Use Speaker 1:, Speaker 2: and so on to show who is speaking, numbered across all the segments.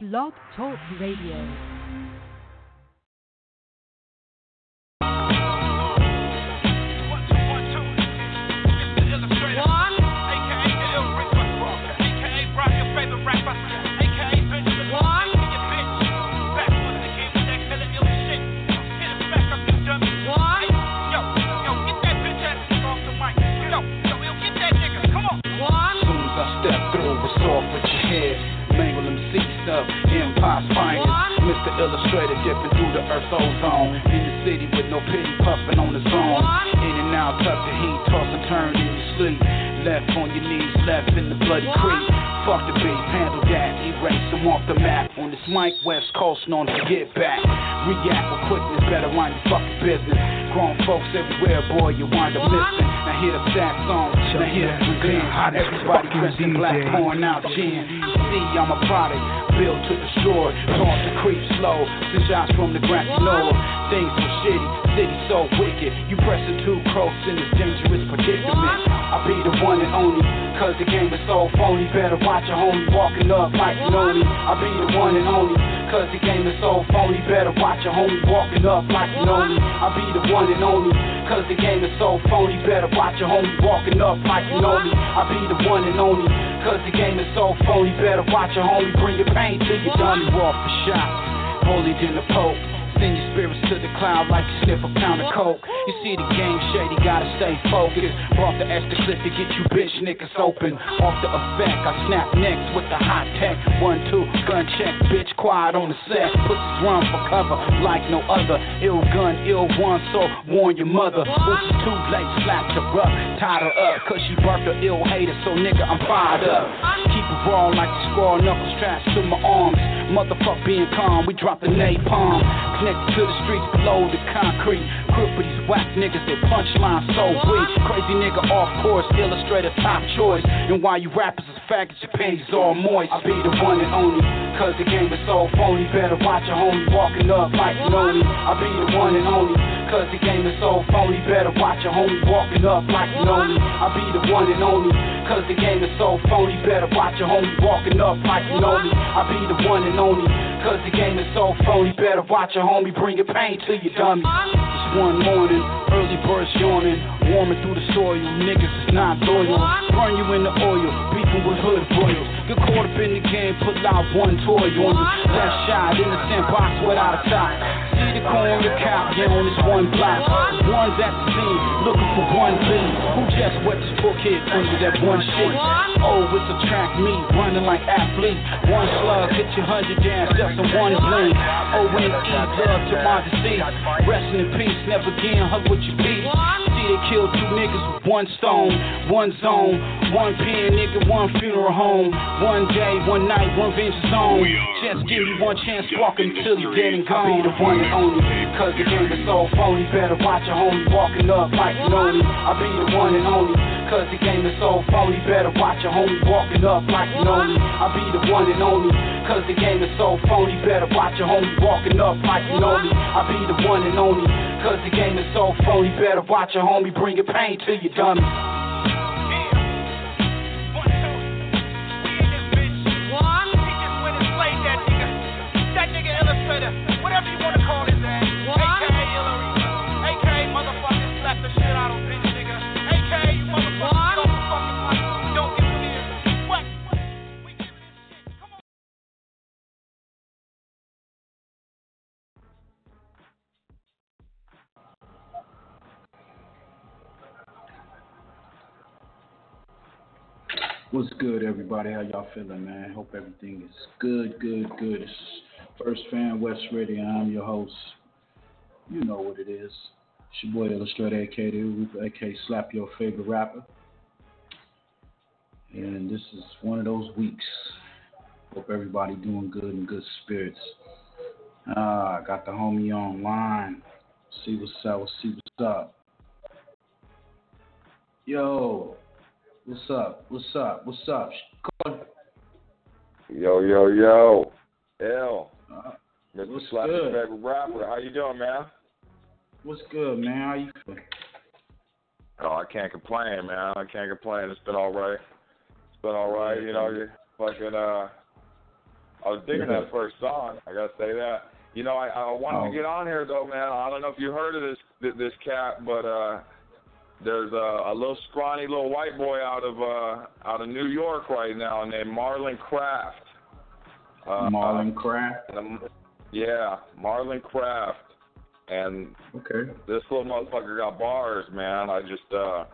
Speaker 1: Blog Talk Radio.
Speaker 2: Watch your homie bring your pain to your dummy. Raw for shots, holy than the Pope. Send your spirits to the cloud like you sniff a pound of coke. You see the game shady, gotta stay focused. Brought the Esther clip to get you bitch niggas open. Off the effect, I snap next with the hot tech. One, two, gun check, bitch quiet on the set. Pussies run for cover like no other. Ill gun, ill one, so warn your mother. Is too late, slapped her up, tied her up. Cause she birthed a ill hater, so nigga, I'm fired up. Keep it raw like the scroll knuckles strapped to my arms. Motherfuck being calm, we drop the napalm. Connected to the streets below the concrete. Crip these whack niggas, their punchline so weak. Crazy nigga off course, illustrator top choice. And why you rappers is faggots, your panties all moist. I be the one and only, cause the game is so phony. Better watch your homie walking up like me. I be the one and only, cause the game is so phony. Better watch your homie walking up like you know me. I be the one and only, cause the game is so phony. Better watch your homie walking up like you know me. I be the one and only, cause the game is so phony. Better watch your homie bring your pain to your dummy. It's one morning, early birds yawning, warming through the soil. Niggas is not loyal. Burn you in the oil, beefing with hood royals. Get caught up in the game, pull out one toy on you. Left shot, innocent box without a top. See the corn, the cop, get on this one block. One's at the scene, looking for one lead. Who just wet this book hit under that one shit? Oh, it's a track me, running like athlete. One slug, hit your hundred down, just in one blink. Oh, when E, love to my deceased. Rest in peace, never again hug with your peace. See, they killed two niggas with one stone, one zone, one pen, nigga, one funeral home. One day, one night, one vengeance zone. Just give me one chance, walking till you're dead and gone. I be the one and only, cause the game is so phony. Better watch your homie walking up like you know me. I be the one and only, cause the game is so phony. Better watch your homie walking up like you know me. I be the one and only, cause the game is so phony. Better watch your homie walking up like you know me. I be the one and only, cause the game is so phony. Better watch your homie bring your pain to your dummy.
Speaker 3: Everybody? How y'all feeling, man? Hope everything is good, good, good. It's First Fan West Radio. I'm your host. You know what it is. It's your boy Illustrator, aka aka Slap Your Favorite Rapper. And this is one of those weeks. Hope everybody doing good and good spirits. Ah, I got the homie online. See what's up. See what's up. Yo, what's up? What's up? What's up? Call-
Speaker 4: Yo, yo, yo. L.
Speaker 3: Uh,
Speaker 4: Mr.
Speaker 3: What's
Speaker 4: Slap
Speaker 3: good?
Speaker 4: favorite rapper. How you doing, man?
Speaker 3: what's good, man? How you feeling?
Speaker 4: Oh, I can't complain, man. I can't complain. It's been all right. It's been all right. You know, you fucking uh, I was digging that first song. I gotta say that. You know, I, I wanted
Speaker 3: Oh.
Speaker 4: to get on here though, man. I don't know if you heard of this this cat, but uh, there's a, a little scrawny little white boy out of uh, out of New York right now named Marlon Craft. Uh,
Speaker 3: Marlon Craft.
Speaker 4: yeah, Marlon Craft. And
Speaker 3: Okay.
Speaker 4: this little motherfucker got bars, man. I just uh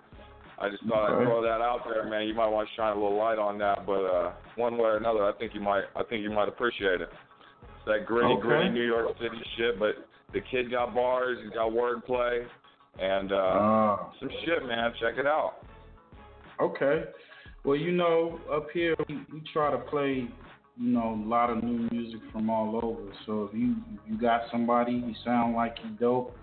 Speaker 4: I just thought
Speaker 3: Okay.
Speaker 4: I'd throw that out there, man. You might want to shine a little light on that, but uh one way or another I think you might I think you might appreciate it. It's that gritty,
Speaker 3: Okay.
Speaker 4: gritty New York City shit, but the kid got bars, he's got wordplay and uh
Speaker 3: Ah.
Speaker 4: some shit, man. Check it out.
Speaker 3: Okay. Well, you know, up here we, we try to play, you know, a lot of new music from all over. So if you if you got somebody, you sound like you dope.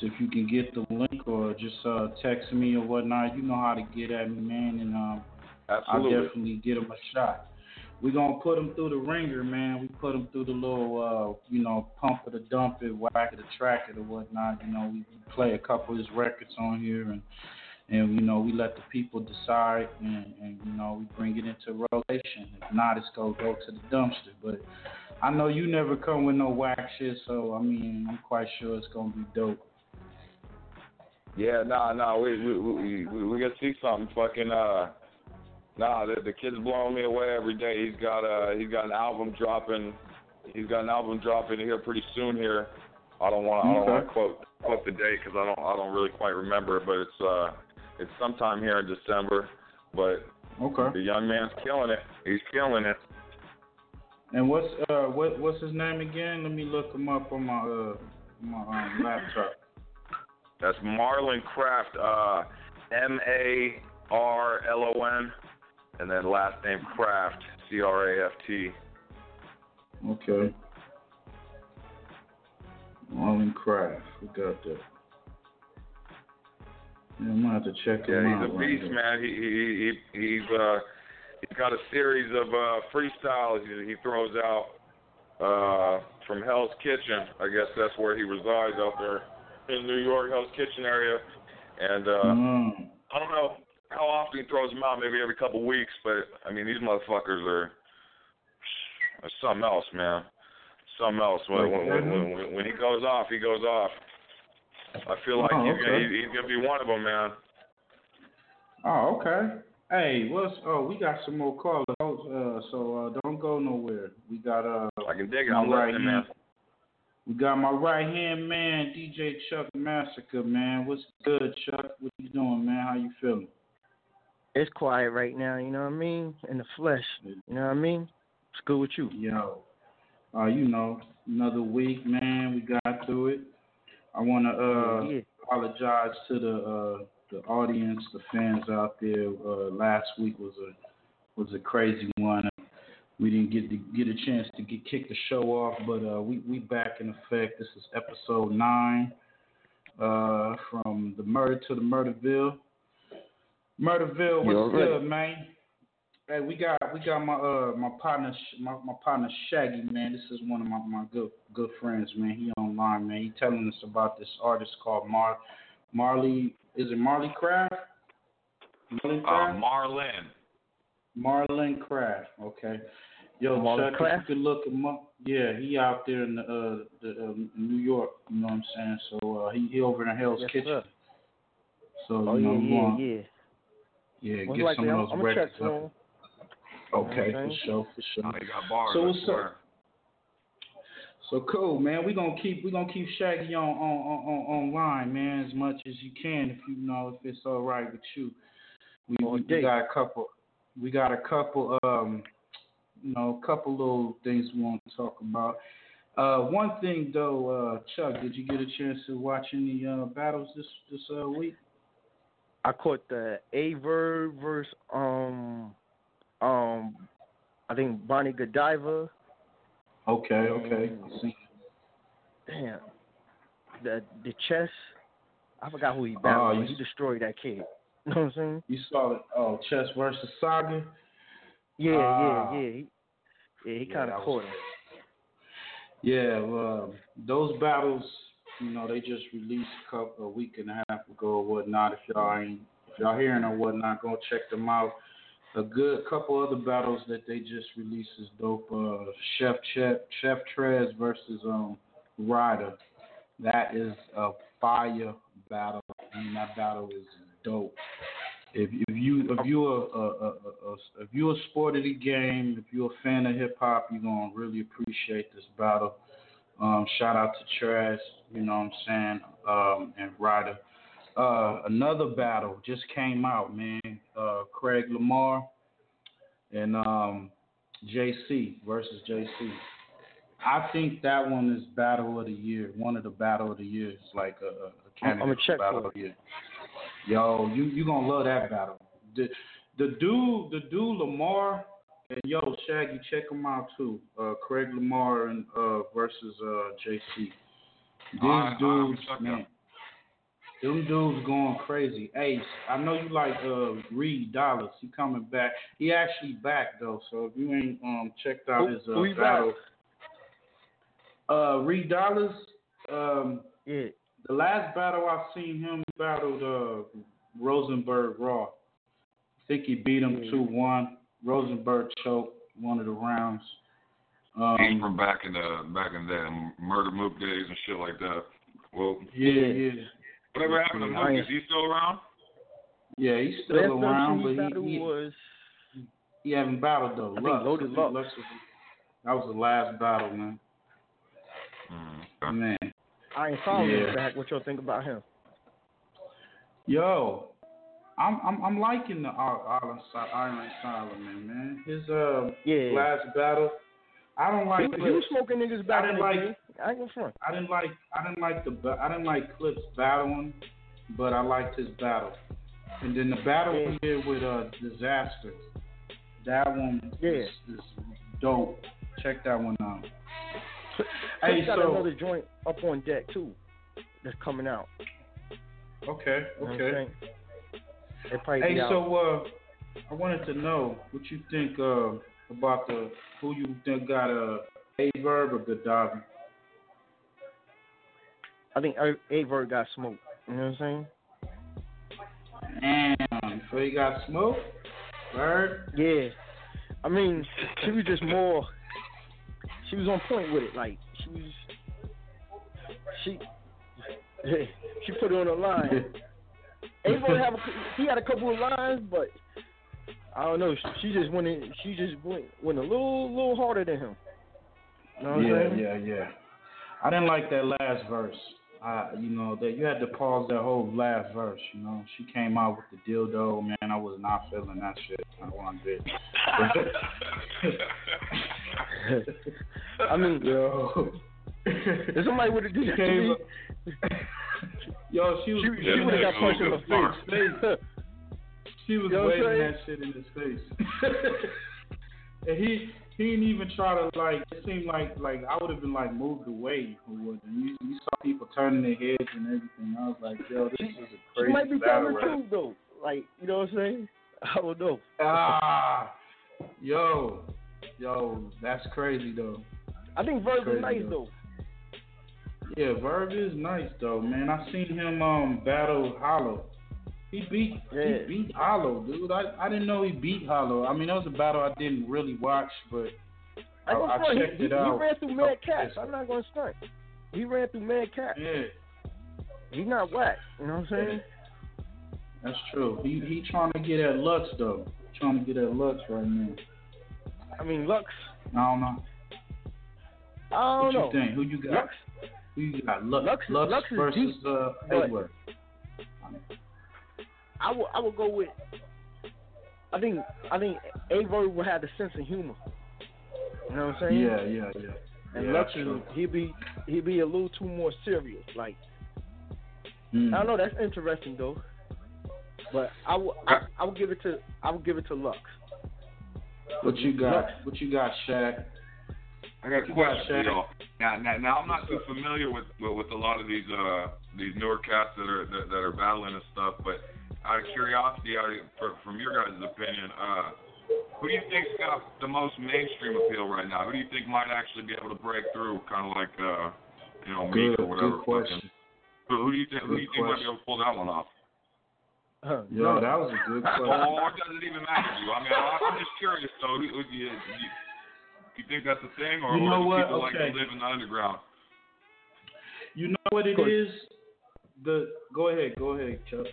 Speaker 3: So if you can get the link or just uh, text me or whatnot, you know how to get at me, man, and um, I'll definitely get them a shot. We're gonna put them through the ringer, man. We put them through the little, uh, you know, pump it or dump it, whack it or track it or whatnot. You know, we, play a couple of his records on here, and and you know, we let the people decide, and, and you know, we bring it into rotation. If not, it's gonna go to the dumpster. But I know you never come with no whack shit, so I mean, I'm quite sure it's gonna be dope.
Speaker 4: Yeah, nah, nah, we we we we, we gotta see something. Fucking uh, nah, the the kid's blowing me away every day. He's got uh he's got an album dropping. He's got an album dropping here pretty soon here. I don't want I don't want to quote quote the date because I don't I don't really quite remember, it, but it's uh it's sometime here in December. But
Speaker 3: Okay.
Speaker 4: the young man's killing it. He's killing it.
Speaker 3: And what's uh what what's his name again? Let me look him up on my uh my um, laptop.
Speaker 4: That's Marlon Craft, uh, M A R L O N, and then last name Craft, C R A F T.
Speaker 3: Okay. Marlon Craft. We got that. Yeah, I'm gonna have to check him
Speaker 4: Yeah,
Speaker 3: out.
Speaker 4: he's a beast,
Speaker 3: here.
Speaker 4: man. He he he he's uh he's got a series of uh freestyles he, he throws out uh from Hell's Kitchen. I guess that's where he resides out there in New York, Hell's Kitchen area. And uh
Speaker 3: Mm.
Speaker 4: I don't know how often he throws them out, maybe every couple weeks, but I mean these motherfuckers are, are something else, man. Something else. When, when, when, when, when he goes off, he goes off. I feel like
Speaker 3: Oh,
Speaker 4: he's, gonna,
Speaker 3: okay.
Speaker 4: he's, he's gonna be one of them, man.
Speaker 3: Oh, okay. Hey, what's oh we got some more callers. Uh, so uh, don't go nowhere. We got uh
Speaker 4: I can dig it. I'm
Speaker 3: right
Speaker 4: listening, man.
Speaker 3: We got my right hand man, DJ Chuck Massacre, man. What's good, Chuck? What you doing, man? How you feeling?
Speaker 5: It's quiet right now, you know what I mean? In the flesh, you know what I mean? It's good with you.
Speaker 3: Yo, uh, you know, another week, man. We got through it. I want to uh,
Speaker 5: yeah.
Speaker 3: apologize to the uh, the audience, the fans out there. Uh, last week was a was a crazy one. We didn't get to get a chance to get kick the show off, but uh, we we back in effect. This is episode nine. Uh, from the murder to the Murderville. Murderville,
Speaker 5: You
Speaker 3: what's
Speaker 5: already-
Speaker 3: good, man? Hey, we got we got my uh my partner my, my partner Shaggy man. This is one of my, my good good friends man. He online man. He telling us about this artist called Mar Marley. Is it Marley Craft? Marley
Speaker 4: Uh,
Speaker 3: Craft.
Speaker 4: Marlin.
Speaker 3: Craft. Okay. Yo,
Speaker 5: Marlon
Speaker 3: Chuck,
Speaker 5: Craft?
Speaker 3: if you could look him up. Yeah, he out there in the, uh, the um, New York. You know what I'm saying? So uh, he he over in Hell's
Speaker 5: Yes,
Speaker 3: Kitchen.
Speaker 5: sir.
Speaker 3: So
Speaker 5: Oh
Speaker 3: you know,
Speaker 5: yeah, yeah, yeah.
Speaker 3: Yeah,
Speaker 5: Most
Speaker 3: get
Speaker 5: likely,
Speaker 3: some
Speaker 5: I'm,
Speaker 3: of those
Speaker 5: I'm gonna check
Speaker 3: records up.
Speaker 5: soon.
Speaker 3: Okay, for sure, for sure.
Speaker 4: Oh, got bars.
Speaker 3: So what's up? So cool, man. We gonna keep we gonna keep Shaggy on on, on on online, man, as much as you can, if you know if it's all right with you. We, we, we got a couple. We got a couple. Um, you know, a couple little things we want to talk about. Uh, one thing though, uh, Chuck, did you get a chance to watch any uh, battles this this uh, week?
Speaker 5: I caught the Averb versus um um I think Bonnie Godiva.
Speaker 3: Okay, okay. See,
Speaker 5: Damn. The the chess. I forgot who he
Speaker 3: Oh,
Speaker 5: battled.
Speaker 3: you
Speaker 5: he destroyed that kid. You know what I'm saying?
Speaker 3: you saw it. Oh, Chess versus Saga.
Speaker 5: Yeah,
Speaker 3: Ah.
Speaker 5: yeah, yeah. He, yeah, he kind of
Speaker 3: was
Speaker 5: caught him.
Speaker 3: Yeah, well, those battles, you know, they just released a couple a week and a half ago or whatnot. If y'all ain't, if y'all hearing or whatnot, go check them out. a good couple other battles that they just released is dope. Uh, Chef Chef Chef Trez versus um Ryder. That is a fire battle. I mean, that battle is dope. If if you if you're a, a, a, a if you're a sport of the game, if you're a fan of hip hop, you're gonna really appreciate this battle. Um, shout out to Trez, you know what I'm saying, um, and Ryder. Uh, another battle just came out, man. Uh, Craig Lamar and um, JC versus JC. I think that one is battle of the year. One of the battle of the years, like a, a candidate
Speaker 5: I'm gonna check
Speaker 3: battle of the year. Yo, you you gonna love that battle. The the dude the dude Lamar and yo Shaggy check him out too. Uh, Craig Lamar and uh versus uh JC. These
Speaker 4: I- I'm
Speaker 3: dudes,
Speaker 4: checking
Speaker 3: man.
Speaker 4: out.
Speaker 3: Them dudes going crazy. Ace, I know you like uh Reed Dollaz. He coming back. He actually back though. So if you ain't um checked out
Speaker 5: Who-
Speaker 3: his uh,
Speaker 5: who he
Speaker 3: battle, uh Reed Dollaz. Um,
Speaker 5: Yeah.
Speaker 3: the last battle I seen him he battled uh Rosenberg Raw. I think he beat him
Speaker 5: Yeah.
Speaker 3: two one. Rosenberg choked one of the rounds.
Speaker 4: He's
Speaker 3: Um,
Speaker 4: from back in the back in the Murda Mook days and shit like that. Well,
Speaker 3: yeah, yeah,
Speaker 4: whatever happened to
Speaker 5: Yeah,
Speaker 4: Mook? Is he still around?
Speaker 3: yeah. He's still
Speaker 5: Last
Speaker 3: around, but he, he,
Speaker 5: was
Speaker 3: he haven't battled though.
Speaker 5: I think
Speaker 3: Lux.
Speaker 5: Loaded
Speaker 3: I think
Speaker 5: Lux.
Speaker 3: Lux was, that was the last battle, man.
Speaker 4: Mm, okay.
Speaker 3: Man,
Speaker 5: Iron Solomon
Speaker 3: Yeah.
Speaker 5: back. What y'all think about him?
Speaker 3: yo, I'm I'm I'm liking the Ar- Iron Sol- Iron Solomon, man. His uh
Speaker 5: Yeah.
Speaker 3: last battle. I don't
Speaker 5: He,
Speaker 3: like.
Speaker 5: was- he was smoking niggas back
Speaker 3: I didn't like-
Speaker 5: day. I ain't gonna front.
Speaker 3: I didn't like I didn't like the I didn't like Clips battling, but I liked his battle. And then the battle
Speaker 5: Yeah.
Speaker 3: he did with uh Disaster, that one
Speaker 5: Yeah.
Speaker 3: is, is dope. Check that one out.
Speaker 5: Clips
Speaker 3: Hey,
Speaker 5: got
Speaker 3: so-
Speaker 5: another joint up on deck too. That's coming out.
Speaker 3: Okay,
Speaker 5: You know
Speaker 3: Hey, so uh, I wanted to know what you think uh about the who you think got uh, a Verb or Godiva.
Speaker 5: I think Averb got smoked. You know what I'm saying?
Speaker 3: Damn, so he got smoke. Verb.
Speaker 5: Yeah. I mean, she was just more. She was on point with it. Like she was. She. she put it on the line. Averb have a, he had a couple of lines, but I don't know. She, just went in. She just went went a little little harder than him. You know
Speaker 3: yeah, yeah, yeah. I didn't like that last verse. I, you know, that you had to pause that whole last verse. You know, she came out with the dildo, man. I was not feeling that shit. I one bit.
Speaker 5: I mean,
Speaker 3: Yo.
Speaker 5: if somebody would have did that to
Speaker 3: Came
Speaker 5: me,
Speaker 3: up- Yo, she was
Speaker 5: she, she would have got punched in the face.
Speaker 3: she was
Speaker 5: know
Speaker 3: waving that shit in his face. and he he didn't even try to like. It seemed like like I would have been like moved away or what. And you, you saw people turning their heads and everything. I was like, yo, this is a crazy.
Speaker 5: She might be the truth though. Like, you know what I'm saying? I don't know.
Speaker 3: Ah, yo, yo, that's crazy though.
Speaker 5: I think Verb is nice
Speaker 3: though.
Speaker 5: though.
Speaker 3: Yeah, Verb is nice though, man. I seen him um battle Hollow. He beat
Speaker 5: Yeah.
Speaker 3: he beat Hollow, dude. I, I didn't know he beat Hollow. I mean, that was a battle I didn't really watch, but
Speaker 5: I,
Speaker 3: I- I checked
Speaker 5: he,
Speaker 3: it
Speaker 5: he,
Speaker 3: out.
Speaker 5: He ran through
Speaker 3: Oh,
Speaker 5: Mad Cats. I'm not gonna stunt. He ran through Mad Cats.
Speaker 3: yeah,
Speaker 5: He's not whack. You know what I'm saying?
Speaker 3: that's true. He he trying to get at Lux though. Trying to get at Lux right now.
Speaker 5: I mean, Lux.
Speaker 3: I don't know.
Speaker 5: I don't know.
Speaker 3: you think? Who you got?
Speaker 5: Lux.
Speaker 3: You got? Lux,
Speaker 5: Lux-
Speaker 3: Lux,
Speaker 5: Lux
Speaker 3: versus
Speaker 5: deep,
Speaker 3: uh, Hayward.
Speaker 5: I will. I will go with. I think. I think Averb will have the sense of humor. You know what I'm saying?
Speaker 3: Yeah, yeah, yeah.
Speaker 5: And
Speaker 3: yeah,
Speaker 5: Lux
Speaker 3: true.
Speaker 5: he'd be he'd be a little too more serious. Like
Speaker 3: Mm.
Speaker 5: I don't know. That's interesting though. But I will. I, I will give it to. I will give it to Lux.
Speaker 3: What you got?
Speaker 5: Lux.
Speaker 3: What you got, Shaq?
Speaker 4: I got a question for y'all. Now, now, now, I'm not too familiar with, with with a lot of these uh these newer cats that are that, that are battling and stuff. But out of curiosity, out of, for, from your guys' opinion, uh, who do you think's got the most mainstream appeal right now? Who do you think might actually be able to break through, kind of like uh you know Meek or whatever?
Speaker 3: good question.
Speaker 4: Fucking, who, who do you think? Who do you think might be able to pull that one off?
Speaker 5: Uh,
Speaker 3: Yo,
Speaker 5: no.
Speaker 3: that was a good question.
Speaker 4: Or, or does it even matter to you? I mean, I, I'm just curious though. Do you, do you, you think that's a thing, or,
Speaker 3: You know
Speaker 4: or do
Speaker 3: what?
Speaker 4: people like
Speaker 3: Okay.
Speaker 4: to live in the underground?
Speaker 3: You know what it is. The go ahead, go ahead, Chuck.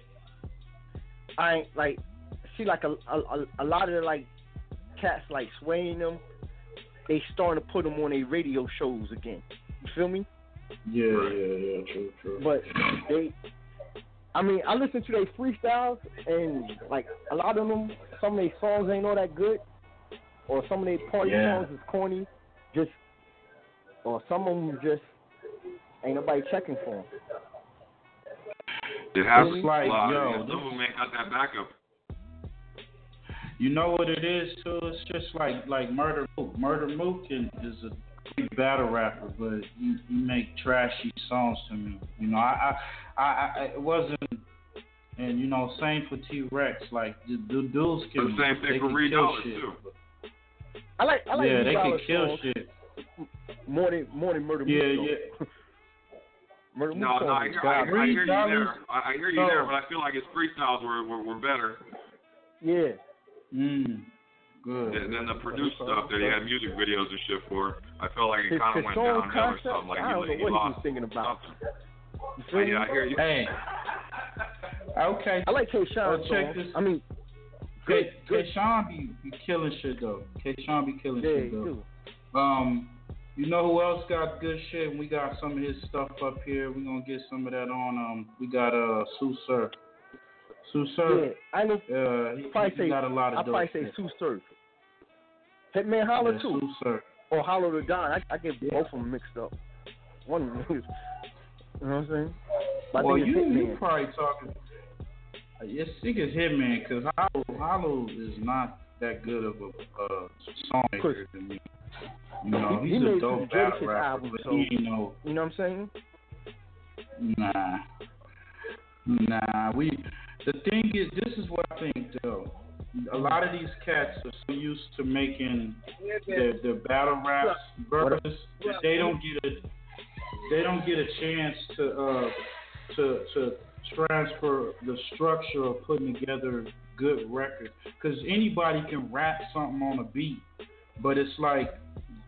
Speaker 5: I ain't like see like a a, a- a lot of like cats like swaying them. They starting to put them on their radio shows again. You feel me?
Speaker 3: Yeah,
Speaker 4: Right.
Speaker 3: yeah, yeah, true, true.
Speaker 5: But they, I mean, I listen to their freestyles and like a lot of them, some of their songs ain't all that good, or some of their party
Speaker 3: Yeah.
Speaker 5: songs is corny, just, or some of them just ain't nobody checking for them.
Speaker 4: It has
Speaker 5: It's
Speaker 3: like,
Speaker 4: a lot.
Speaker 3: yo,
Speaker 4: I mean,
Speaker 3: this-
Speaker 4: some of them ain't got that backup.
Speaker 3: You know what it is too? It's just like like Murda Mook. Murda Mook is a big battle rapper, but you, you make trashy songs to me. You know, I I, I, I it wasn't. And you know, same for T Rex. Like the, the dudes can.
Speaker 4: The same thing
Speaker 3: they
Speaker 4: for
Speaker 3: can
Speaker 4: Reed Dollaz,
Speaker 3: shit.
Speaker 4: too.
Speaker 5: I like, I like
Speaker 3: yeah,
Speaker 5: Lee
Speaker 3: they can kill
Speaker 5: songs
Speaker 3: shit.
Speaker 5: more than more than Murder
Speaker 3: Yeah,
Speaker 5: Mook.
Speaker 3: yeah.
Speaker 5: Murda Mook
Speaker 4: No, no, I
Speaker 5: songs is
Speaker 4: hear, I, I hear you there. I, I hear you
Speaker 3: No.
Speaker 4: there, but I feel like his freestyles were were, were better
Speaker 5: Yeah,
Speaker 3: Mm, good.
Speaker 4: than, than the produced stuff that he had music videos and shit for. I felt like it kind of went
Speaker 5: song
Speaker 4: downhill or something. Like
Speaker 5: I don't
Speaker 4: he,
Speaker 5: know
Speaker 4: he
Speaker 5: what he
Speaker 4: lost
Speaker 5: was thinking about.
Speaker 4: something.
Speaker 5: You feel me?
Speaker 4: Yeah, I hear you.
Speaker 3: Hey. Okay.
Speaker 5: I like K. Sean
Speaker 3: Well, check this-
Speaker 5: I mean,
Speaker 3: K.
Speaker 5: good,
Speaker 3: K. Sean be, be killing shit though. K. Sean be killing
Speaker 5: yeah,
Speaker 3: shit though.
Speaker 5: do.
Speaker 3: Um, you know who else got good shit? We got some of his stuff up here. We're gonna get some of that on. Um, we got uh Tsu Surf. Sue
Speaker 5: Yeah, I know.
Speaker 3: Uh, he,
Speaker 5: Probably
Speaker 3: he
Speaker 5: say
Speaker 3: got a lot of dope
Speaker 5: probably say
Speaker 3: shit.
Speaker 5: Tsu Surf. Hitman Holla
Speaker 3: yeah,
Speaker 5: too,
Speaker 3: Tsu Surf.
Speaker 5: or Hollow Da Don. I, I get both of them mixed up. One of them. You know what I'm saying? But
Speaker 3: Well, you you probably talking. Uh, Yes, think it's Hitman because Hollow, Hollow is not that good of a uh, songmaker to me. You know,
Speaker 5: He-
Speaker 3: he's
Speaker 5: he
Speaker 3: a dope battle rapper,
Speaker 5: albums,
Speaker 3: but
Speaker 5: so-
Speaker 3: he ain't no
Speaker 5: You know what I'm saying?
Speaker 3: Nah. Nah. We the thing is this is what I think though. A lot of these cats are so used to making the the battle raps verses that they don't get a they don't get a chance to uh to to transfer the structure of putting together good records. because anybody can rap something on a beat but it's like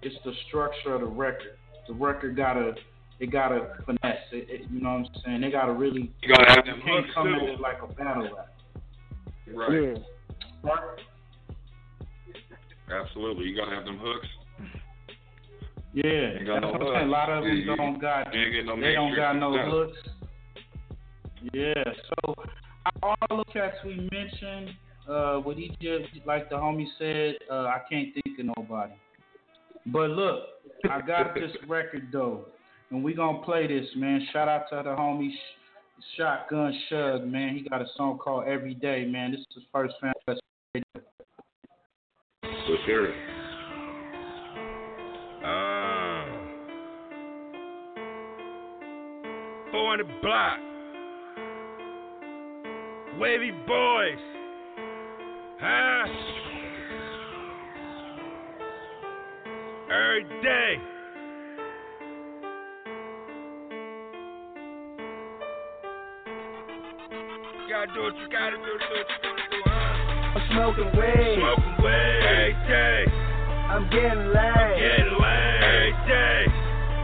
Speaker 3: it's the structure of the record the record gotta it gotta finesse it, it, you know what i'm saying they gotta really
Speaker 4: You gotta have them
Speaker 3: can't
Speaker 4: hooks
Speaker 3: come at it like a battle rap
Speaker 4: Right.
Speaker 5: Yeah.
Speaker 4: Absolutely. You gotta have them hooks.
Speaker 3: yeah that's
Speaker 4: no
Speaker 3: what i'm saying a lot of them
Speaker 4: hooks. You- you-
Speaker 3: don't got
Speaker 4: You ain't getting no
Speaker 3: they don't got no
Speaker 4: mainstream
Speaker 3: hooks yeah so all the cats we mentioned uh what he just like the homie said uh i can't think of nobody. But look i got this record though and we gonna play this man. Shout out to the homie Sh- Shotgun Suge man. He got a song called every day man. This is his first fan fest.
Speaker 4: Let's hear it.
Speaker 6: Uh, on the block. Wavy boys. Huh? Every day. You gotta do what you gotta do, do what you gotta do, huh?
Speaker 7: I'm smoking weed.
Speaker 6: Smoking weed. Every day.
Speaker 7: I'm getting laid.
Speaker 6: Getting laid. Every day.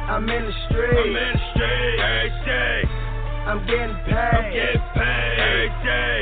Speaker 7: I'm in the
Speaker 6: I'm in the street. Every day.
Speaker 7: I'm getting
Speaker 6: I'm
Speaker 7: paid.
Speaker 6: getting paid every day.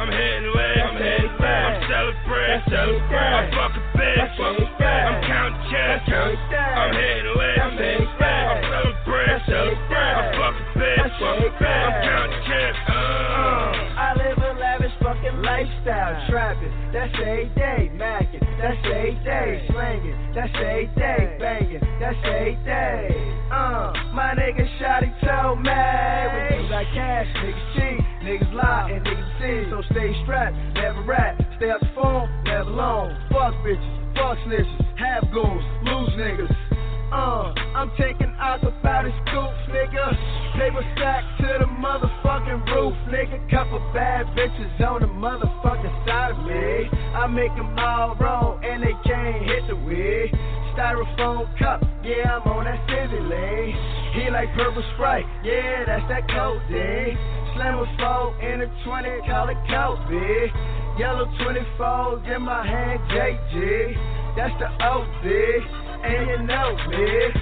Speaker 6: I'm hitting legs. I'm hitting legs. I'm celebrating.
Speaker 7: Every day.
Speaker 6: I'm fucking bitch.
Speaker 7: That's every day.
Speaker 6: I'm counting checks.
Speaker 7: That's every day.
Speaker 6: I'm hitting legs.
Speaker 7: That's every day.
Speaker 6: I'm celebrating.
Speaker 7: Every day.
Speaker 6: I'm fucking bitch.
Speaker 7: That's every day.
Speaker 6: I'm counting checks.
Speaker 7: Uh,
Speaker 6: Uh.
Speaker 7: I live a lavish fucking lifestyle. Trapping, that's a day. Macking, that's a day. Slanging, that's a day. Banging, that's a day. Uh, my nigga Shotty told me. You got cash, niggas cheat, niggas lie, and niggas see. So stay strapped, never rap. Stay up the phone, never alone. Fuck bitches, fuck snitches, have goons, lose niggas. Uh, I'm taking out the baddest scoops, nigga. Paper stack to the motherfucking roof, nigga. Couple bad bitches on the motherfucking side of me. I make them all roll and they can't hit the wig. Styrofoam cup, yeah, I'm on that scissor lane. He like purple sprite, yeah, that's that codeine.
Speaker 8: slimmer fold in a 20 color coat, bitch. Yellow 24s in my hand, JG. That's the O, bitch. And you know, bitch.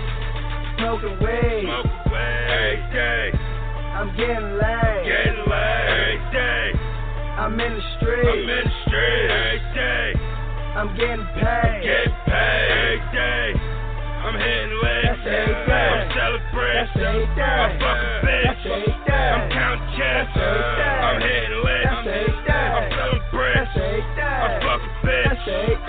Speaker 6: Smoke away. Every day.
Speaker 8: I'm getting laid.
Speaker 6: Getting laid. Day.
Speaker 8: I'm in the
Speaker 6: I'm in the street. Day.
Speaker 8: I'm getting paid.
Speaker 6: Get paid. Day. I'm hitting legs.
Speaker 8: That's.
Speaker 6: I'm celebrating.
Speaker 8: That's.
Speaker 6: I fuck a bitch.
Speaker 8: That's.
Speaker 6: I'm counting checks. I'm hitting legs.
Speaker 8: That's every day.
Speaker 6: I'm celebrating.
Speaker 8: That's every day.
Speaker 6: I fuck a bitch.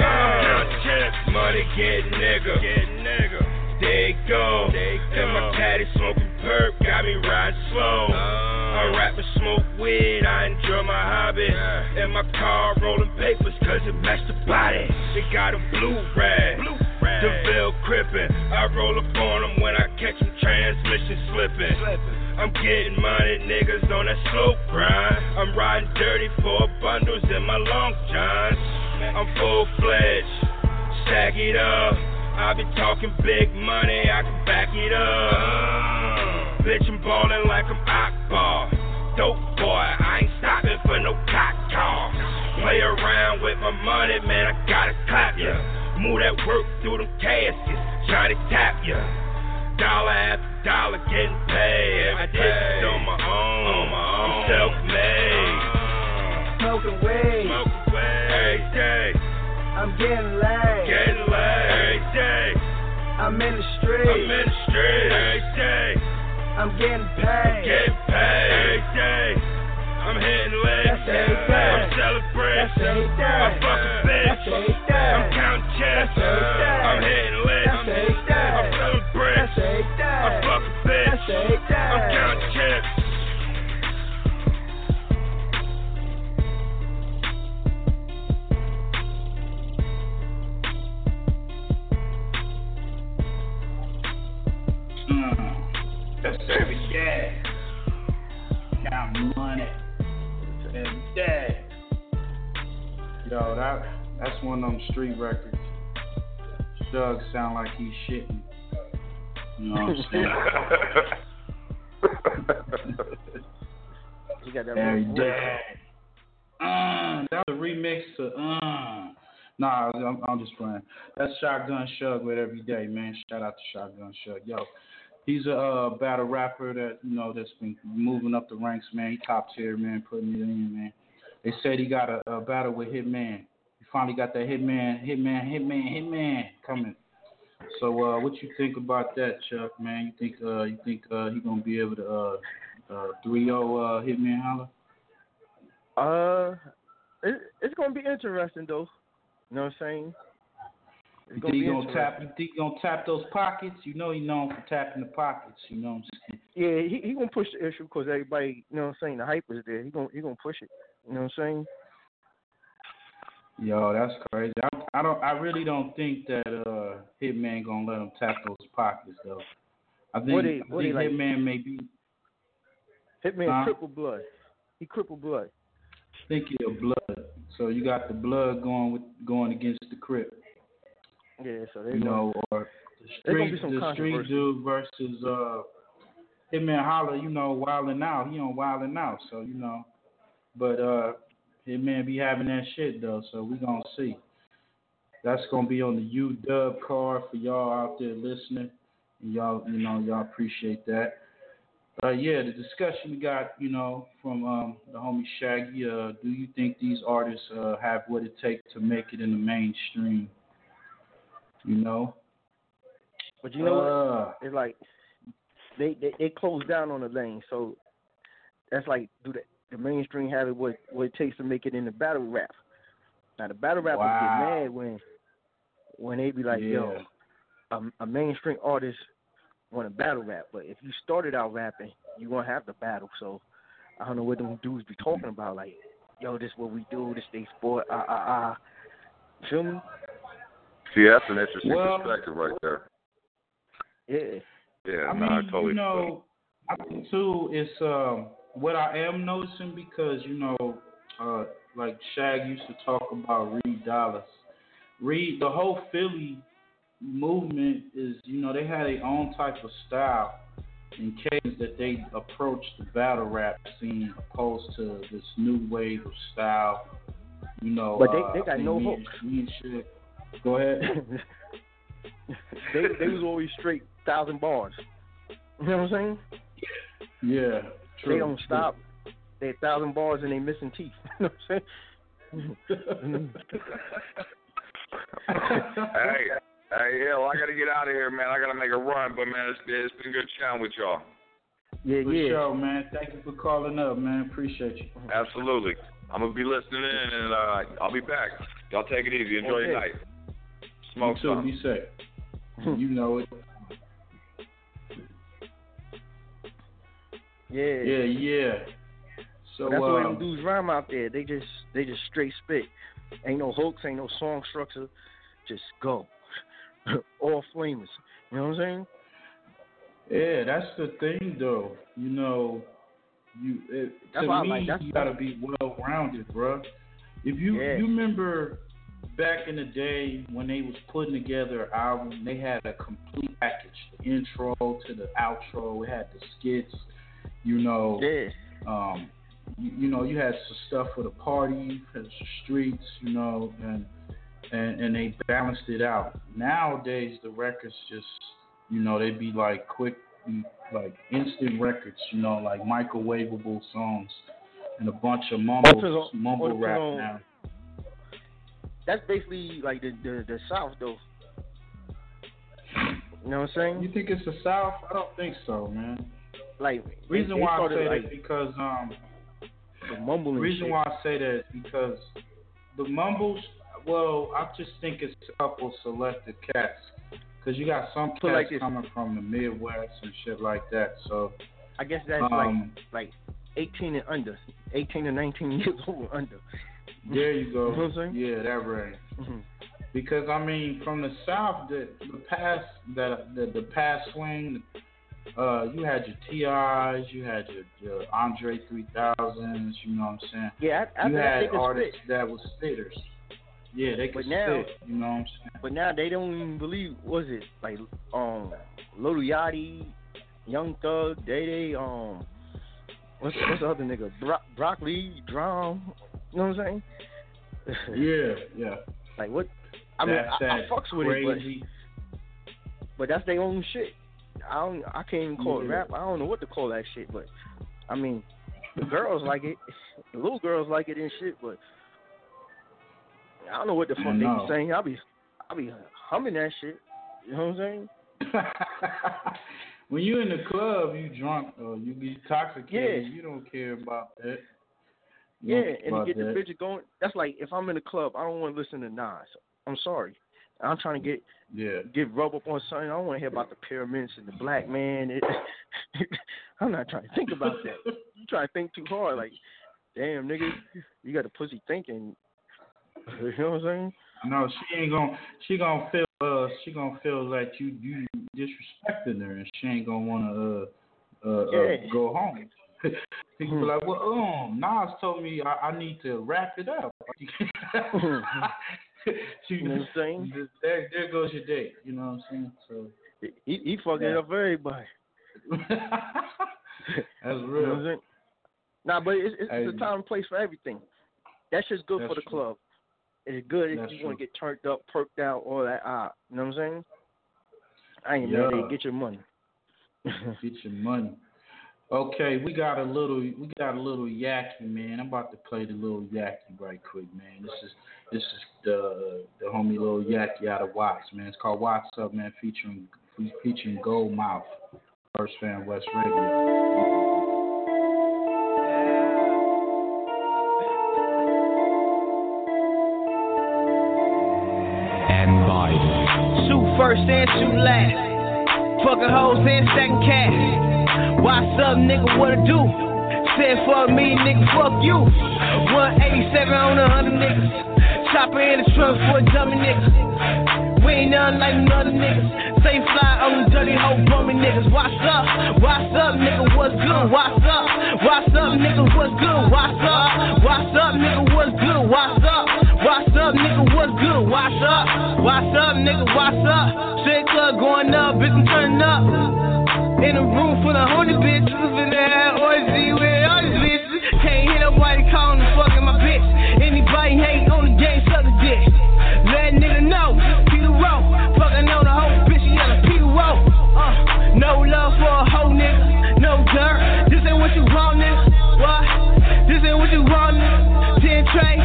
Speaker 6: Checks. Money get nigga. Get nigga. There you go. In my caddy smoking perp, got me riding slow. I rap and smoke weed, I enjoy my hobby. And my car rolling papers, cause it match the body. They got a blue rag. DeVille crippin'. I roll up on them when I catch them transmission slipping. I'm getting money, niggas on that slow grind. I'm riding dirty for bundles in my long johns. I'm full fledged, stack it up. I be talking big money, I can back it up. Bitch, I'm ballin' like I'm Akbar. Dope boy, I ain't stopping for no cock talk. Play around with my money, man, I gotta clap ya. Move that work through them caskets, try to tap ya. Dollar after dollar getting paid. I did this on my own. On my own. Self-made.
Speaker 8: Smoking weed.
Speaker 6: Smoke away. Every day.
Speaker 8: I'm getting laid.
Speaker 6: Getting laid. Every day.
Speaker 8: I'm in the street.
Speaker 6: I'm in the street. Every day.
Speaker 8: I'm getting paid.
Speaker 6: Getting paid. Every day. I'm hitting legs.
Speaker 8: That's every day.
Speaker 6: I'm celebrating.
Speaker 8: That's every day.
Speaker 6: I fuck a bitch.
Speaker 8: That's every day.
Speaker 6: I'm counting checks.
Speaker 8: That's every day.
Speaker 6: I'm hitting legs.
Speaker 3: Mm. That's every day. Count money. Every day. Yo, that that's one of them street records. Doug sound like he's shitting. You know what I'm saying?
Speaker 5: He got that
Speaker 3: Every
Speaker 5: voice.
Speaker 3: Uh, that was a remix to uh. Nah, I'm, I'm just playing. That's Shotgun Suge with every day, man. Shout out to Shotgun Suge. Yo, he's a uh, battle rapper that you know that's been moving up the ranks, man. He top tier, man, putting it in, man. They said he got a, a battle with Hitman. He finally got that Hitman, Hitman, Hitman, Hitman coming. So, uh, what you think about that, Chuck? Man, you think uh, you think uh, he gonna be able to uh, uh, 3-0 uh, Hitman Holla?
Speaker 5: Uh, it, it's gonna be interesting though. You know what I'm saying? It's
Speaker 3: You
Speaker 5: gonna
Speaker 3: think he gonna tap? You think gonna tap those pockets? You know he known for tapping the pockets. You know what I'm saying?
Speaker 5: Yeah, he he gonna push the issue because everybody, you know what I'm saying, the hype is there. He gonna he gonna push it. You know what I'm saying?
Speaker 3: Yo, that's crazy. I, I don't. I really don't think that uh, Hitman gonna let him tap those pockets though. I think,
Speaker 5: What he-
Speaker 3: I
Speaker 5: what
Speaker 3: think
Speaker 5: like-
Speaker 3: Hitman may be.
Speaker 5: Hitman
Speaker 3: Huh?
Speaker 5: triple blood. He crippled blood.
Speaker 3: think he a blood. So you got the blood going with going against the Crip.
Speaker 5: Yeah, so they
Speaker 3: You know, or the street, the street dude versus uh, Hitman Holla. You know, wilding out. He on wilding out. So you know, but uh, Hitman be having that shit though. So we gonna see. That's gonna be on the U Dub card for y'all out there listening. And y'all, you know, y'all appreciate that. Uh, yeah, the discussion we got, you know, from um, the homie Shaggy. Uh, do you think these artists uh, have what it takes to make it in the mainstream? You know,
Speaker 5: But you know what?
Speaker 3: uh,
Speaker 5: It's like they, they they closed down on the lane, so that's like do the the mainstream have it what what it takes to make it in the battle rap. Now the battle rappers
Speaker 3: Wow.
Speaker 5: get mad when when they be like, yo, a, a mainstream artist want to battle rap, but if you started out rapping, you gonna have to battle. So I don't know what them dudes be talking about, like, yo, this what we do, this they sport, ah ah ah. Feel me?
Speaker 4: See, that's an interesting
Speaker 3: Well-
Speaker 4: perspective right there.
Speaker 5: Yeah.
Speaker 4: Yeah,
Speaker 3: I
Speaker 4: no,
Speaker 3: mean,
Speaker 4: I totally
Speaker 3: you know, I think too, it's um, what I am noticing because you know, uh, like Shag used to talk about Reed Dollaz. Reed, the whole Philly movement is, you know, they had their own type of style, and cadence that they approached the battle rap scene opposed to this new wave of style. You know,
Speaker 5: But they-
Speaker 3: uh,
Speaker 5: they got
Speaker 3: I think
Speaker 5: no
Speaker 3: me
Speaker 5: hook.
Speaker 3: and- me and shit. Go ahead.
Speaker 5: they they was always straight thousand bars. You know what I'm saying?
Speaker 3: Yeah, true.
Speaker 5: They don't stop. They a thousand bars and they missing teeth. You know what I'm saying?
Speaker 4: hey, hey, yeah, well, I gotta get out of here, man. I gotta make a run, but man, it's, it's been good chatting with y'all.
Speaker 5: yeah,
Speaker 3: For
Speaker 5: yeah.
Speaker 3: sure, man. Thank you for calling up, man. Appreciate you.
Speaker 4: Absolutely. I'm gonna be listening in, and uh, I'll be back. Y'all take it easy. Enjoy your night. Smoke
Speaker 3: you too.
Speaker 4: some.
Speaker 3: Be safe. you know it.
Speaker 5: Yeah.
Speaker 3: Yeah, yeah. So
Speaker 5: But that's the way
Speaker 3: um,
Speaker 5: them dudes rhyme out there. They just they just straight spit. Ain't no hooks, ain't no song structure. Just go. All flamers. You know what I'm saying?
Speaker 3: Yeah, that's the thing, though. You know, you it,
Speaker 5: That's
Speaker 3: to me,
Speaker 5: like-
Speaker 3: you gotta be well rounded, bruh. If you
Speaker 5: Yeah.
Speaker 3: you remember back in the day when they was putting together an album, they had a complete package: the intro to the outro. It had the skits. You know,
Speaker 5: Yeah.
Speaker 3: um, you, you know, you had some stuff for the party, for the streets, you know, and and and they balanced it out. Nowadays, the records just, you know—they'd be like quick, like instant records, you know, like microwavable songs and a bunch of mumble
Speaker 5: Or
Speaker 3: mumble rap
Speaker 5: the-
Speaker 3: now.
Speaker 5: That's basically like the the, the South though. You know what I'm saying?
Speaker 3: You think it's the South? I don't think so, man.
Speaker 5: Like
Speaker 3: Reason
Speaker 5: they, they
Speaker 3: why I
Speaker 5: started,
Speaker 3: say
Speaker 5: like,
Speaker 3: that because um
Speaker 5: the mumbling
Speaker 3: reason
Speaker 5: shit.
Speaker 3: why I say that is because the mumbles. Well, I just think it's a couple selected cats. Cause you got some cats
Speaker 5: So like
Speaker 3: coming from the Midwest and shit like that. So
Speaker 5: I guess that's
Speaker 3: um,
Speaker 5: like like 18 and under, 18 to 19 years old and under.
Speaker 3: there you go.
Speaker 5: You know?
Speaker 3: Yeah, that range.
Speaker 5: Mhm.
Speaker 3: Because I mean, from the South, the the past the the, the past swing. Uh, you had your TIs, you had your, your Andre 3000s, you know what I'm saying?
Speaker 5: Yeah, I, I
Speaker 3: you had
Speaker 5: could
Speaker 3: artists that was spitters. Yeah, they could
Speaker 5: But now-
Speaker 3: spit, you know what I'm saying?
Speaker 5: but now they don't even believe. Was it like um Lil Yachty, Young Thug, Day Day, um what's what's the other nigga? Bro- Broccoli, Drum. You know what I'm saying?
Speaker 3: Yeah, yeah.
Speaker 5: like what? I mean,
Speaker 3: That's
Speaker 5: I, I fucks with it, but but that's their own shit. I don't. I can't even call it rap. I don't know what to call that shit. But I mean, the girls like it. The little girls like it and shit. But I don't know what the fuck they be uh, saying. I'll be, I'll be humming that shit. You know what I'm saying?
Speaker 3: when you in the club, you drunk or you get intoxicated.
Speaker 5: Yeah.
Speaker 3: You don't care about that. You
Speaker 5: Yeah, and to get the bitch going. That's like if I'm in the club, I don't want to listen to Nas. I'm sorry. I'm trying to get
Speaker 3: Yeah.
Speaker 5: get rub up on something. I don't want to hear about the pyramids and the black man. It, I'm not trying to think about that. You try to think too hard. Like, damn, nigga, you got a pussy thinking. You know what I'm saying?
Speaker 3: No, she ain't gonna. She gonna feel. Uh, she gonna feel like you you disrespecting her, and she ain't gonna wanna uh uh, uh go home. People be like, well, um, Nas told me I, I need to wrap it up. she,
Speaker 5: You know what I'm saying?
Speaker 3: There, there goes your date. You know what I'm saying? So
Speaker 5: He, he fucking
Speaker 3: Yeah.
Speaker 5: up everybody.
Speaker 3: that's
Speaker 5: You know what I'm
Speaker 3: real.
Speaker 5: saying? Nah, but it's, it's, it's
Speaker 3: Hey.
Speaker 5: a time and place for everything. That's just good
Speaker 3: That's
Speaker 5: for the
Speaker 3: true.
Speaker 5: club. It's good if
Speaker 3: That's
Speaker 5: you want to get turned up, perked out, all that. Ah, you know what I'm saying? I ain't mad
Speaker 3: Yeah.
Speaker 5: it. Get your money.
Speaker 3: Get your money. Okay, we got a little we got a little yaki, man. I'm about to play the little yaki right quick, man. This is this is the the homie little yaki out of Watts, man. It's called Watts Up, man, featuring featuring Gold Mouth, First Fan West Radio.
Speaker 8: First and shoot last. Fucking hoes and second cash. What's up, nigga? What to do? Said fuck me, nigga, fuck you. 187 on a hundred niggas. Chopper in the trunk for a dummy nigga. We ain't nothing like none other niggas. Say fly on them dirty hoe bummy niggas. What's up? What's up, nigga? What's good? What's up? What's up, nigga? What's good? What's up? What's up, nigga? What's good? What's up? What's up, nigga? What's good? What's up? What's up, nigga? What's up? Straight club going up, bitch, I'm turning up.
Speaker 7: In a room full of horny bitches, finna have orgy with all these bitches. Can't hear nobody calling the fucking my bitch. Anybody hate on the game, suck a dick. Let nigga know, Peter Rowe. Fucking on the whole bitch, she yelling Peter Rowe. Uh, no love for a hoe nigga, no dirt. This ain't what you want, nigga. What? This ain't what you want, nigga. Ten tray,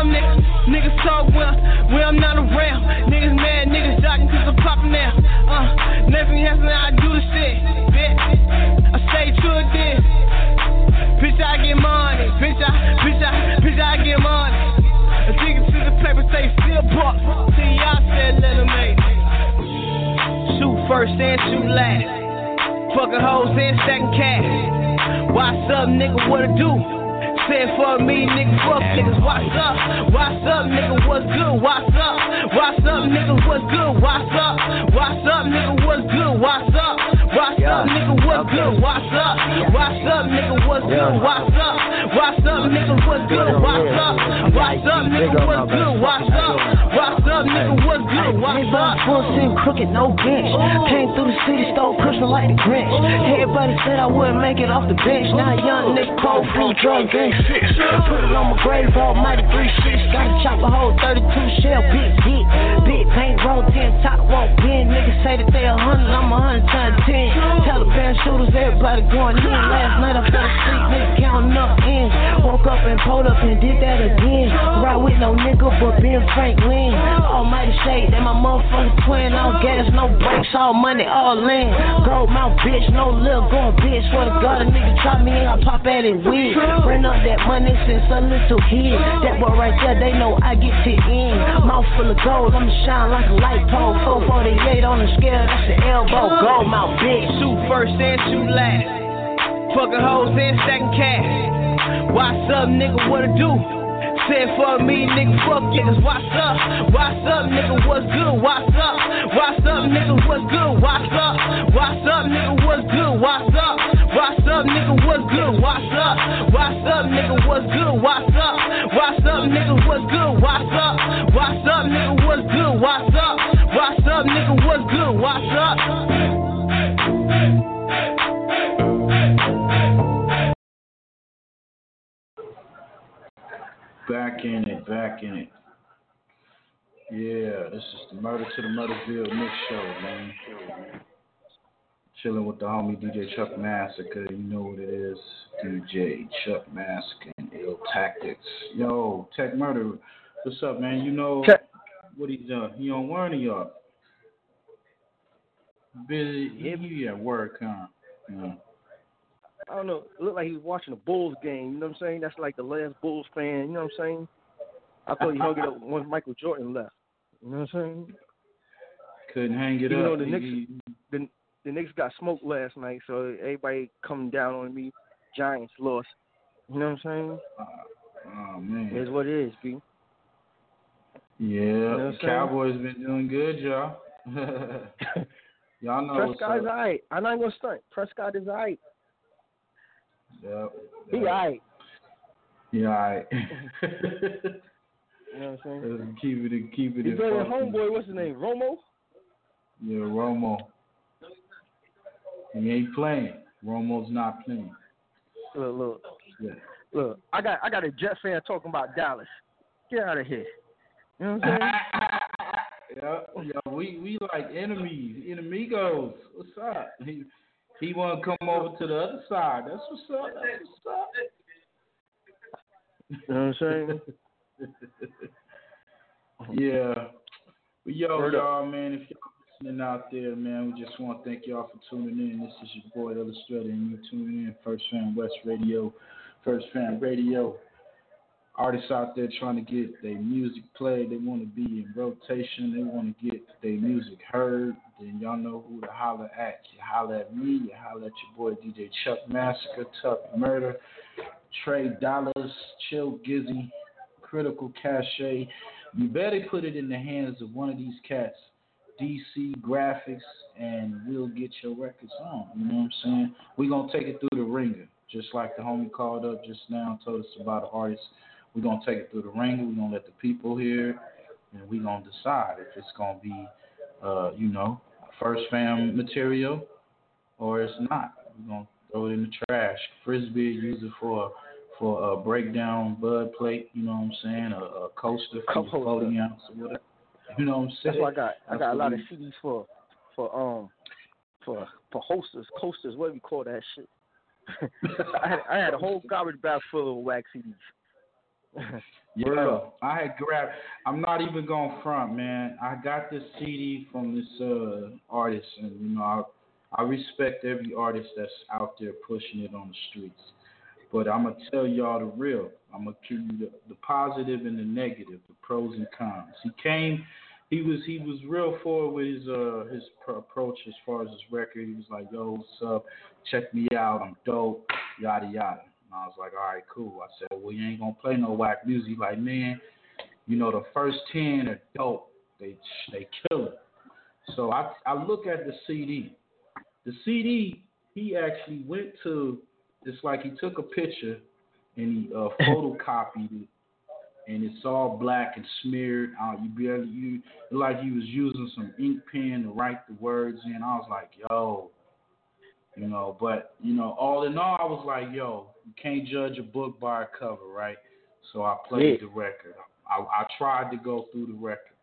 Speaker 7: fuck where you from, nigga. Niggas talk when, when I'm not around. Niggas mad, niggas jocking cause I'm popping now. Uh, nothing happens, I do the shit, bitch. I stay true to this. Bitch, I get money. Bitch, I, bitch, I, bitch, I get money. I think it's to the paper, say still buck. See, y'all said let them make. Shoot first and shoot last. Fucking hoes in second cash. What's up, nigga? What it do? Say it for me, nigga. Fuck niggas. What's up? What's up, nigga? What's good? What's up? What's up, nigga? What's good? What's up? What's up, nigga? What's good? What's up? What's up, nigga? What's good? What's up? What's up, nigga? What's good? What's up? What's up, nigga? What's good? What's up? What's up, nigga? What's good? What's up? What's up, nigga? What's good? What's up?
Speaker 9: Full sitting crooked, no bench. Came through the city, stole Christmas like the Grinch. Everybody said I wouldn't make it off the bench. Now young nigga cold food, drugs, and shit. Put it on my grave, almighty three six. Gotta chop a whole 32 shell, big dick. Big paint, roll 10, top won't bend. Niggas say that they a hundred, I'm a hundred times ten. Taliban shooters, everybody going in. Last night I fell asleep, nigga counting up ends. Woke up and pulled up and did that again. Ride with no nigga but Ben Franklin. Almighty shade, that my motherfucking twin. No gas, no brakes, all money, all in. Gold mouth bitch, no lil going bitch. Swear to God, a nigga try me and I pop at it weird. Bring up that money since a little kid. That boy right there, they know I get to in. Mouth full of gold, I'ma shine like a light pole. 448 on the scale, that's the elbow. Gold mouth bitch.
Speaker 7: Shoot first and shoot last. Fucking hoes in second cash. What's up, nigga? What it do? It for me, nigga. Fuck niggas. What's up? What's up, nigga? What's good? What's up? What's up, nigga? What's good? What's up? What's up, nigga? What's good? What's up? What's up, nigga? What's good? What's up? What's up, nigga? What's good? What's up? What's up, nigga? What's good? What's up? What's up, nigga? What's good? What's up? What's up, nigga? What's good? What's up?
Speaker 3: Back in it, back in it. Yeah, this is the Murder to the Murderville Mix Show, man. Chilling with the homie DJ Chuck Massacre. You know what it is. DJ Chuck Massacre and Ill Tactics. Yo, Tek Murda, what's up, man? You know
Speaker 5: Tech-
Speaker 3: what he done? He on one of y'all. Busy,
Speaker 5: Yeah.
Speaker 3: he at work, huh? Yeah.
Speaker 5: I don't know. It looked like he was watching a Bulls game. You know what I'm saying? That's like the last Bulls fan. You know what I'm saying? I thought he hung it up once Michael Jordan left. You know what I'm saying?
Speaker 3: Couldn't hang it
Speaker 5: You
Speaker 3: up.
Speaker 5: You know, the
Speaker 3: He-
Speaker 5: Knicks- The the Knicks got smoked last night, so everybody coming down on me. Giants lost. You know what I'm saying?
Speaker 3: Uh, oh man.
Speaker 5: It's what it is, B.
Speaker 3: Yeah,
Speaker 5: know
Speaker 3: the
Speaker 5: saying?
Speaker 3: Cowboys been doing good, y'all. y'all know what's
Speaker 5: Prescott's
Speaker 3: up.
Speaker 5: alright. I'm not gonna stunt. Prescott is alright.
Speaker 3: Yep.
Speaker 5: He
Speaker 3: yep.
Speaker 5: alright.
Speaker 3: Yeah, all right.
Speaker 5: You know what I'm saying?
Speaker 3: Let's keep it, keep it.
Speaker 5: He's
Speaker 3: in
Speaker 5: better homeboy. What's his name? Romo.
Speaker 3: Yeah, Romo. He ain't playing. Romo's not playing.
Speaker 5: Look, look,
Speaker 3: Yeah.
Speaker 5: look. I got I got a Jet fan talking about Dallas. Get out of here. You know what I'm saying?
Speaker 3: yeah, yeah, we we like enemies, enemigos. What's up? He he want to come over to the other side. That's what's up. That's what's up.
Speaker 5: You know what I'm saying?
Speaker 3: yeah. But yo,
Speaker 5: up.
Speaker 3: y'all, man, if y'all listening out there, man, we just want to thank y'all for tuning in. This is your boy Illustrator, and you tuning in First Fam West Radio, First Fam Radio. Artists out there trying to get their music played, they want to be in rotation, they want to get their music heard. Then y'all know who to holler at. You holler at me, you holler at your boy DJ Chuck Massacre, Tek Murda, Trey Dollars, Chill Gizzy, Critical Cache. You better put it in the hands of one of these cats, DC Graphics, and we'll get your records on. You know what I'm saying? We're going to take it through the ringer, just like the homie called up just now and told us about an artist. We're going to take it through the ringer. We're going to let the people hear and we're going to decide if it's going to be, uh, you know, first fam material or it's not. We're gonna throw it in the trash. Frisbee use it for for a breakdown bud plate. You know what I'm saying? A, a coaster for your. 40 ounce or whatever. You know what I'm saying?
Speaker 5: That's why I got I got a lot of CDs for for um for for hosters, coasters, whatever you call that shit. I had I had a whole garbage bag full of wax CDs.
Speaker 3: Yeah, I had grabbed. I'm not even going front, man. I got this CD from this uh artist, and you know, I I respect every artist that's out there pushing it on the streets. But I'm gonna tell y'all the real. I'm gonna give you the, the positive and the negative, the pros and cons. He came, he was he was real forward with his uh his pr- approach as far as his record. He was like, "Yo, what's up? Check me out. I'm dope." Yada yada. And I was like, all right, cool. I said, well, you ain't gonna play no whack music. Like, man, you know, the first ten are dope. They they kill it. So I I look at the CD. The CD, he actually went to. It's like he took a picture and he uh, photocopied it, and it's all black and smeared. Uh, you barely you like he was using some ink pen to write the words in. I was like, yo, you know. But you know, all in all, I was like, yo, you can't judge a book by a cover, right? So I played
Speaker 5: Yeah.
Speaker 3: the record. I, I tried to go through the record,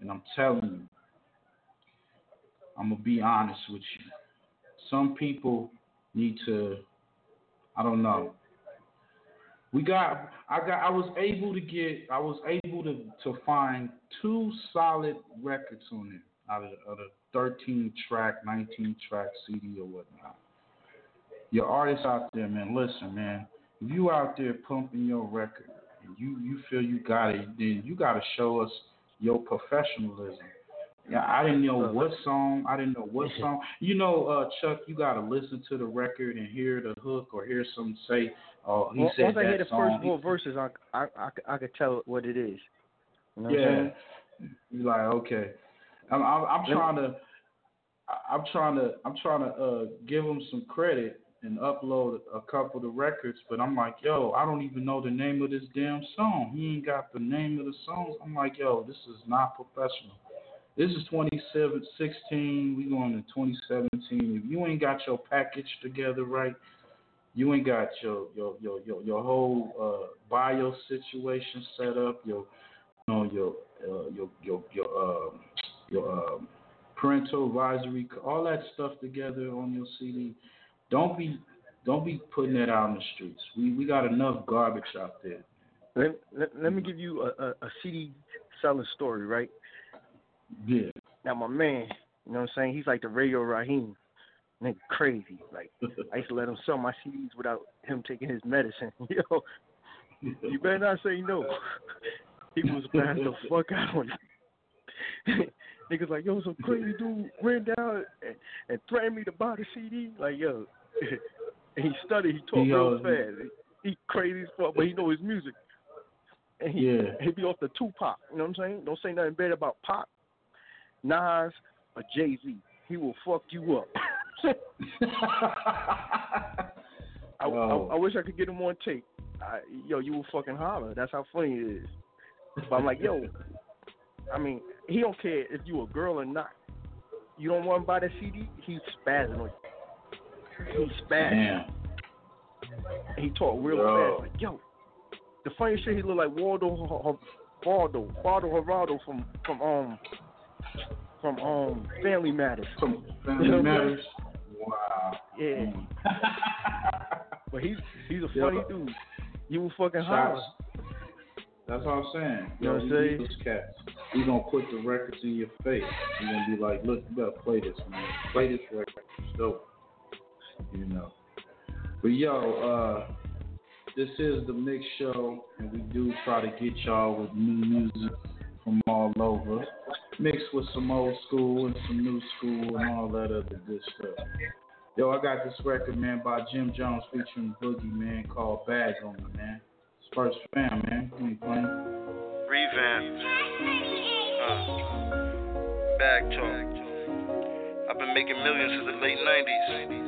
Speaker 3: and I'm telling you, I'm gonna be honest with you. Some people need to, I don't know. We got, I got, I was able to get, I was able to to find two solid records on it out of, out of 13 track, 19 track CD or whatnot. Your artists out there, man, listen, man. If you out there pumping your record and you you feel you got it, then you got to show us your professionalism. Yeah, I didn't know what song. I didn't know what song. You know, uh, Chuck, you got to listen to the record and hear the hook or hear someone say, "Oh, he
Speaker 5: Once
Speaker 3: said
Speaker 5: once I hear the
Speaker 3: song."
Speaker 5: first four verses, I I I could tell what it is. You know
Speaker 3: yeah, you're like, okay. I'm I'm, I'm trying to, I- I'm trying to, I'm trying to uh, give him some credit and upload a couple of records, but I'm like, yo, I don't even know the name of this damn song. He ain't got the name of the songs. I'm like, yo, this is not professional. This is 2016. We going to 2017. If you ain't got your package together right, you ain't got your your your your, your whole uh, bio situation set up. Your you know your uh, your your your um your um, parental advisory, all that stuff together on your CD. Don't be don't be putting that out in the streets. We we got enough garbage out there.
Speaker 5: Let, let, let me give you a, a, a CD selling story, right?
Speaker 3: Yeah.
Speaker 5: Now my man, you know what I'm saying? He's like the Radio Raheem. Nigga crazy. Like I used to let him sell my CDs without him taking his medicine. Yo, you better not say no. He was passed the fuck out on it. Niggas like, yo, some crazy dude ran down and, and threatened me to buy the CD. Like, yo, and he studied, he talk
Speaker 3: He,
Speaker 5: real
Speaker 3: uh,
Speaker 5: fast. He crazy as fuck, but he know his music. And he,
Speaker 3: Yeah.
Speaker 5: he be off the Tupac. You know what I'm saying? Don't say nothing bad about Pop, Nas, or Jay Z. He will fuck you up. I. I, I wish I could get him on tape. I, yo, you will fucking holler. That's how funny it is. But I'm like, yo, I mean, he don't care if you a girl or not. You don't want to buy the CD, he's spazzing on you. He's spazzing.
Speaker 3: Damn.
Speaker 5: He talk real
Speaker 3: Yo.
Speaker 5: fast. Like, yo, the funny shit, he look like Waldo, Waldo, Waldo Geraldo from from um from um Family Matters.
Speaker 3: From
Speaker 5: You know
Speaker 3: Family Matters. Wow.
Speaker 5: Yeah,
Speaker 3: Mm.
Speaker 5: but he's he's a
Speaker 3: Yo.
Speaker 5: funny dude. You will fucking holler.
Speaker 3: That's what I'm saying.
Speaker 5: You know what I'm saying?
Speaker 3: Those cats. He gonna put the records in your face. He gonna be like, look, you better play this, man. Play this record. It's dope. You know. But yo, uh, this is the mix show, and we do try to get y'all with new music from all over, mixed with some old school and some new school and all that other good stuff. Yo, I got this record, man, by Jim Jones featuring Boogie, man, called Bag on Me, man. It's first fam, man. Me playing.
Speaker 10: Revamp. Uh, bag talk. I've been making millions since the late 90s.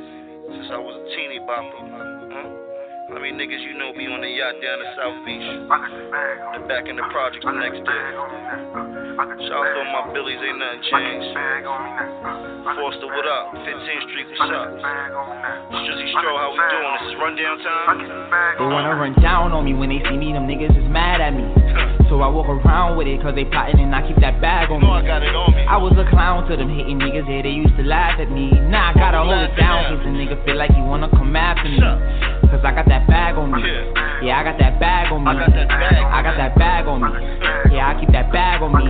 Speaker 10: Since I was a teeny bopper. Hmm? Huh? How many niggas you know be on the yacht down the South Beach? And back in the project the next day.
Speaker 6: Shout out to my Billies, ain't nothing changed. Foster, what up? 15th Street, what's up? Strizzy Stro, how we doing? This is rundown time.
Speaker 11: They wanna run down on me when they see me, them niggas is mad at me. So I walk around with it, cause they plotting and I keep that bag on me.
Speaker 6: I got it on me.
Speaker 11: I was a clown to them hating niggas, yeah, they used to laugh at me. Nah, I gotta hold it down, cause the nigga feel like he wanna come after me. Cause I got that bag on me. Yeah, I got that bag on me. I got that bag on me. Yeah, I keep that bag on me.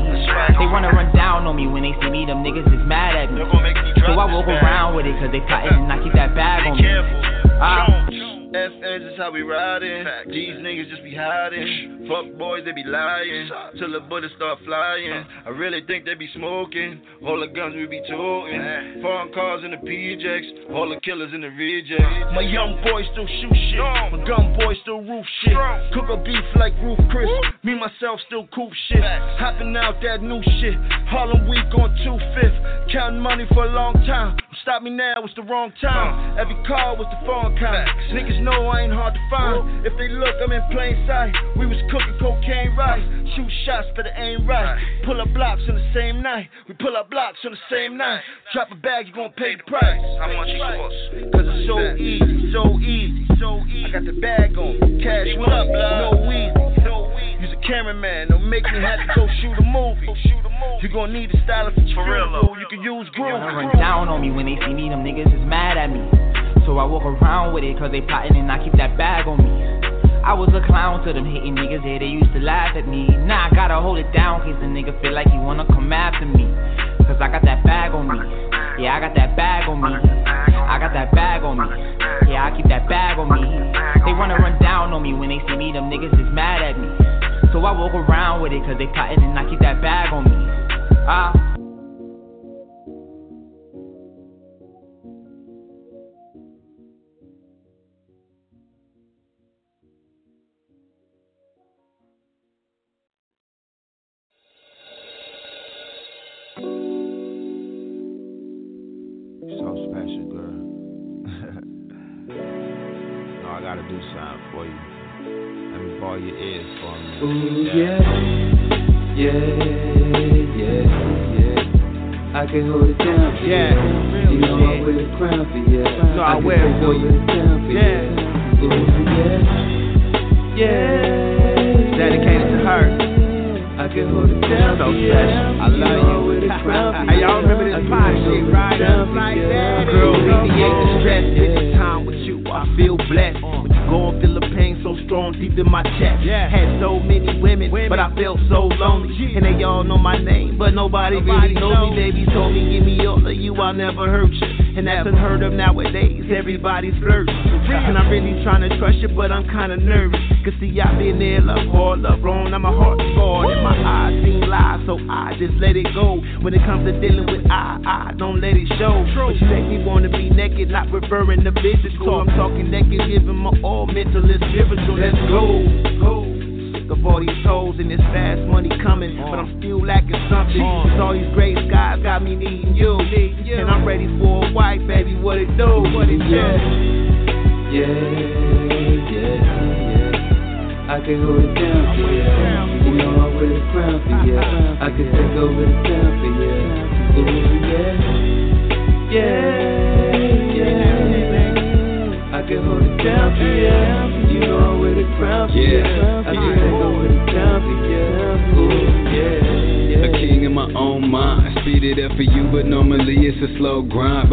Speaker 11: They wanna run down on me when they see me, them niggas is mad at me. So I walk around with it, cause they plotting and I keep that bag on me. Ah.
Speaker 6: FNs is how we riding. These niggas just be hiding. Fuck boys, they be lying. Till the bullets start flying. I really think they be smoking. All the guns we be toting. Foreign cars in the PJs. All the killers in the rejects.
Speaker 12: My young boys still shoot shit. My gun boys still roof shit. Cook a beef like Roof Chris. Me myself still coop shit. Hopping out that new shit. Harlem week on 2 Counting money for a long time. Stop me now, it's the wrong time. Every car was the phone kind. Niggas know I ain't hard to find. If they look, I'm in plain sight. We was cooking cocaine rice. Shoot shots, but it ain't right. Pull up blocks on the same night. We pull up blocks on the same night. Drop a bag, you gon' pay the price.
Speaker 6: How much it cost?
Speaker 12: Cause it's so easy, so easy, so easy. I got the bag on. Cash, what up, blood? No easy. You's a cameraman, don't make me have to go shoot a movie. You gon' need a stylist for real, though. You can use
Speaker 11: They wanna
Speaker 12: groove.
Speaker 11: run down on me when they see me, them niggas is mad at me. So I walk around with it, cause they plotting and I keep that bag on me. I was a clown to them hating niggas, yeah, they used to laugh at me. Now I gotta hold it down, case the nigga feel like he wanna come after me. Cause I got that bag on me. Yeah, I got that bag on me. I got that bag on me. Yeah, I keep that bag on me. They wanna run down on me when they see me, them niggas is mad at me. So I walk around with it, cause they plotting and I keep that bag on me. Ah.
Speaker 7: So don't let it show. But you make me wanna be naked, not referring to physical. I'm talking naked, giving my all mental and spiritual. Let's go, go. Sick of all these hoes and this fast money coming, uh. but I'm still lacking something. Uh. Cause all these gray skies got me needing you, and I'm ready for a wife, baby. What it do? What it do?
Speaker 13: Yeah, yeah, yeah. I can hold it down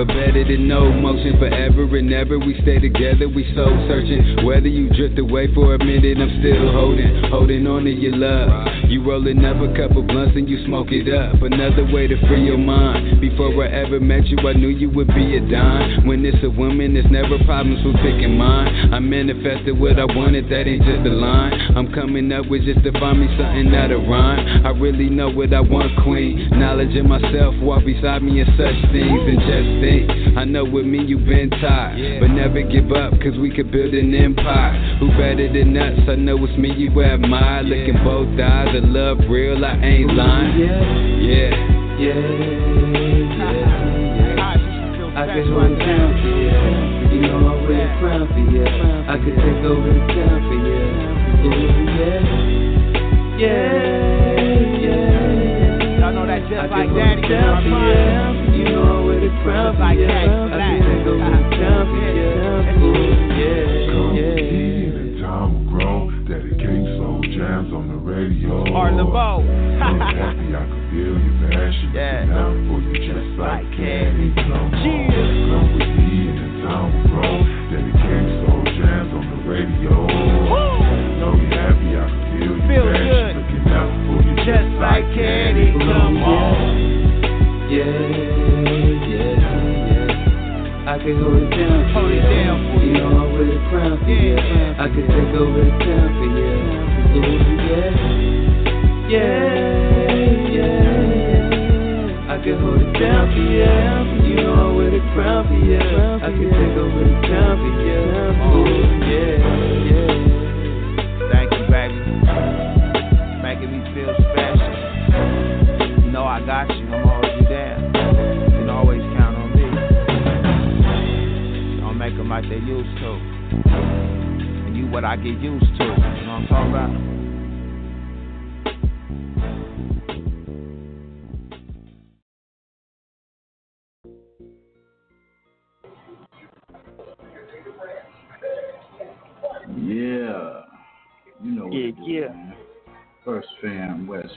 Speaker 14: But better than no motion forever and ever. We stay together, we soul searching. Whether you drift away for a minute, I'm still holding, holding on to your love. You rolling up a couple blunts and you smoke it up. Another way to free your mind. Before I ever met you, I knew you would be a dime. When it's a woman, there's never problems with picking mine. Manifested what I wanted, that ain't just a line. I'm coming up with just to find me something that'll rhyme. I really know what I want, queen. Knowledge of myself, walk beside me in such things and just think. I know with me you've been tired, but never give up, cause we could build an empire. Who better than us? I know it's me you admire. Look in both eyes, the love real, I ain't lying. Yeah.
Speaker 13: yeah, yeah. I can hold it I can take over the town for you. Ooh, yeah, yeah, yeah. I can hold it down for you. You know I'm with a crown for you. I can take over the town for you. Ooh, yeah, yeah.
Speaker 15: Time will grow, dedicate slow jams on the radio.
Speaker 7: Art Laboe.
Speaker 15: I'm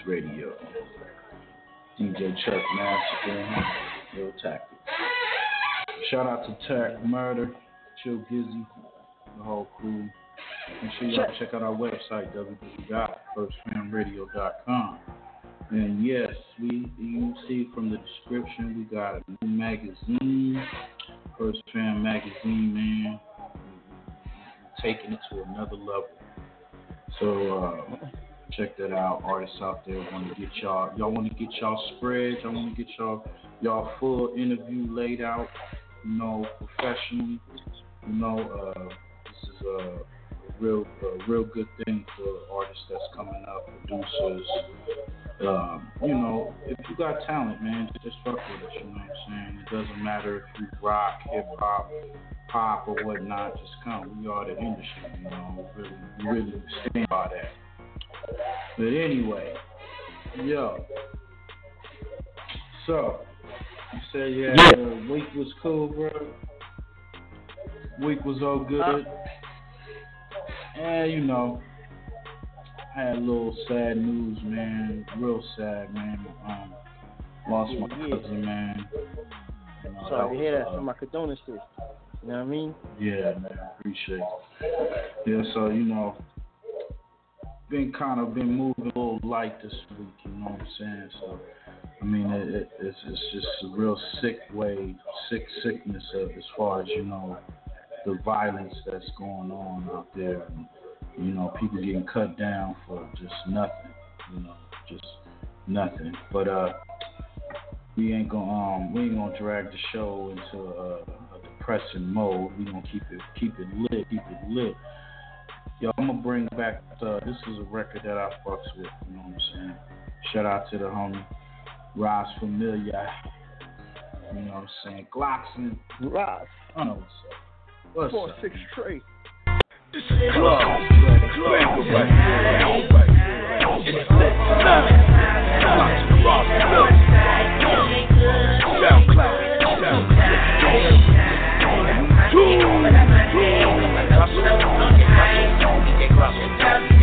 Speaker 15: Radio.
Speaker 3: DJ Chuck Massacre, Real Tactics. Shout out to Tek Murda, Chill Gizzy, the whole crew. Make sure y'all check out our website, www.firstfamradio.com. And yes, we you see from the description we got a new magazine, First Fam magazine, man. Taking it to another level. So uh, check that out. Artists out there want to get y'all y'all want to get y'all spreads. Y'all want to get y'all y'all full interview laid out. You know, professionally. You know, uh, this is a real a real good thing for artists that's coming up, producers. Um, you know, if you got talent, man, just fuck with it. You know what I'm saying? It doesn't matter if you rock, hip hop, pop, or whatnot. Just come. We are the industry. You know, really, really stand by that. But anyway, yo. So, you say yeah, the week was cool, bro. Week was all good. And you know, I had a little sad news, man. Real sad, man. Um, lost my
Speaker 5: Yeah, yeah.
Speaker 3: cousin, man. You know,
Speaker 5: Sorry to hear uh, that.
Speaker 3: was,
Speaker 5: So my condolences. You know what I mean?
Speaker 3: yeah, man, appreciate it. Yeah, so you know, been kind of been moving a little light this week. You know what I'm saying? So, I mean, it, it, it's it's just a real sick way, sick sickness of as far as you know, the violence that's going on out there. And, you know, people getting cut down for just nothing. You know, just nothing. But uh, we ain't gonna um we ain't gonna drag the show into a, a depressing mode. We gonna keep it keep it lit, keep it lit. Yo, I'm gonna bring back. Uh, this is a record that I fucks with. You know what I'm saying? Shout out to the homie Ross Familia. You know what I'm saying? Glocks and
Speaker 5: Ross.
Speaker 3: I don't know what's up. What's
Speaker 5: Four
Speaker 3: up?
Speaker 5: six straight.
Speaker 15: Club.
Speaker 16: Going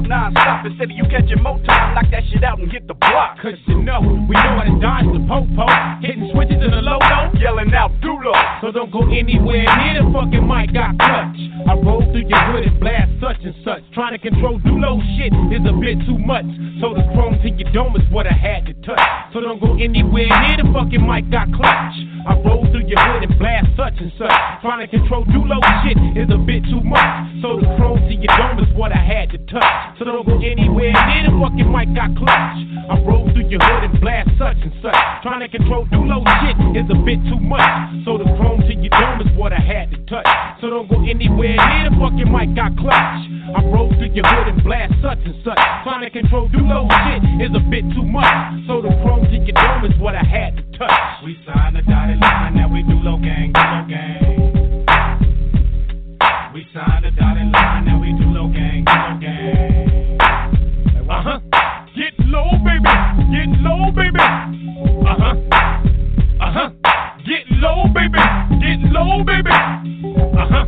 Speaker 17: love non-stop. Instead of you catching more time, knock that shit out and get the block.
Speaker 18: Cause you know, we know how to dodge the po-po. Hitting switches in the low-low.
Speaker 17: Yelling out Dulo.
Speaker 18: So don't go anywhere near the fucking mic I clutch. I roll through your hood and blast such and such. Trying to control Dulo shit is a bit too much. So the chrome to your dome is what I had to touch. So don't go anywhere near the fucking mic I clutch. I roll through your hood and blast such and such. Trying to control too low shit is a bit too much. So the chrome to your dome is what I had to touch. So don't go anywhere near the fucking mic I clutch. I roll through your hood and blast such and such. Trying to control too low shit is a bit too much. So the chrome to your dome is what I had to touch. So don't go anywhere near the fucking mic I clutch. I roll through your hood and blast such and such. Trying to control too low shit is a bit too much. So the chrome to your dome is what I had to touch.
Speaker 17: We signed a dotted line, now we do low gang, do low gang. We signed a dotted line, now we do low gang, do low gang.
Speaker 18: Uh huh. Get low, baby. Get low, baby. Uh huh. Uh huh. Get low, baby. Get low, baby. Uh huh.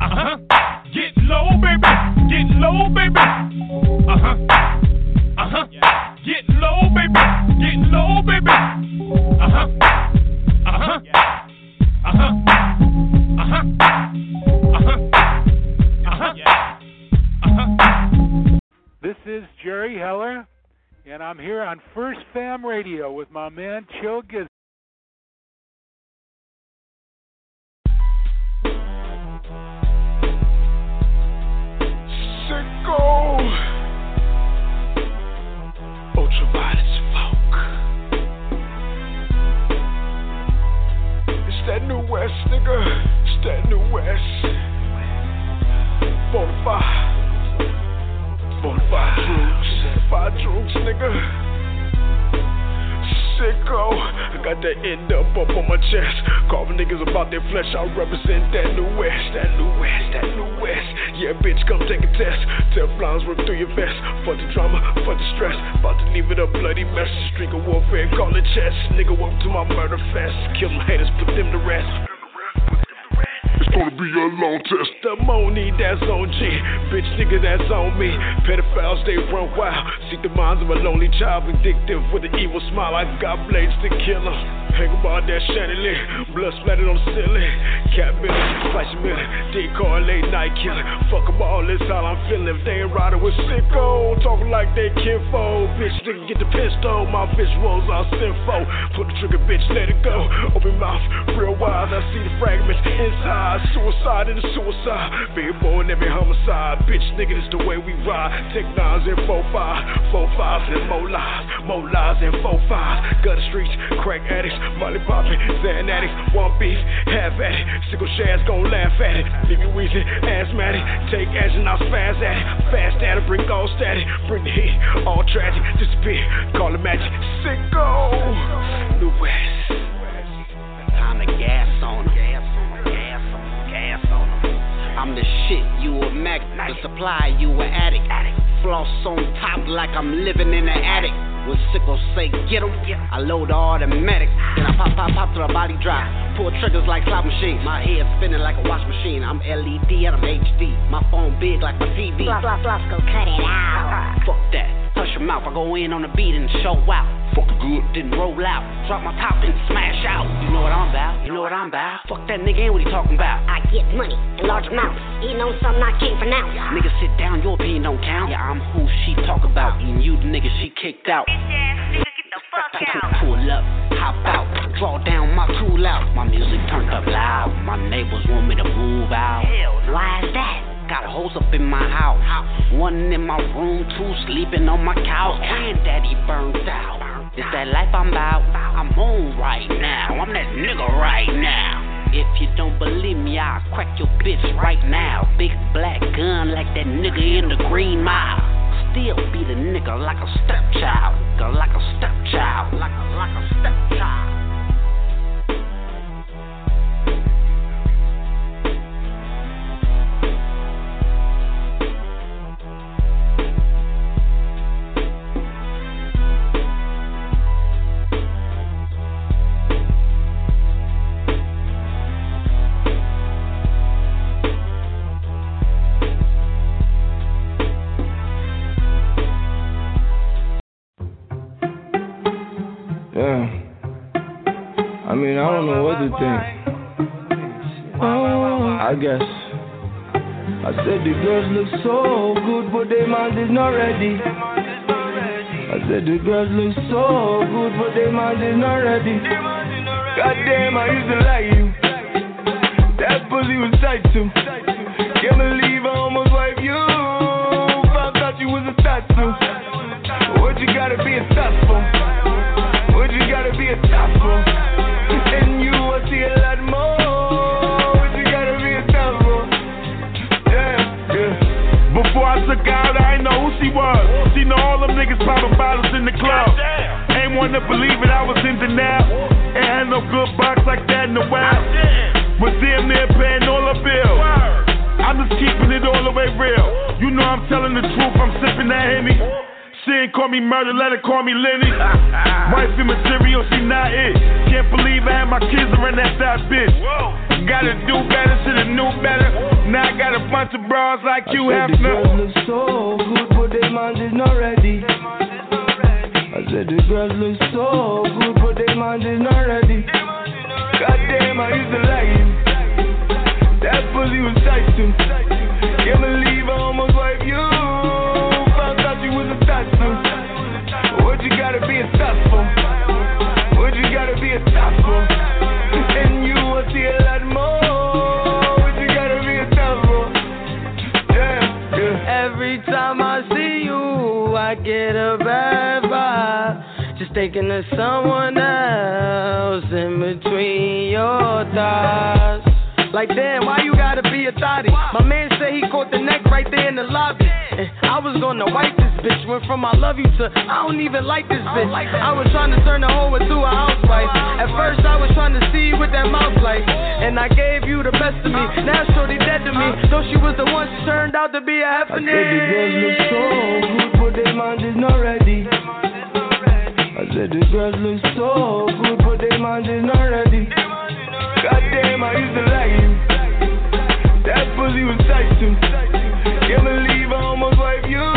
Speaker 18: Uh huh. Get low, baby. Get low, baby. Uh huh. Uh huh. Get low, baby. Get low, baby.
Speaker 19: This is Jerry Heller, and I'm here on First Fam Radio with my man Chill Giz.
Speaker 20: Sicko. Ultraviolet that new West, nigga. It's that new West. Bonafide. Bonafide droogs. Bonafide droogs, nigga. Sicko. I got that end up up on my chest. Carving niggas about their flesh. I represent that new West. That new West. That new West. Yeah, bitch, come take a test. Teflons work through your vest. For the drama, for the stress. About to leave it a bloody mess. Drink of warfare, call it chess. Nigga, welcome to my murder fest. Kill them haters, put them to rest. It's gonna be a long test. The money that's on G, bitch nigga that's on me. Pedophiles they run wild. seek the minds of a lonely child, vindictive with an evil smile. I got blades to kill kill 'em. Hang about that chandelier, blood splattered on the ceiling. Cat billing, flash million, decoy late night killing. Fuck 'em all, this how I'm feeling. They ain't riding with sicko, talking like they kinfolk. Bitch nigga get the pistol, my visuals are sinful. Pull the trigger, bitch, let it go. Open mouth, real wise. I see the fragments inside. Suicide and suicide. Big boy in every homicide. Bitch nigga, this the way we ride. Take nines and four five, four fives and more lives, more lives and four fives. Gutter streets, crack addicts, molly popping, Xan addicts. One beef, half at it. Sickle shads gon' laugh at it. Leave you wheezing, asthmatic. Take action, I'll spaz at it. Fast at it, bring all static. Bring the heat, all tragic. Disappear, call it magic. Sicko, New West.
Speaker 21: Time to gas on. I'm the shit, you a magnet. The supply, you a addict. Floss on top like I'm living in an attic. When sickles say get 'em, I load the automatic. Then I pop, pop, pop till the body drop. Pull triggers like slot machines. My head spinning like a wash machine. I'm LED and I'm HD. My phone big like my TV.
Speaker 22: Go cut it out.
Speaker 21: Mouth, I go in on the beat and show out. Fuck it good, then roll out. Drop my top and smash out. You know what I'm about? You know what I'm about? Fuck that nigga ain't what he talking about.
Speaker 22: I get money in large amounts, eating on something I can't pronounce.
Speaker 21: Nigga sit down, your opinion don't count. Yeah, I'm who she talk about, and you the nigga she kicked out. Pull up, hop out, draw down my tool out. My music turned up loud. My neighbors want me to move out.
Speaker 22: Hell, Why is that?
Speaker 21: Got hose up in my house. One in my room, two sleeping on my couch. Granddaddy burned out. It's that life I'm about. I'm on right now. I'm that nigga right now. If you don't believe me, I'll crack your bitch right now. Big black gun like that nigga in the green mile. Still be the nigga like a stepchild. Like a stepchild. Like a, like a stepchild.
Speaker 23: I don't know what to think. I guess. I said the girls look so good, but their mind is not ready. I said the girls look so good, but their mind is not ready. Goddamn, I used to like you. That pussy was tight too. Can't believe I almost wiped you. Found out you was a tattoo. What you gotta be a for? What you gotta be a top
Speaker 20: she was. She know all them niggas popping bottles in the club. Ain't wanna believe it, I was in denial. Ain't had no good box like that in a while. Was damn near paying all the bills. I'm just keeping it all the way real. You know I'm telling the truth, I'm sipping that Henny. She ain't call me murder, let her call me Lenny. Wifey material, she not it. Can't believe I had my kids around that side bitch. Gotta do better, should've knew better. Now I got a bunch of bras like
Speaker 23: I
Speaker 20: have
Speaker 23: said the
Speaker 20: no.
Speaker 23: girls look so good, their mind is not ready. I said the girls look so good, but their mind is not ready. Goddamn, I used to like you. That pussy was tight too. Can't believe I almost wiped you. Found out you was a tattoo. What you gotta be a top for? What you gotta be a top for? And you will see a lot more.
Speaker 7: Get a bad vibe. Just thinking of someone else in between your thighs. Like, damn, why you gotta be a thotty? My man said he caught the neck right there in the lobby. And I was gonna wipe this bitch. Went from I love you to I don't even like this bitch. I was trying to turn the hoe into a housewife. At first, I was trying to see what that mouth like. And I gave you the best of me. Now, shorty dead to me. Though she was the one, she turned out to be a
Speaker 23: I said the girls look so good, but their mind is not ready. I said the girls look so good, but their mind is not ready. God damn, I used to like you
Speaker 24: was even texting. Can't believe I almost wiped you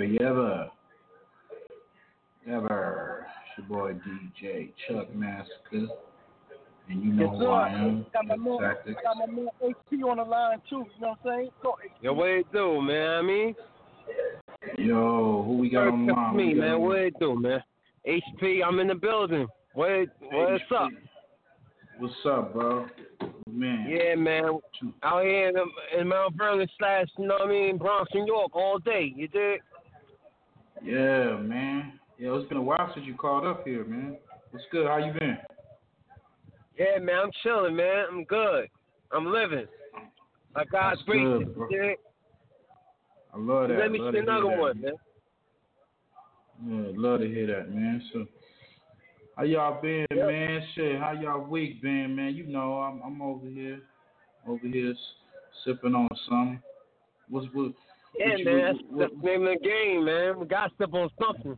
Speaker 17: ever,
Speaker 7: you
Speaker 3: ever, ever. It's your boy DJ Chuck Massacre. And you know
Speaker 5: yes,
Speaker 3: who. I am.
Speaker 5: Got my, man, got my man HP on the line too, you know what I'm saying? So,
Speaker 25: Yo, what it do, man? I mean?
Speaker 3: Yo, who we got on the line?
Speaker 25: me, man. What it do, man? HP, I'm in the building. What, what's HP. up?
Speaker 3: What's up, bro? Man.
Speaker 25: Yeah, man. Out here in, in Mount Vernon slash, you know what I mean, Bronx, New York all day. You dig?
Speaker 3: Yeah, man. Yeah, it's been a while since you called up here, man. What's good? How you been?
Speaker 25: Yeah, man, I'm chilling, man. I'm good. I'm living. My God's grace.
Speaker 3: I love that.
Speaker 25: Let me see another one, man. man.
Speaker 3: Yeah, love to hear that, man. So, how y'all been, yep. man? Shit, how y'all week been, man? You know, I'm, I'm over here, over here sipping on some. What's what?
Speaker 25: Yeah,
Speaker 3: What
Speaker 25: man, that's,
Speaker 3: what-
Speaker 25: that's the name of the game, man. We got to step on something.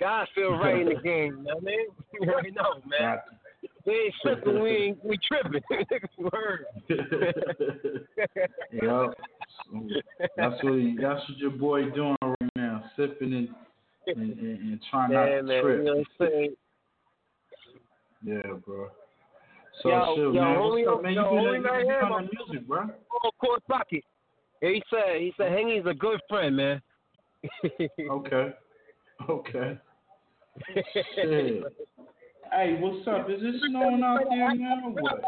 Speaker 25: God feel right in the game, you know what I mean? You already know, man. We ain't tripping, we ain't we tripping. Word.
Speaker 3: yeah. That's what he, that's what your boy doing right now, sipping and and, and, and trying not
Speaker 25: Yeah,
Speaker 3: to
Speaker 25: man,
Speaker 3: trip.
Speaker 25: you know what I'm saying?
Speaker 3: Yeah, bro. So
Speaker 25: Yo,
Speaker 3: shit,
Speaker 25: yo,
Speaker 3: man.
Speaker 25: homie,
Speaker 3: What's up, man? You
Speaker 25: yo,
Speaker 3: been,
Speaker 25: homie
Speaker 3: you
Speaker 25: right
Speaker 3: been
Speaker 25: here,
Speaker 3: on music, bro?
Speaker 25: Oh, court pocket. Yeah, he said he said Hengy's a good friend, man.
Speaker 3: Okay. Okay. Shit. Hey, what's up? Is it snowing out there now or what?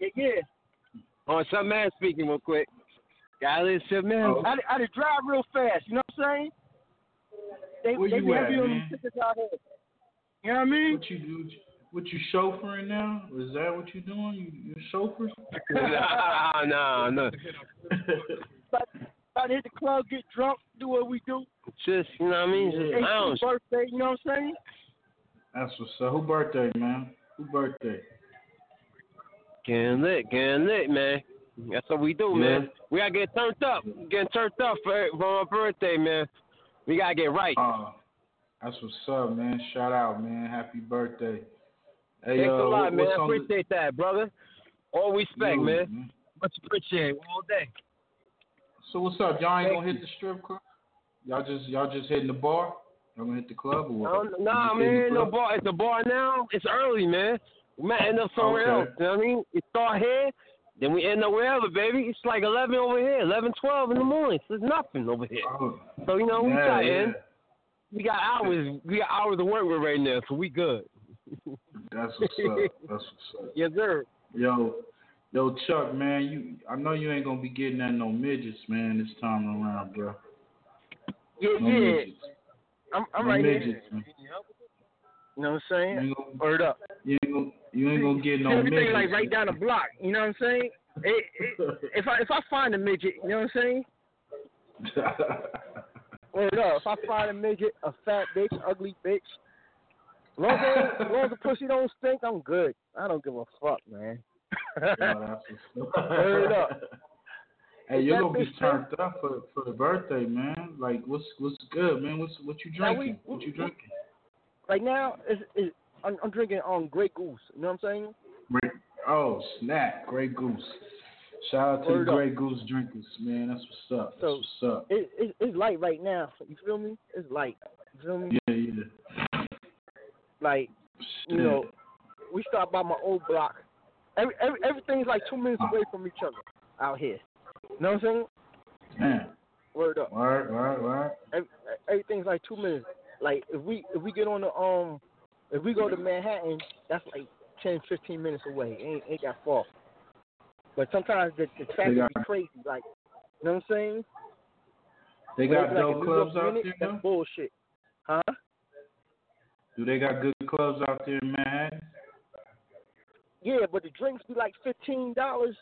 Speaker 25: Yeah, yeah. Oh, some man speaking real quick. Got this shit, man.
Speaker 3: Oh.
Speaker 25: I, I just drive real fast. You know what I'm saying? They,
Speaker 3: Where
Speaker 25: they
Speaker 3: you
Speaker 25: be
Speaker 3: at,
Speaker 25: heavy on
Speaker 3: man?
Speaker 25: them out here. You know what I mean?
Speaker 3: What you do? What you chauffeuring now? Is that what you're doing? You you chauffeur?
Speaker 25: nah, nah, nah.
Speaker 5: About, about to hit the club, get drunk, do what we do.
Speaker 25: Just, you know what I mean? Just
Speaker 5: Hey,
Speaker 25: lounge.
Speaker 5: birthday, you know what I'm saying?
Speaker 3: That's what's up. Who birthday, man? Who birthday?
Speaker 25: Getting lit, getting lit, man. That's what we do,
Speaker 3: Yeah.
Speaker 25: man. We gotta get turned up. Getting turned up for for my birthday, man. We gotta get right.
Speaker 3: Uh, that's what's up, man. Shout out, man. Happy birthday. Hey,
Speaker 25: Thanks
Speaker 3: uh,
Speaker 25: a lot,
Speaker 3: what-
Speaker 25: man.
Speaker 3: what's on the-
Speaker 25: Appreciate that, brother. All respect,
Speaker 3: Yo,
Speaker 25: man. Much appreciated all day.
Speaker 3: So what's up? Y'all ain't
Speaker 25: Thank
Speaker 3: gonna hit the strip club? Y'all just y'all just hitting the bar? Y'all gonna hit the club or what?
Speaker 25: Um, nah,
Speaker 3: just hitting
Speaker 25: man,
Speaker 3: the
Speaker 25: no bar. It's a bar now. It's early, man. We might end up somewhere
Speaker 3: Okay.
Speaker 25: else. You know what I mean? We start here, then we end up wherever, baby. It's like 11 over here, 11, 12 in the morning. So it's nothing over here. So, you know, we
Speaker 3: Oh. Yeah,
Speaker 25: try
Speaker 3: yeah.
Speaker 25: in. We got hours. We got hours to work with right now, so we good.
Speaker 3: That's what's up. That's what's up.
Speaker 25: Yes, sir.
Speaker 3: Yo, yo, Chuck, man, you I know you ain't gonna be getting at no midgets, man, this time around, bro.
Speaker 5: Yeah,
Speaker 3: No
Speaker 5: yeah.
Speaker 3: midgets.
Speaker 5: I'm, I'm
Speaker 3: no
Speaker 5: right here.
Speaker 3: midgets, man.
Speaker 5: You know what I'm saying?
Speaker 3: You gonna,
Speaker 5: Word up.
Speaker 3: you ain't gonna, you ain't gonna get no
Speaker 5: Everything
Speaker 3: midgets.
Speaker 5: like right down the block. You know what I'm saying? It, it, if I if I find a midget, you know what I'm saying? Word up. If I find a midget, a fat bitch, ugly bitch, long as, as long as the pussy don't stink, I'm good. I don't give a fuck, man.
Speaker 3: That's what's up. Hey, you're gonna be turned up for for the birthday, man. Like, what's what's good, man? What's what you drinking?
Speaker 5: we-
Speaker 3: what you drinking?
Speaker 5: Right now, it's, it's, I'm, I'm drinking um Grey Goose. You know what I'm saying?
Speaker 3: Great. Oh, snap! Grey Goose. Shout out to
Speaker 5: Word
Speaker 3: the. Grey Goose drinkers, man. That's what's up. That's
Speaker 5: So
Speaker 3: what's up.
Speaker 5: it, it it's light right now. You feel me? It's light. You feel me?
Speaker 3: Yeah, yeah.
Speaker 5: Like you know, we start by my old block. Every, every everything's like two minutes away from each other out here. You know what I'm saying?
Speaker 3: Man.
Speaker 5: Word up.
Speaker 3: Word, word, word.
Speaker 5: Every, everything's like two minutes. Like if we if we get on the um if we go to Manhattan, that's like 10, 15 minutes away. Ain't ain't that far. But sometimes the, the traffic
Speaker 3: got-
Speaker 5: be crazy. Like you know what I'm saying?
Speaker 3: They got
Speaker 5: it's like
Speaker 3: dope clubs out there,
Speaker 5: That's bullshit. Huh?
Speaker 3: Do they got good clubs out there in Manhattan?
Speaker 5: Yeah, but the drinks be like fifteen dollars.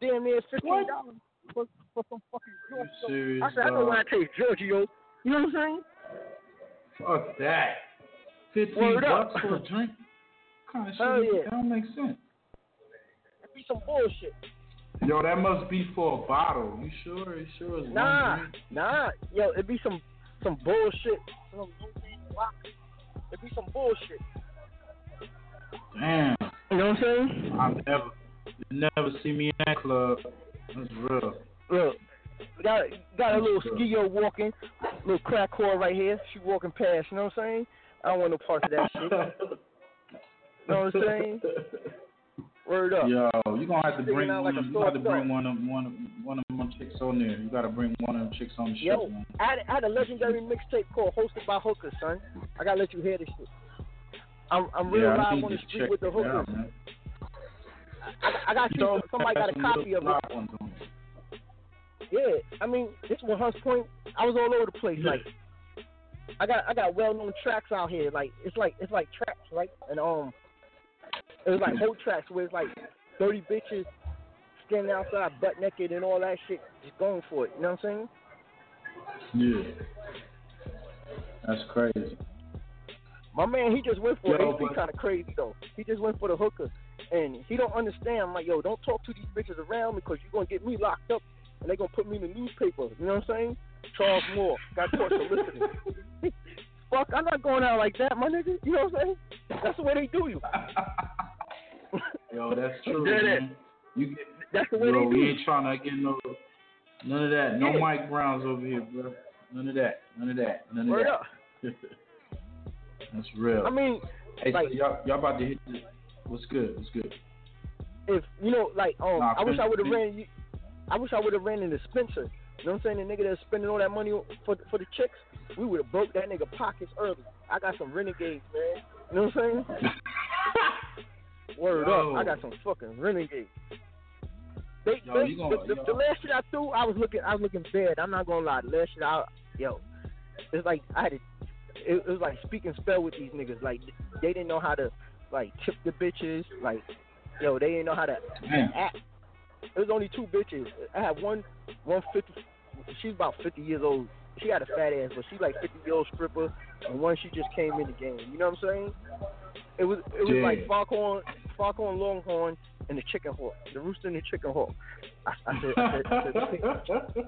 Speaker 5: Damn near fifteen dollars for, for some fucking Giorgio.
Speaker 3: serious,
Speaker 5: I said I know when I
Speaker 3: dog?
Speaker 5: taste Giorgio. You know what I'm saying?
Speaker 3: Fuck that. Fifteen
Speaker 5: Word up.
Speaker 3: bucks for a drink? What kind of shit?
Speaker 5: Hell
Speaker 3: is-
Speaker 5: yeah.
Speaker 3: That don't make sense.
Speaker 5: It be some bullshit.
Speaker 3: Yo, that must be for a bottle. You sure? You sure it's
Speaker 5: Nah,
Speaker 3: one drink?
Speaker 5: nah. Yo, it be some some bullshit. Some, it be some bullshit.
Speaker 3: Damn.
Speaker 5: You know what I'm saying?
Speaker 3: I never, you never see me in that club. That's real.
Speaker 5: Look, got got a little skio walking, little crack whore right here. She walking past. You know what I'm saying? I don't want no part of that shit. You know what I'm saying? Word up.
Speaker 3: Yo, you gonna have to bring one.
Speaker 5: like
Speaker 3: of, you have to bring one of one of one of them chicks on there. You gotta bring one of them chicks on the show,
Speaker 5: Yo,
Speaker 3: man.
Speaker 5: I had, I had a legendary mixtape called "Hosted by Hookers," son. I gotta let you hear this shit. I'm I'm real
Speaker 3: yeah,
Speaker 5: live on the street with the
Speaker 3: out,
Speaker 5: hookers.
Speaker 3: man.
Speaker 5: I, I got you. Somebody got a copy of it.
Speaker 3: flop on it.
Speaker 5: Yeah, I mean, this one Hunts Point. I was all over the place. Like, I got I got well known tracks out here. Like, it's like it's like tracks, right? And um, it was like whole tracks where it's like thirty bitches standing outside butt naked and all that shit, just going for it. You know what I'm saying?
Speaker 3: Yeah. That's crazy.
Speaker 5: My man, he just went for
Speaker 3: Yo,
Speaker 5: it. He kind of crazy though. He just went for the hooker. And he don't understand. I'm like, yo, don't talk to these bitches around me because you're gonna get me locked up and they're gonna put me in the newspaper. You know what I'm saying? Charles Moore got caught soliciting. Fuck, I'm not going out like that, my nigga. You know what I'm saying? That's the way they do you.
Speaker 3: Yo, that's true. Man. You
Speaker 5: That's the way
Speaker 3: yo,
Speaker 5: they do
Speaker 3: we ain't trying to get no none of that. No
Speaker 5: Yeah.
Speaker 3: Mike Browns over here, bro. None of that. None of that. None of
Speaker 5: Word
Speaker 3: that. That's real.
Speaker 5: I mean,
Speaker 3: hey,
Speaker 5: like-
Speaker 3: so y'all y'all about to hit this. What's good? What's good?
Speaker 5: if you know, like, um,
Speaker 3: Nah,
Speaker 5: I wish I would have ran. You, I wish I would have ran into Spencer. You know what I'm saying? The nigga that's spending all that money for for the chicks, we would have broke that nigga pockets early. I got some renegades, man. You know what I'm saying? Word up, I got some fucking renegades. They,
Speaker 3: Yo,
Speaker 5: they,
Speaker 3: gonna-
Speaker 5: the, the, the last shit I threw, I was looking, I was looking bad. I'm not gonna lie. The last shit I, yo, it's like I had to, it, it was like speaking spell with these niggas. Like they didn't know how to, like tip the bitches. Like, yo, they didn't know how to
Speaker 3: Man.
Speaker 5: act. It was only two bitches. I had one, one fifty. She's about fifty years old. She had a fat ass, but she's like fifty year old stripper, and one she just came in the game. You know what I'm saying? It was it was
Speaker 3: Yeah.
Speaker 5: like Foghorn, Foghorn Leghorn, and the chicken hawk, the rooster and the chicken hawk. I, I said, I said, I said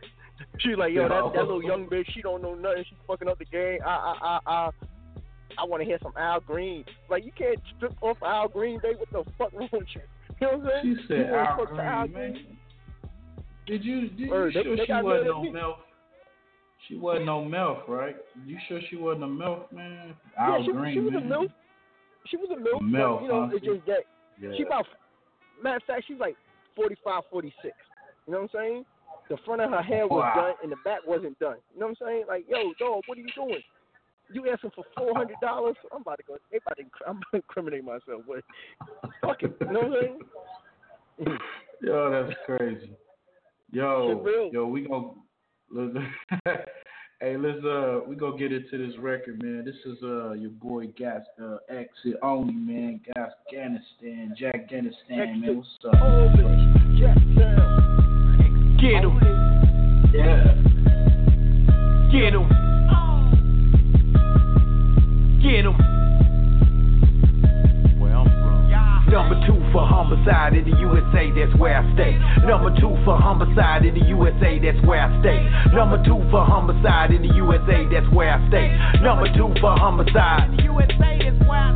Speaker 5: she like, yo, that, that little young bitch, she don't know nothing. She's fucking up the game. I, I, I, I, I want to hear some Al Green. Like, you can't strip off Al Green, babe. What the fuck wrong with you? You know what I'm saying?
Speaker 3: She said
Speaker 5: you
Speaker 3: Al
Speaker 5: to Al
Speaker 3: Green, man. Did you did you
Speaker 5: they-
Speaker 3: sure
Speaker 5: they
Speaker 3: she wasn't no. MILF? She wasn't no MILF, right? You sure she wasn't a MILF, man?
Speaker 5: Yeah,
Speaker 3: Al
Speaker 5: she,
Speaker 3: Green,
Speaker 5: she was
Speaker 3: man.
Speaker 5: a milf. She was a milf.
Speaker 3: milf,
Speaker 5: you know,
Speaker 3: huh?
Speaker 5: it's just that
Speaker 3: Yeah.
Speaker 5: she about. Matter of fact, she's like 45, 46. You know what I'm saying? The front of her hair was
Speaker 3: Wow.
Speaker 5: done and the back wasn't done. You know what I'm saying? Like, yo, dog, what are you doing? You asking for four hundred dollars? I'm about to go. They about to. I'm about to incriminate myself, but fuck it. You know what I'm saying?
Speaker 3: Yo, that's crazy. Yo, yo, we gonna let's, hey, let's uh, we gonna get into this record, man. This is uh your boy Gas uh exit only, man. Gas Afghanistan, Jack Afghanistan, man. What's up?
Speaker 5: Oh, bitch. Jackson.
Speaker 26: Get him.
Speaker 3: Yeah.
Speaker 26: Get him. Get him. Where I'm from. Number two for homicide in the USA, that's where I stay. Number two for homicide in the USA, that's where I stay. Number two for homicide in the USA, that's where I stay. Number two for homicide.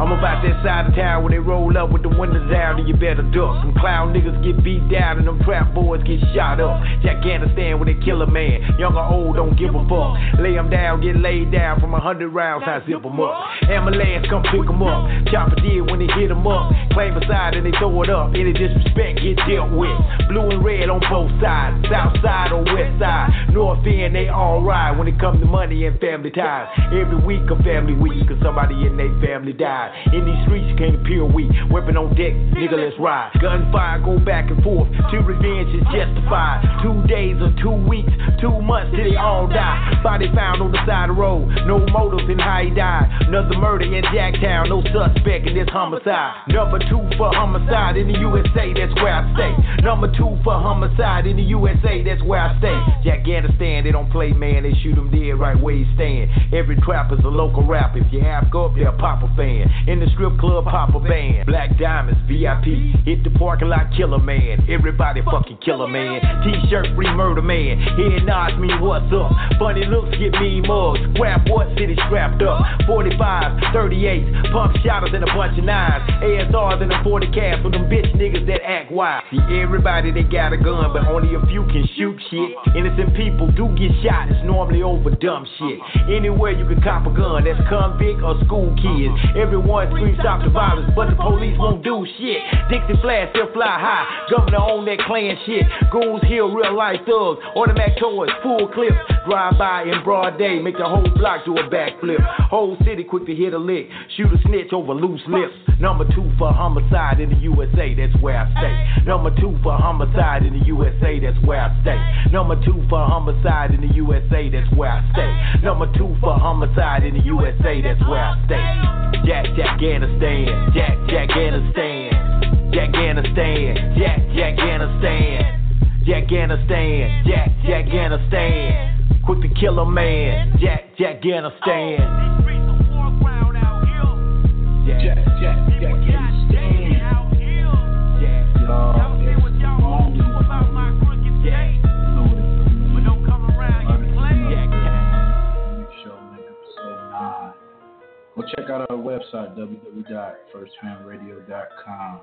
Speaker 26: I'm about that side of town when they roll up with the windows down and you better duck. Some clown niggas get beat down and them trap boys get shot up. Afghanistan when they kill a man. Young or old, don't give a fuck. Lay 'em down, get laid down from a hundred rounds, I zip 'em up. Ambulance come pick 'em up. Chopper did when they hit 'em up. Claim a side and they throw it up. Any disrespect get dealt with. Blue and red on both sides. South side or west side. North end, they alright when it come to money and family ties. Every week a family week, cause somebody in their family died. In these streets, you can't appear weak. Weapon on deck, nigga, let's ride. Gunfire go back and forth. Till revenge is justified. Two days or two weeks, two months till they all die. Body found on the side of the road. No motive in how he died. Another murder in Jacktown. No suspect in this homicide. Number two for homicide in the USA, that's where I stay. Number two for homicide in the USA, that's where I stay. Afghanistan, they don't play, man. They shoot him dead right where you stand. Every trapper's a local rap. If you have go up, they're a Papa fan. In the strip club, Papa band. Black Diamonds, VIP. Hit the parking lot, killer man. Everybody fucking killer man. T-shirt, free murder man. Head nods me, what's up? Funny looks, get me mugs. Rap what city strapped up? 45, 38, pump shotters and a bunch of nines. ASRs and a 40 cast for them bitch niggas that act wild. See, everybody they got a gun, but only a few can shoot shit. Innocent people do get shot, it's normally over dumb shit. Anywhere you can cop a gun, that's convict or school kids. Everyone screams stop the violence, but the police won't do shit. Dixie flash still fly high, governor on that clan shit. Goons heal real life thugs, automatic toys, full clips. Drive by in broad day, make the whole block do a backflip. Whole city quick to hit a lick, shoot a snitch over loose lips. Number two for homicide in the USA, that's where I stay. Number two for homicide in the USA, that's where I stay. Number two for homicide in the USA, that's where I stay. Number two for homicide in the USA, that's where I stay. Jack, Jack, Afghanistan. Jack, Jack, Afghanistan. Jack, Afghanistan. Jack, Jack, Afghanistan. Jack, Afghanistan. Jack, Jack, Afghanistan. Quick to kill a man. Jack, Jack, Afghanistan.
Speaker 3: Jack, Jack, Jack, Afghanistan. Go check out our website, www.firstfamradio.com.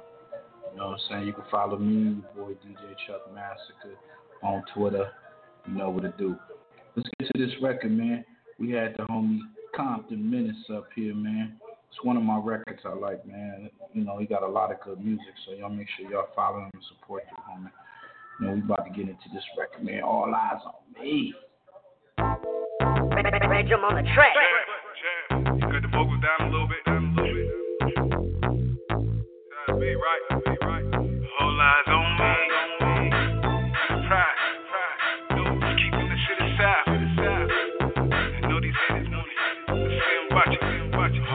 Speaker 3: You know what I'm saying? You can follow me, your boy DJ Chuck Massacre, on Twitter. You know what to do. Let's get to this record, man. We had the homie Compton Menace up here, man. It's one of my records I like, man. You know, he got a lot of good music, so y'all make sure y'all follow him and support the homie. You know, we about to get into this record, man. All eyes on me.
Speaker 27: Random on the track.
Speaker 28: Cut the vocals down a little bit,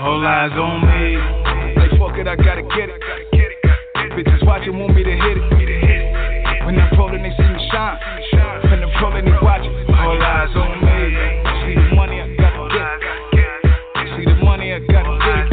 Speaker 28: Whole eyes on me. Like fuck it, I gotta get it. Bitches watching, want me to hit it. When I'm rolling, they see me shine. When I'm rolling, they watch it. All eyes on me. See the money, I gotta get it. See the money, I gotta get it.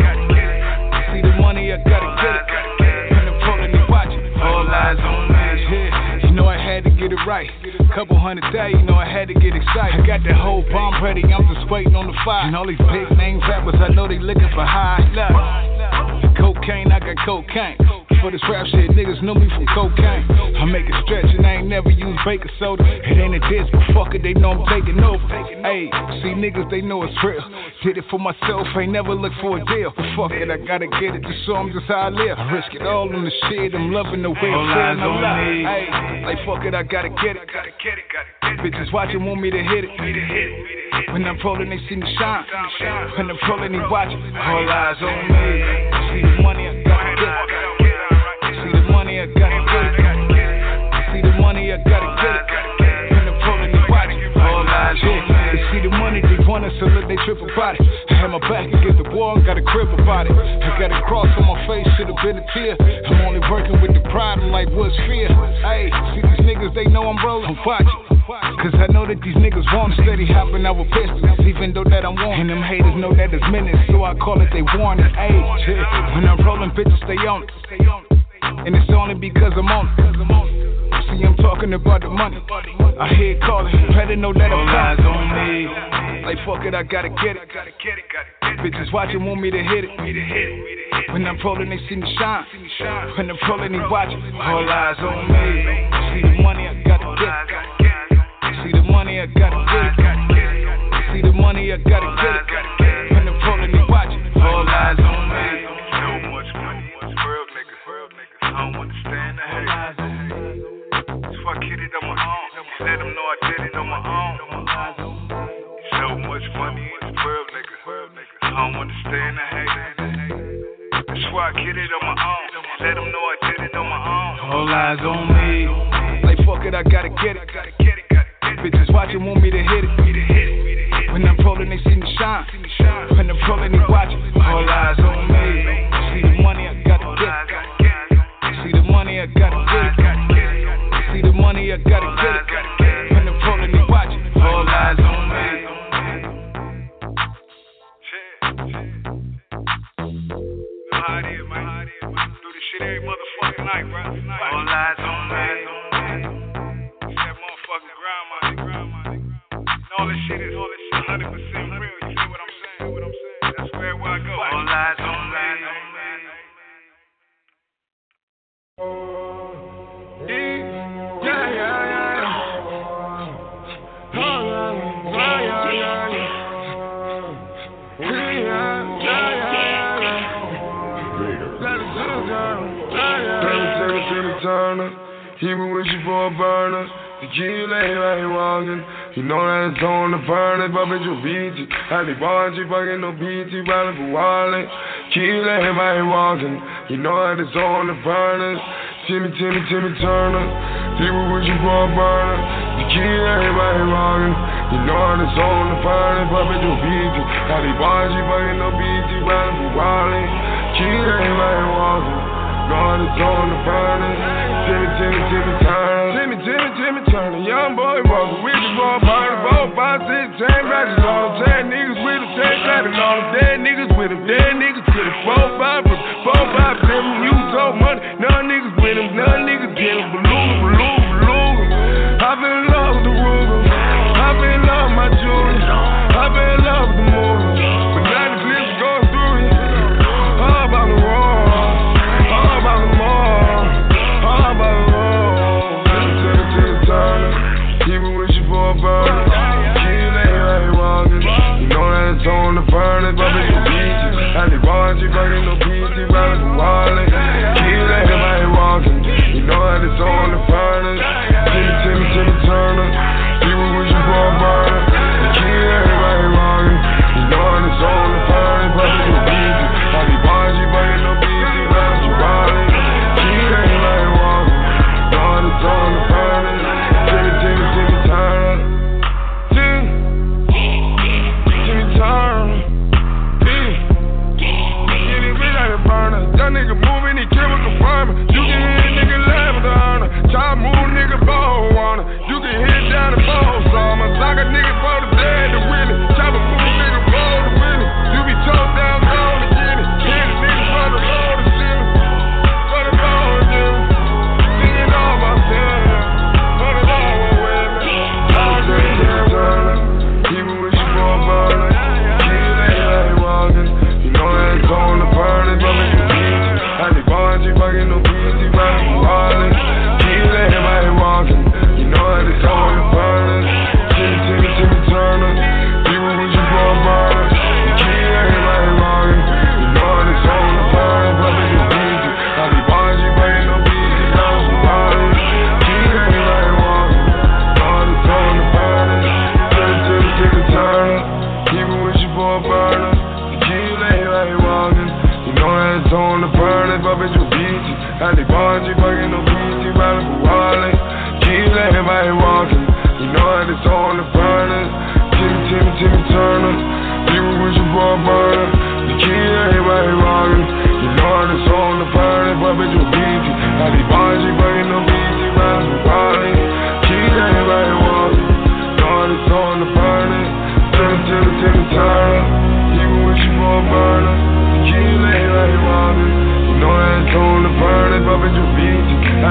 Speaker 28: See the money, I gotta get it. When I'm rolling, they watch it. All eyes on me. You know I had to get it right. Couple hundred day, you know I had to get excited. I got the whole bomb ready, I'm just waiting on the fire. And all these big name rappers, I know they looking for high. Look, cocaine, I got cocaine. For this rap shit, niggas know me from cocaine. I make it stretch and I ain't never used baking soda. It ain't a diss, but fuck it, they know I'm taking over. Hey, see niggas, they know it's real. Did it for myself, ain't never look for a deal. But fuck it, I gotta get it just so I'm just how I live. I risk it all on the shit, I'm loving the way I'm feeling alive. Hey, like fuck it, I gotta get it. Bitches watching, want me to hit it. When I'm rolling, they see me shine. When I'm rolling, they watch it. All eyes on me. See the money, I gotta get it. Gotta get it. When I'm watch it. All eyes on. They see the money, they want us, so look, they trip about it. I had my back against the wall got a crib about it. I got a cross on my face, should've been a tear. I'm only working with the pride, I'm like, what's fear? Hey, see these niggas, they know I'm rolling. I'm watching. Cause I know that these niggas want steady hopping out with pistols, even though that I'm wanting. And them haters know that it's minutes, so I call it they warning. Hey, when I'm rolling, bitches stay on it. And it's only because I'm on it. See, I'm talking about the money. I hear it calling, better know that I'm eyes on me. Like fuck it, I gotta get it. Bitches watching, want me to hit it. When I'm rolling, they see me shine. When I'm rolling, they watch it. All eyes on me. See the money, I gotta get it. See the money, I gotta get it. See the money, I gotta get it. When I'm rolling, they watch it. All eyes on me. So much money, world niggas. I don't understand the hate. So I get it on my own. Let them know I did it on my own. So much money in this world, nigga. I don't understand the hate. That's why I get it on my own. Let them know I did it on my own. All eyes on me. Like fuck it, I gotta get it. Bitches watching, want me to hit it. When I'm rolling, they see me shine. When I'm rolling, they watch it. All eyes on me. See the money, I gotta get it. See the money, I gotta get it. The money, I gotta get it. When I'm rolling, they watch it. All eyes on me. How it is, man. Do this shit every motherfucking night, bro. All eyes on me. That motherfucking grandma. And all this shit is all this shit 100%
Speaker 29: He been wishing for a burner. The kid lay right walking. You know that it's on the burner, but bitch, you beat it. I be watching, fucking no BT, riding for wallet. Kid lay right walking. You know that it's on the burner. Timmy, Timmy, Timmy Turner. He was wishing for a burner. The kid lay right walking. You know that it's on the burner, but bitch, you beat it. I be watching, fucking no BT, riding for wallet. Kid lay right walking. God is on the burner. Timmy, Timmy, Timmy Turner. Timmy, Timmy, Timmy Turner. Young boy walking with the boy burner. Four, five, six, ten ratchets on him. Ten niggas with him, ten clapping on him. Dead niggas with him, dead niggas with him. Four, five, four, five, seven. You told money. None niggas with him, none niggas a burning no peace around the wallet. Kids out here by walking. You know that it's on the furnace.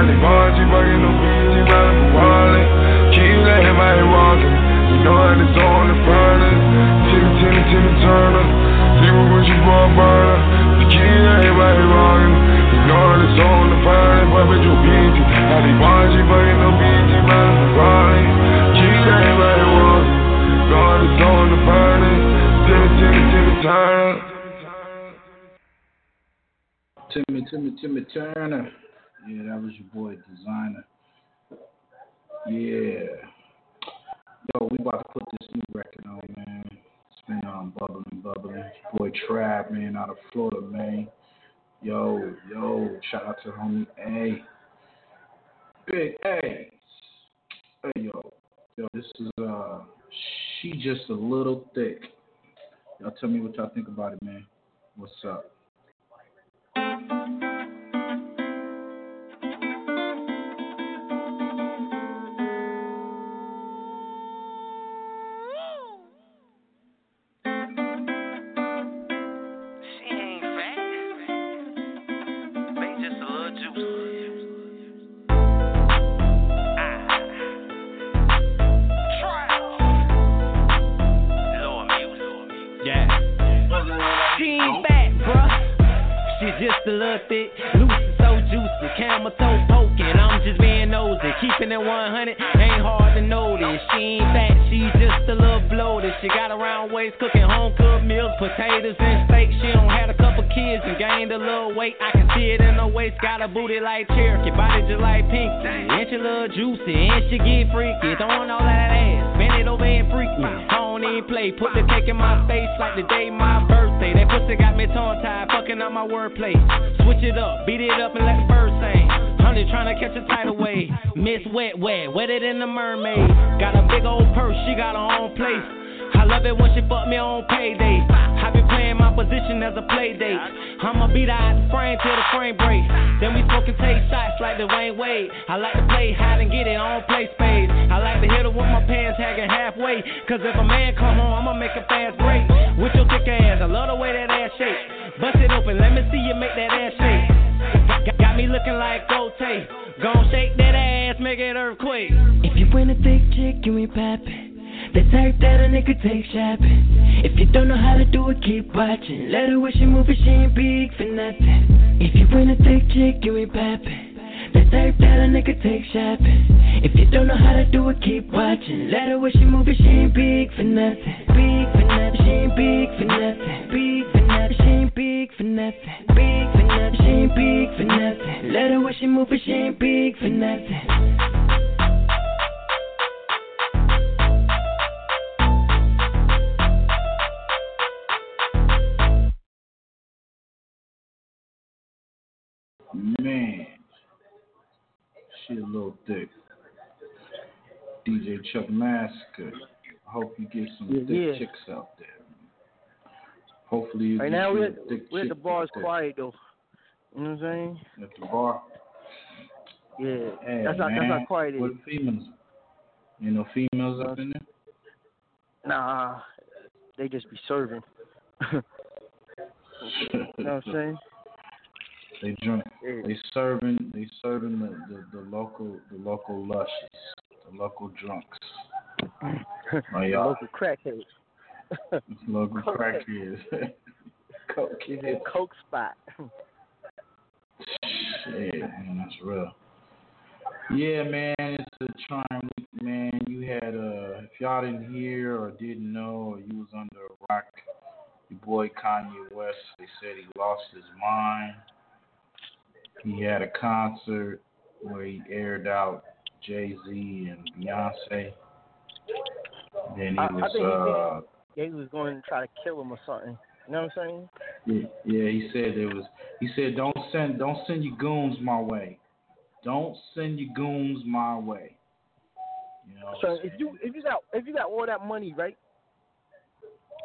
Speaker 29: Beat you. Bars, you fucking no. You Harlem. Keep everybody walking. You know that it's on the burner. Timmy, Timmy, Timmy Turner. People wishing for a burner. The key, everybody walking. You know that it's on the burner. But you beat you. I need bars, you fucking no. You from Harlem. Keep everybody walking. You know that it's on the burner. Timmy, Timmy, Timmy Turner. Timmy, Timmy, Timmy Turner.
Speaker 3: Yeah, that was your boy Desiigner. Yeah. Yo, we about to put this new record on, man. It's been um, bubbling, bubbling. Your boy Trap, man, out of Florida, man. Yo, yo, shout out to homie A. Big A. Hey, yo. Yo, this is, uh, she just a little thick. Y'all tell me what y'all think about it, man. What's up?
Speaker 11: Booty like Cherokee, body just like Pinky. And she little juicy, and she get freaky. Throwing all that ass, bend it over and freak me. I don't even play, put the cake in my face like the day my birthday. That pussy got me tongue tied, fucking up my wordplay. Switch it up, beat it up and let the birds sing. Honey trying to catch a tidal wave. Miss Wet Wet, wetter than the mermaid. Got a big old purse, she got her own place. Love it when she fuck me on payday. I been playing my position as a play date. I'ma beat out the frame till the frame break. Then we smoking take shots like the Wayne Wade. I like to play hide and get it on play spades. I like to hit her with my pants hanging halfway. Cause if a man come home, I'ma make a fast break. With your thick ass, I love the way that ass shake. Bust it open, let me see you make that ass shake. Got, me looking like Gote. Gon' shake that ass, make it earthquake.
Speaker 30: If you win a thick chick, you ain't papping. The type that a nigga take shopping. If you don't know how to do it, keep watching. Let her wish she move she ain't big for nothing. If you win a thick chick, you ain't papping. The type that a nigga take shopping. If you don't know how to do it, keep watching. Let her wish she move she ain't big for nothing. Big for nothing, she ain't big for nothing. Big for nothing, she ain't big for nothing. Big for nothing, she ain't big for nothing. Let her wish she move she ain't big for nothing.
Speaker 3: Man, she a little thick. DJ Chuck. I hope you get some
Speaker 5: Yeah,
Speaker 3: thick
Speaker 5: yeah.
Speaker 3: chicks out there. Hopefully you
Speaker 5: Right now we're at, we're at the
Speaker 3: bar is
Speaker 5: quiet though. You know what I'm saying?
Speaker 3: At the bar.
Speaker 5: Yeah,
Speaker 3: Hey,
Speaker 5: that's not
Speaker 3: man,
Speaker 5: that's how quiet
Speaker 3: What females? You know females up in there?
Speaker 5: Nah, they just be serving. you know what I'm saying?
Speaker 3: They drink. They serving. They serving the, the, the local the local lushes, the local drunks. Oh, y'all.
Speaker 5: Local crackheads.
Speaker 3: local
Speaker 5: Coke
Speaker 3: crackheads. Coke
Speaker 5: a coke spot.
Speaker 3: Shit, man, that's real. Yeah, man, it's a trying week, man. You had uh, if y'all didn't hear or didn't know, or you was under a rock, your boy Kanye West. They said he lost his mind. He had a concert where he aired out Jay Z and Beyonce. Then he
Speaker 5: I, I
Speaker 3: was
Speaker 5: think
Speaker 3: uh,
Speaker 5: he, did, he was going to try to kill him or something. You know what I'm saying?
Speaker 3: Yeah, yeah, he said it was. He said, "Don't send, don't send your goons my way. Don't send your goons my way." You know.
Speaker 5: So if you if you got if you got all that money, right?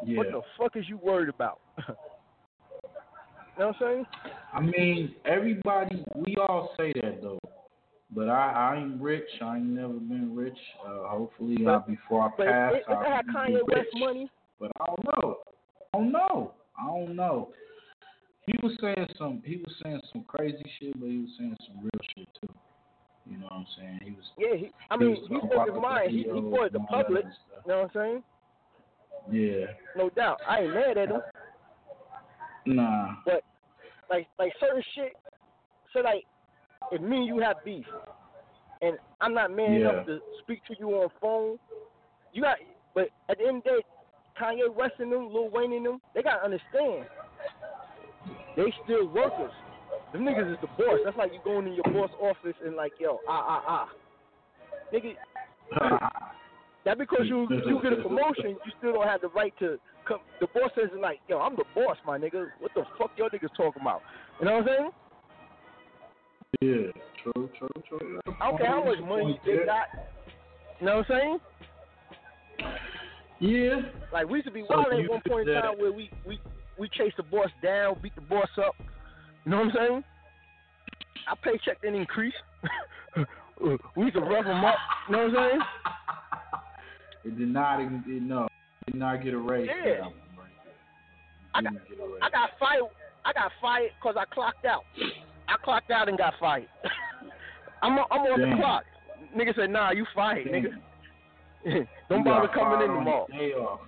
Speaker 3: Yeah.
Speaker 5: What the fuck is you worried about? you know what I'm saying?
Speaker 3: I mean, everybody. We all say that though. But I, I ain't rich. I ain't never been rich. Uh, hopefully, uh, before I
Speaker 5: But
Speaker 3: pass,
Speaker 5: if, if I
Speaker 3: I'll
Speaker 5: had
Speaker 3: be
Speaker 5: Kanye
Speaker 3: rich.
Speaker 5: West money,
Speaker 3: But I don't know. I don't know. I don't know. He was saying some. He was saying some crazy shit, but he was saying some real shit too. You know what I'm saying? He was.
Speaker 5: yeah, he, I mean, he spoke
Speaker 3: about
Speaker 5: his
Speaker 3: the
Speaker 5: mind. He, he
Speaker 3: videos
Speaker 5: brought it to
Speaker 3: and all that
Speaker 5: public. You know what I'm saying?
Speaker 3: Yeah.
Speaker 5: No doubt. I ain't mad at him.
Speaker 3: Nah.
Speaker 5: But like like certain shit. So like, if me and you have beef, and I'm not man
Speaker 3: Yeah.
Speaker 5: enough to speak to you on phone, you got. But at the end of the day, Kanye West and them, Lil Wayne and them, they gotta understand. They still workers. Them niggas is the boss. That's like you going in your boss office and like, yo, ah ah ah, nigga. That because you you get a promotion, you still don't have the right to come. The boss says like, yo, I'm the boss, my nigga. What the fuck y'all niggas talking about? You know what I'm saying?
Speaker 3: Yeah. True. True. True.
Speaker 5: I don't care how much money they got. You know what I'm saying?
Speaker 3: Yeah.
Speaker 5: Like we used to be
Speaker 3: So
Speaker 5: wild
Speaker 3: do
Speaker 5: at one point in time where we we we chase the boss down, beat the boss up. You know what I'm saying? Our paycheck didn't increase. we used to rough them up. You know what I'm saying?
Speaker 3: It did not. It, no. Did not get a raise.
Speaker 5: Yeah.
Speaker 3: right
Speaker 5: I got
Speaker 3: get a raise.
Speaker 5: I got fired. I got fired because I clocked out. I clocked out and got fired. I'm on, I'm on the clock. Nigga said, Nah, you fired,
Speaker 3: Damn.
Speaker 5: nigga. Don't
Speaker 3: You
Speaker 5: bother coming in tomorrow.
Speaker 3: Day off.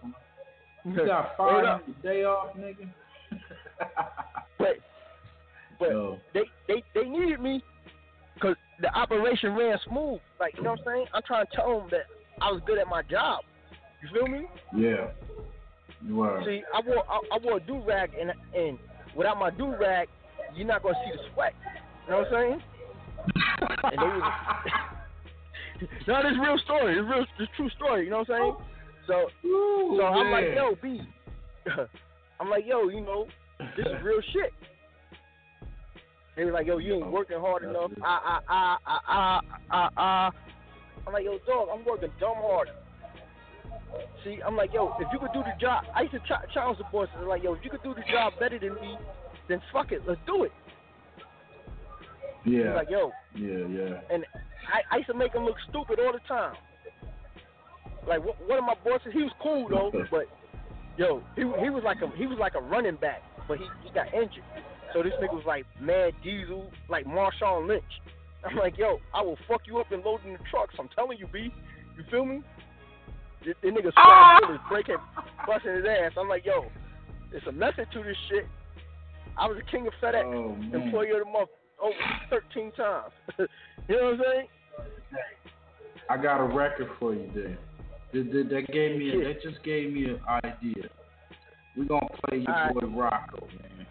Speaker 3: You got fired on day off, nigga.
Speaker 5: But but they they they needed me because the operation ran smooth. Like you know what I'm saying? I'm trying to tell them that I was good at my job. You feel me?
Speaker 3: Yeah. You are.
Speaker 5: See, I wore I, I wore a do rag and and without my do rag, you're not gonna see the sweat. You know what I'm saying? and they was, no, this real story. It's real, it's true story. You know what I'm saying? So, so I'm like, yo, B. I'm like, yo, you know, this is real shit. They were like, yo, you ain't working hard enough. Ah, ah, ah, ah, ah, ah, ah. I'm like, yo, dog, I'm working dumb hard. See, I'm like, yo, if you could do the job, I used to ch- challenge the boys. I'm like, yo, if you could do the job better than me, then fuck it, let's do it.
Speaker 3: Yeah.
Speaker 5: Like, yo,
Speaker 3: Yeah. Yeah.
Speaker 5: and I, I used to make him look stupid all the time. Like one one of my bosses, he was cool though, but yo, he he was like a he was like a running back, but he he got injured. So this nigga was like Mad Diesel, like Marshawn Lynch. I'm like, yo, I will fuck you up and load in the trucks. I'm telling you, B. You feel me? The, the nigga
Speaker 3: Ah!
Speaker 5: swung his breaking, busting his ass. I'm like, yo, it's a method to this shit. I was the king of FedEx,
Speaker 3: Oh,
Speaker 5: employee of the month, over 13 times. you know what I'm saying?
Speaker 3: I got a record for you there. That, that, that gave me. A, that just gave me an idea. We're gonna play your
Speaker 5: All
Speaker 3: boy Rocco, man.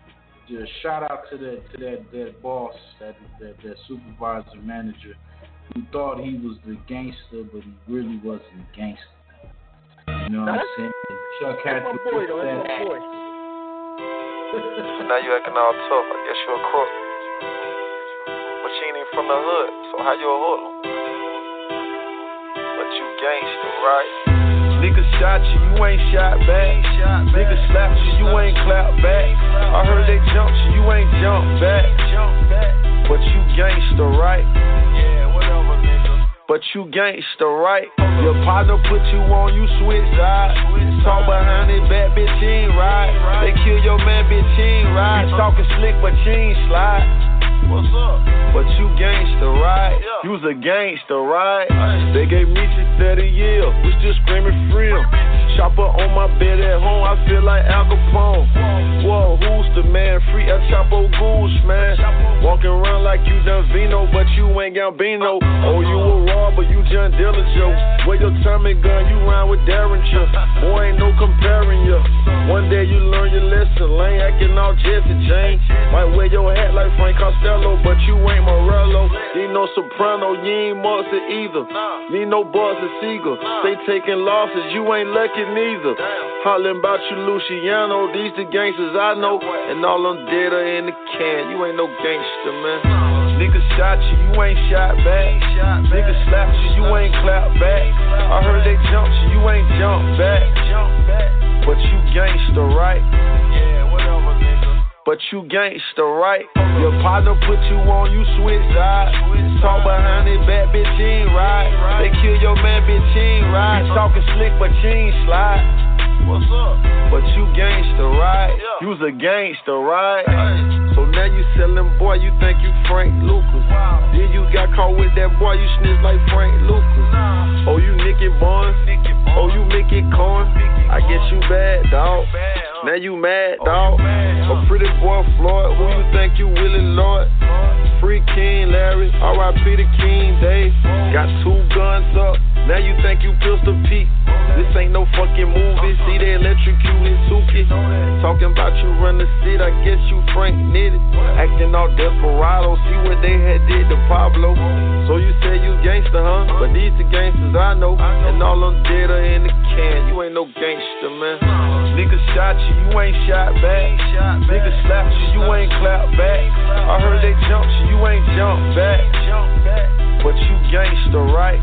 Speaker 3: Just shout out to that to that that boss, that that that supervisor manager, who thought he was the gangster, but he really wasn't a gangster. You know what I'm saying? Chuck had
Speaker 5: That's
Speaker 3: to
Speaker 5: my boy, though. That's my boy.
Speaker 12: So now you acting all tough. I guess you a crook. But you ain't from the hood, so how you a hoodlum? But you gangster, right? Niggas shot you, you ain't shot back. Niggas slapped you, you ain't clapped back. I heard they jumped you, you ain't jumped back. But you gangster, right? Yeah, whatever, nigga. but you gangster, right? Your partner put you on, you switch sides. Talk behind it, bad bitch, ain't right. They kill your man, bitch, ain't right. Talking slick, but she ain't slide. What's up? But you gangster, right? You was a gangster, right? They gave me 30 years, we still screaming freedom. Chopper on my bed at home, I feel like Al Capone. Whoa, who's the man? Free El Chapo Guzman, man. Walking around like you done Vino, but you ain't Gambino. Oh, you robber, you John Dillinger. Where your Tommy gun, you round with Derringer. Boy, ain't no comparing ya. One day you learn your lesson, lane acting all Jesse James. Might wear your hat like Frank Costello, but you ain't Morello. You ain't no soprano, you ain't Marcy either. Need no boss and Seagull. Stay taking losses, you ain't lucky neither. Hollering about you, Luciano. These the gangsters I know, and all them dead are in the can. You ain't no gangster, man. Niggas shot you, you ain't shot back. Nigga slapped you, you ain't clap back. I heard they jumped you, you ain't jump back. But you gangster, right? Yeah, whatever, nigga. But you gangster, right? Your partner put you on, you switch sides. Talk behind it, bad bitch, she ain't right. They kill your man, bitch, she ain't right. Talking slick, but she ain't slide. What's up? But you gangster, right? You was a gangster, right? So now you selling boy, you think you Frank Lucas. Then you got caught with that boy, you snitch like Frank Lucas. Oh, you Nicky Barnes? Oh, you Mickey Cohen? I guess you bad, dog. Now you mad, oh, dog. A pretty boy Floyd, who you think you Willie Lloyd? Free King Larry, R.I.P. the King Dave. Got two guns up, now you think you Pistol Pete. This ain't no fucking movie, see they electrocuted Suki. Talking about you run the seat, I guess you Frank Nitti. Acting all desperado, see what they had did to Pablo. So you say you gangster, huh? But these the gangsters I know, and all them dead are in the can. You ain't no gangster, man. Niggas shot you, you ain't shot back. Niggas slapped you, you ain't clap back. I heard they jumped you, you ain't jump back. But you gangster, right?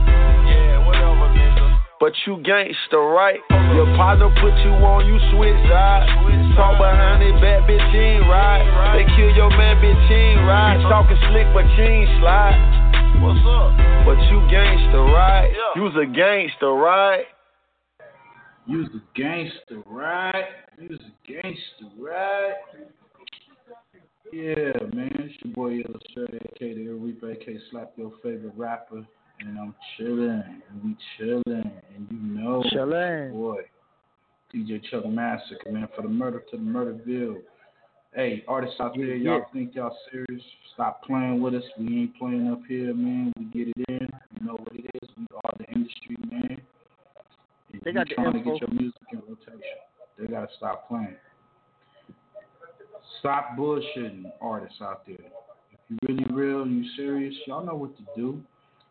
Speaker 12: Yeah, whatever, nigga. But you gangster, right? Your partner put you on, you switch sides. Talk behind it, bad bitch, ain't right. They kill your man, bitch, ain't right. Talking slick, but she ain't slide. What's up? But you gangster, right? You was a gangster, right?
Speaker 3: You was a gangster, right? You was a gangster, right? Yeah, man, it's your boy Illustrator, aka the Reaper, aka Slap Your Favorite Rapper, and I'm chilling, and we chilling, and you know,
Speaker 5: Chillin'.
Speaker 3: boy, DJ Chuck Massacre, man, for the murder to the Murdaville. Hey, artists out there, y'all think y'all serious? Stop playing with us. We ain't playing up here, man. We get it in. You know what it is. We are the industry, man. If
Speaker 5: They got the
Speaker 3: trying
Speaker 5: info.
Speaker 3: to get your music in rotation. They gotta stop playing. Stop bullshitting artists out there. If you really real you serious, y'all know what to do.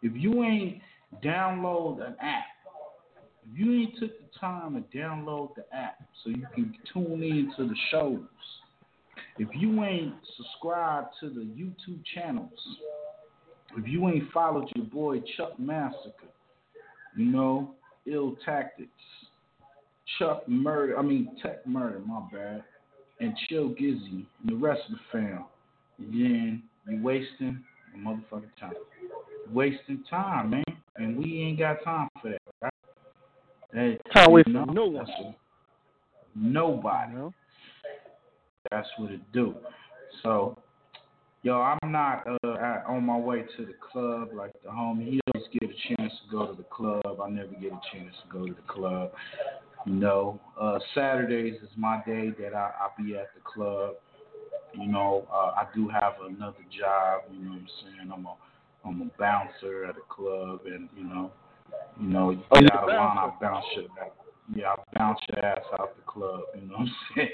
Speaker 3: If you ain't download an app, if you ain't took the time to download the app so you can tune in to the shows, if you ain't subscribed to the YouTube channels, if you ain't followed your boy Chuck Massacre, you know, Ill Tactics, Chuck Murder, I mean Tek Murda, my bad, and Chill Gizzy and the rest of the fam, then you wasting your motherfucking time. Wasting time, man. And we ain't got time for that, right? Hey,
Speaker 5: Can't wait
Speaker 3: you
Speaker 5: for
Speaker 3: know,
Speaker 5: no one.
Speaker 3: Nobody. That's what it do. So, yo, I'm not uh, on my way to the club like the homie. He always get a chance to go to the club. I never get a chance to go to the club. You know, uh, Saturdays is my day that I, I be at the club. You know, uh, I do have another job. You know what I'm saying? I'm a I'm a bouncer at a club, and you know, you know, you
Speaker 5: Oh,
Speaker 3: get
Speaker 5: you
Speaker 3: out of line, I bounce your yeah, I bounce your ass out the club. You know what I'm saying?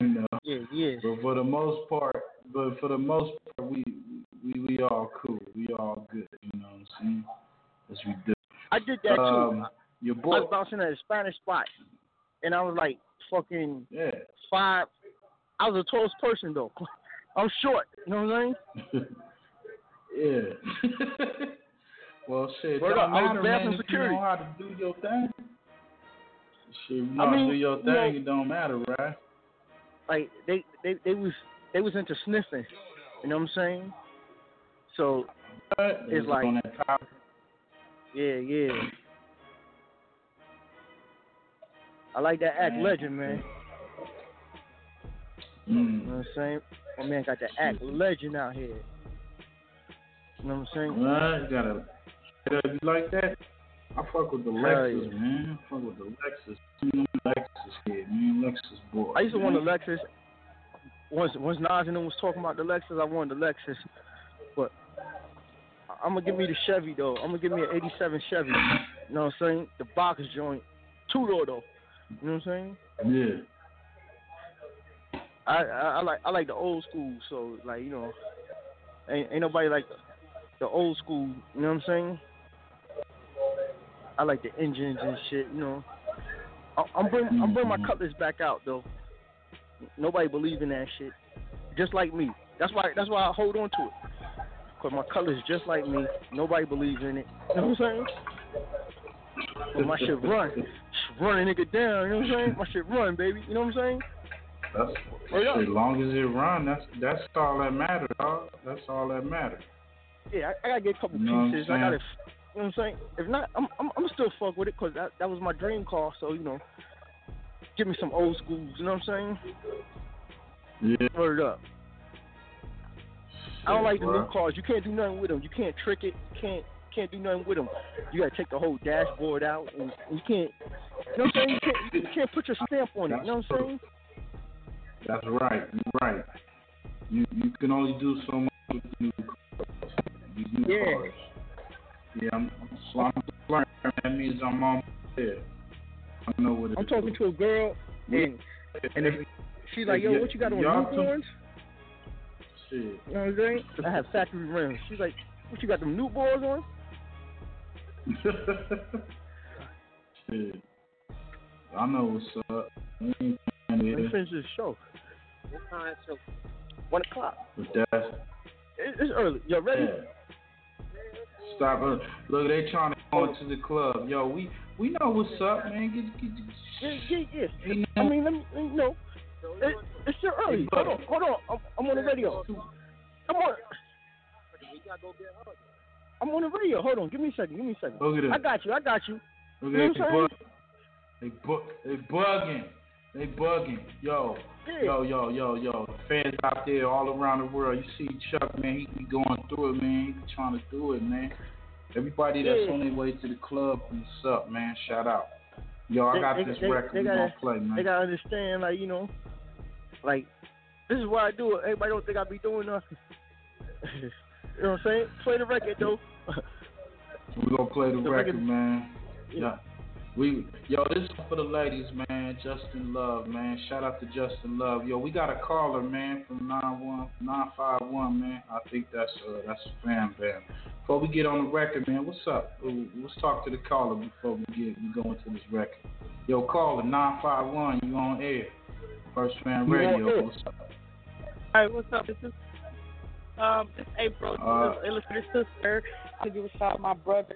Speaker 3: You know.
Speaker 5: Yeah, yeah.
Speaker 3: But for the most part, but for the most part, we we we all cool. We all good. You know what I'm saying? As we do.
Speaker 5: I did that too.
Speaker 3: Um, your
Speaker 5: I
Speaker 3: boy.
Speaker 5: was bouncing at a Spanish spot, and I was like fucking
Speaker 3: Yeah.
Speaker 5: five. I was a tallest person though. I'm short. You know what I'm saying?
Speaker 3: Yeah. well, shit,
Speaker 5: Word
Speaker 3: don't
Speaker 5: I was
Speaker 3: matter, man. If you
Speaker 5: security.
Speaker 3: know how to do your thing. Shit, you know
Speaker 5: I
Speaker 3: how
Speaker 5: mean,
Speaker 3: to do your
Speaker 5: you
Speaker 3: thing.
Speaker 5: know-
Speaker 3: it don't matter, right?
Speaker 5: Like they, they, they was, they was into sniffing. You know what I'm saying? So
Speaker 3: But
Speaker 5: it's like
Speaker 3: on that topic.
Speaker 5: Yeah, yeah. I like that act legend, man. You
Speaker 3: Mm.
Speaker 5: know what I'm saying? My man got that act legend out here. You know what I'm saying?
Speaker 3: Well, you gotta. You like that? I fuck with the Lexus,
Speaker 5: yeah.
Speaker 3: man. I fuck with the Lexus. You know, Lexus kid, man. Lexus boy.
Speaker 5: I used to want the
Speaker 3: man.
Speaker 5: Lexus. Once once Nas and them was talking about the Lexus, I wanted the Lexus. But I'm gonna give me the Chevy though. I'm gonna give me an '87 Chevy. You know what I'm saying? The box joint, two door though. You know what I'm saying?
Speaker 3: Yeah.
Speaker 5: I, I I like I like the old school. So like you know, ain't ain't nobody like the, the old school. You know what I'm saying? I like the engines and shit. You know, I, I'm bring I'm bring my mm-hmm. cutlass back out though. Nobody believe in that shit. Just like me. That's why that's why I hold on to it. Cause my color's just like me. Nobody believes in it. You know what I'm saying? But my shit run. Run a nigga down, you know what I'm saying? My shit run, baby. You know what I'm saying?
Speaker 3: That's
Speaker 5: Oh, yeah.
Speaker 3: as long as it run. That's that's all that matters, dog. That's all that matters.
Speaker 5: Yeah, I, I gotta get a couple
Speaker 3: You know
Speaker 5: pieces. I gotta? You know what I'm saying? If not, I'm I'm, I'm still fuck with it because that that was my dream car. So you know, give me some old schools. You know what I'm saying?
Speaker 3: Yeah.
Speaker 5: Word up. I don't like the new cars. You can't do nothing with them. You can't trick it. Can't can't do nothing with them. You gotta take the whole dashboard out, and you can't. You know what I'm saying? You can't, you can't put your stamp on it. You know what I'm saying?
Speaker 3: That's right. You're right. You you can only do so much with the new cars. These new
Speaker 5: Yeah.
Speaker 3: cars. Yeah, I'm, I'm, so I'm learning. That means I'm almost there. I know what it
Speaker 5: I'm
Speaker 3: is.
Speaker 5: talking to a girl, and and if she's like, "Yo,
Speaker 3: Yeah,
Speaker 5: what you got on
Speaker 3: y'all two-
Speaker 5: newborns?"
Speaker 3: Shit.
Speaker 5: You know what I'm saying? I have factory rims. She's like, "What you got them new boys on?"
Speaker 3: Shit. I know what's up. We ain't playing
Speaker 5: Let's finish this show. What time? So one o'clock.
Speaker 3: but that's
Speaker 5: It's early. You ready?
Speaker 3: yeah. Stop. uh, Look, they trying to go into the club. Yo, we we know what's up, man. Get get.
Speaker 5: Yeah, yeah, yeah.
Speaker 3: Ain't
Speaker 5: I mean, let me, me know. It, it's still early. Hold on, hold on. I'm, I'm on the radio. I'm on. I'm on the radio. Hold on. Give me a second. Give me a second.
Speaker 3: Look at.
Speaker 5: I got you. I got you.
Speaker 3: Look
Speaker 5: You know
Speaker 3: at they bug. They bug. They bugging. They bugging. Yo. Yo, yo, yo, yo. Fans out there all around the world. You see Chuck, man. He be going through it, man. He be trying to do it, man. Everybody that's
Speaker 5: Yeah.
Speaker 3: on their way to the club, what's up, man? Shout out. Yo, I got
Speaker 5: they-
Speaker 3: this
Speaker 5: they-
Speaker 3: record
Speaker 5: they
Speaker 3: we
Speaker 5: gotta-
Speaker 3: gonna play, man.
Speaker 5: They gotta understand, like you know, like this is why I do it. Everybody don't think I be doing nothing. you know what I'm saying? Play the record though.
Speaker 3: We gonna play the,
Speaker 5: The
Speaker 3: record,
Speaker 5: record-
Speaker 3: man. Yeah. We yo, this is for the ladies, man. Justin Love, man. Shout out to Justin Love. Yo, we got a caller, man, from nine one nine five one, man. I think that's uh that's fam bam. Before we get on the record, man, what's up? Uh, Let's talk to the caller before we get we go into this record. Yo, caller nine five one, you on air? First
Speaker 31: Fam
Speaker 3: Radio. What's up?
Speaker 31: Hi, what's up? This is um, it's April,
Speaker 3: Uh,
Speaker 31: this is Illustrated Sister. I give a shout out my brother.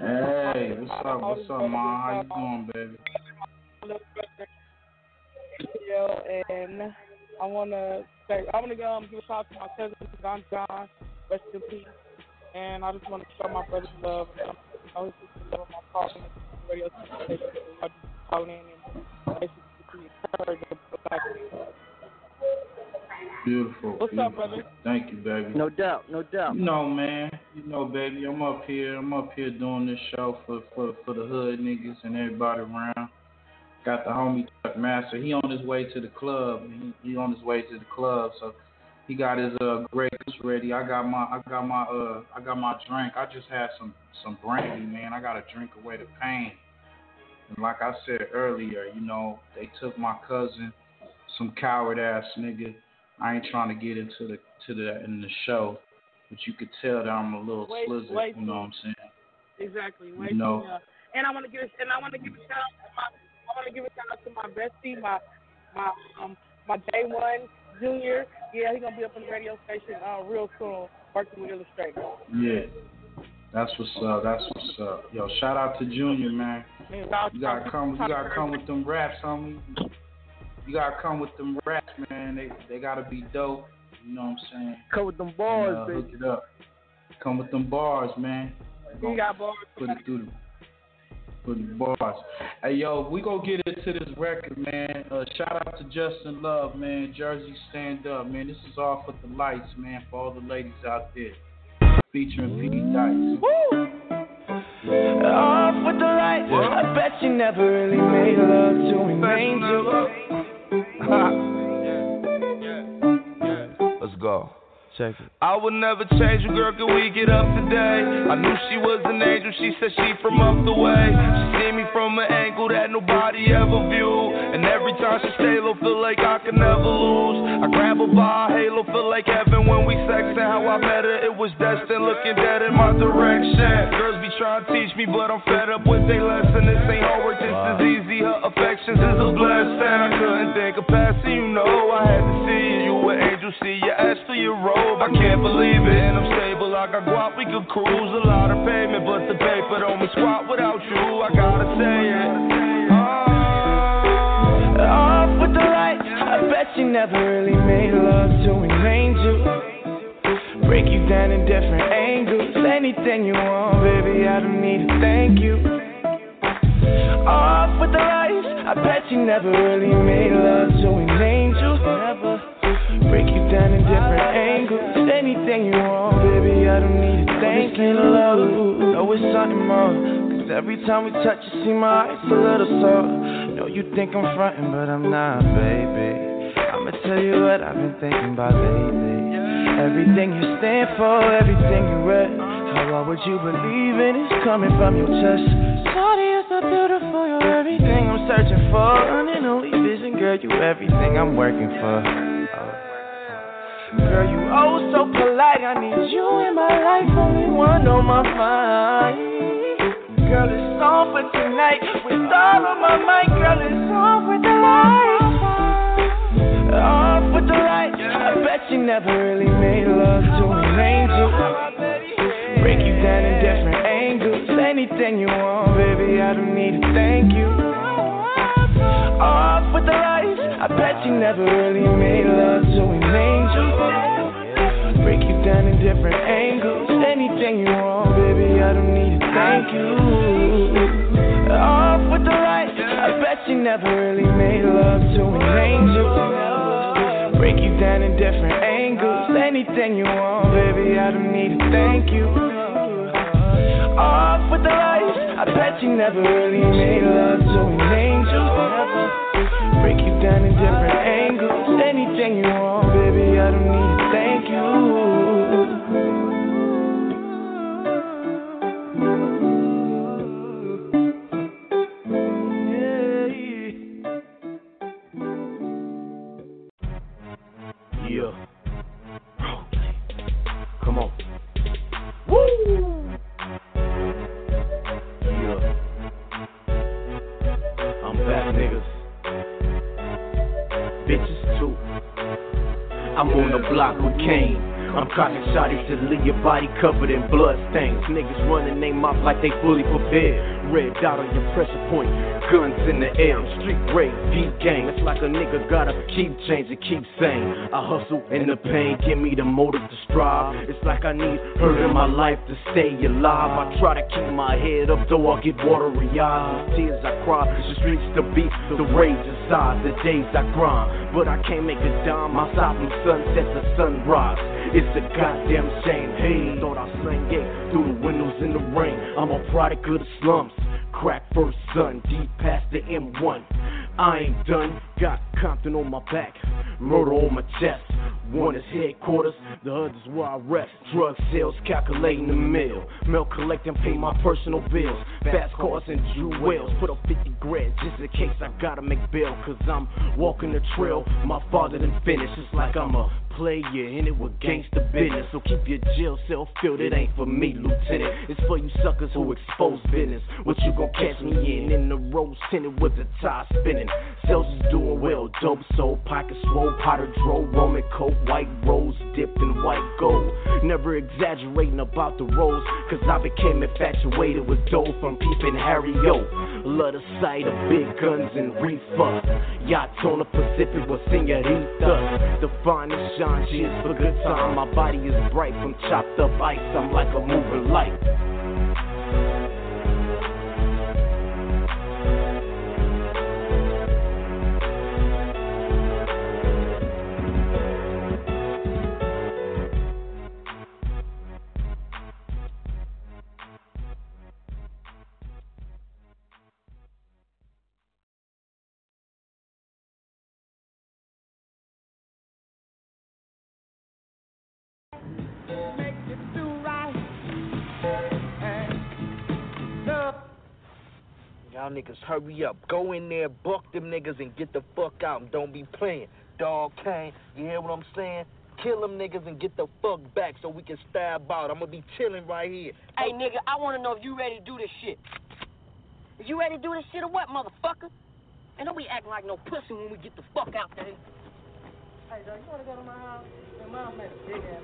Speaker 3: Hey, what's up? What's up, man? How you doing, baby?
Speaker 31: my little brother, Yo, and I wanna say I wanna go um, give a shout out to my cousin Don John, rest in peace. And I just want to show my brother love. And I'm, I was just love my calling radio station. I just calling in and basically encourage the black people.
Speaker 3: Beautiful.
Speaker 31: What's up, brother?
Speaker 3: Thank you, baby.
Speaker 5: No doubt, no doubt.
Speaker 3: You know, man. You know, baby. I'm up here. I'm up here doing this show for for for the hood niggas and everybody around. Got the homie Chuck Master. He on his way to the club. He, he on his way to the club. So he got his uh Grey Goose ready. I got my I got my uh I got my drink. I just had some some brandy, man. I got to drink away the pain. And like I said earlier, you know, they took my cousin, some coward ass nigga. I ain't trying to get into the to the in the show, but you could tell that I'm a little
Speaker 31: Wait,
Speaker 3: slizzard.
Speaker 31: wait.
Speaker 3: You know what I'm saying?
Speaker 31: Exactly. Way
Speaker 3: You know.
Speaker 31: too young. And I want to give a, and I want to give a shout out to my I want to give a shout out to my bestie, my my um my day one junior. Yeah, he's gonna be up on the radio station uh, real soon, working with Illustrator.
Speaker 3: Yeah. That's what's up. That's what's up. Yo, shout out to Junior, man. You gotta come. You gotta come with them raps, homie. You gotta come with them raps, man. They they gotta be dope. You know what I'm saying?
Speaker 5: Come with them bars,
Speaker 3: and, uh,
Speaker 5: baby.
Speaker 3: Hook it up. Come with them bars, man.
Speaker 31: He got bars.
Speaker 3: Put it through the put the bars. Hey yo, we gonna get into this record, man. Uh, shout out to Justin Love, man. Jersey stand up, man. This is all for the lights, man, for all the ladies out there. Featuring P Dice.
Speaker 23: Off with the lights. I bet you never really made love to an angel.
Speaker 12: Let's go.
Speaker 23: Check it.
Speaker 12: I would never change you, girl, Can we get up today? I knew she was an angel, she said she from up the way. She see me from an angle that nobody ever viewed. And every time she stay low, feel like I can never lose. I grab her by a halo, feel like heaven when we sex. And how I met her, it was destined, looking dead in my direction. Girls be trying to teach me, but I'm fed up with their lesson. This ain't hard work, this is easy. Her affections is a blessing. I couldn't think of passing, you know. I had to see angel, see your ass to your robe. I can't believe it, and I'm stable. Like I got guap, we could cruise a lot of payment, but the paper don't mean squat without you. I gotta say it. Ah.
Speaker 23: Off with the lights. I bet you never really made love to an angel. Break you down in different angles. Anything you want, baby, I don't need to thank you. Off with the lights. I bet you never really made love to an angel. Never. Break you down in different angles. Anything you want, baby, I don't need to thank you. Love, know it's something more. Cause every time we touch, you see my eyes a little sore. Know you think I'm frontin', but I'm not, baby. I'ma tell you what I've been thinking about lately. Everything you stand for, everything you read. How why would you believe in is coming from your chest? Shawty, you're so beautiful, you're everything I'm searching for. Running only vision, girl, you everything I'm working for. Girl, you oh so polite. I need you in my life, only one on my mind. Girl, it's on for tonight. With all on my mind, girl, it's on with the lights. Off with the lights. I bet you never really made love to an angel. Break you down in different angles. Anything you want, baby, I don't need to thank you. Off with the lights. I bet you never really made love to an angel. Break you down in different angles. Anything you want, baby, I don't need to thank you. Off with the lights. I bet you never really made love to an angel. Break you down in different angles. Anything you want, baby, I don't need to thank you. Off with the lights. I bet you never really made love to an angel. Break you down in different angles. Anything you want, baby, I don't need to thank you.
Speaker 32: I'm on the block with Kane. I'm cocking shotties to leave your body covered in blood stains. Niggas running they mouth like they fully prepared. Red dot on your pressure point, guns in the air. I'm Street raid, deep game. It's like a nigga gotta keep changing, keep saying. I hustle in the pain, give me the motive to strive. It's like I need hurt in my life to stay alive. I try to keep my head up, though I get watery eyes. Tears I cry, the streets the beat, the rage inside, the days I grind. But I can't make a dime outside from sunset to sunrise. It's a goddamn shame. Hey, thought I sang yeah through the windows in the rain. I'm a product of the slums. Crack first son, deep past the M1. I ain't done, got Compton on my back, murder on my chest. One is headquarters, the other's where I rest. Drug sales, calculating the mill. Mail collecting, pay my personal bills. Fast cars and jewels. Put up 50 grand just in case I gotta make bail. Cause I'm walking the trail my father didn't finish. It's like I'm a player in it with gangster business. So keep your jail cell filled. It ain't for me, Lieutenant. It's for you suckers who expose business. What you gon' catch me in? In the rose tinted with the tie spinning. Is doing well. Dope sold, pocket swole, powder dro, Roman coat, white rose dipped in white gold. Never exaggerating about the rose, cause I became infatuated with dough from peeping Harry O. Love the sight of big guns and reefer. Yachts on the Pacific with senoritas. The finest shine, she is for good time. My body is bright from chopped up ice. I'm like a moving light.
Speaker 33: y'all niggas hurry up. Go in there, buck them niggas, and get the fuck out. And don't be playing. Dog Kane, you hear what I'm saying? Kill them niggas and get the fuck back so we can stab out. I'm gonna be chilling right here.
Speaker 5: Hey, nigga, I wanna know if you ready to do this shit. You ready to do this shit or what, motherfucker? And don't be acting like no pussy when we get the fuck out there.
Speaker 34: Hey, dog, you wanna go to my house? Mom made a big ass.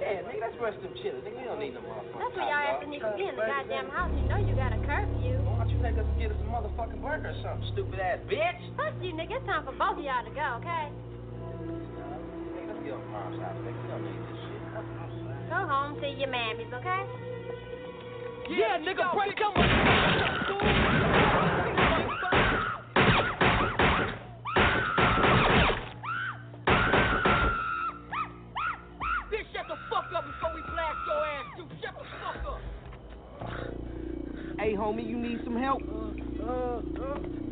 Speaker 33: Yeah, nigga, that's where rush them chillin'. Nigga, we don't need no motherfuckers.
Speaker 31: That's where y'all ass to be in the goddamn house. You know you got a curfew
Speaker 33: take us to get us a motherfucking burger or something, stupid ass bitch.
Speaker 31: Fuck you, nigga. It's time for both of y'all to go, okay? Go home to your mammies, okay?
Speaker 33: Yeah, yeah nigga, break
Speaker 5: up.
Speaker 33: hey homie, you need some help. Uh, uh,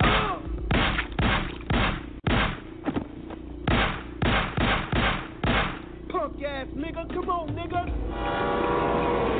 Speaker 33: uh, Punk ass nigga, come on nigga.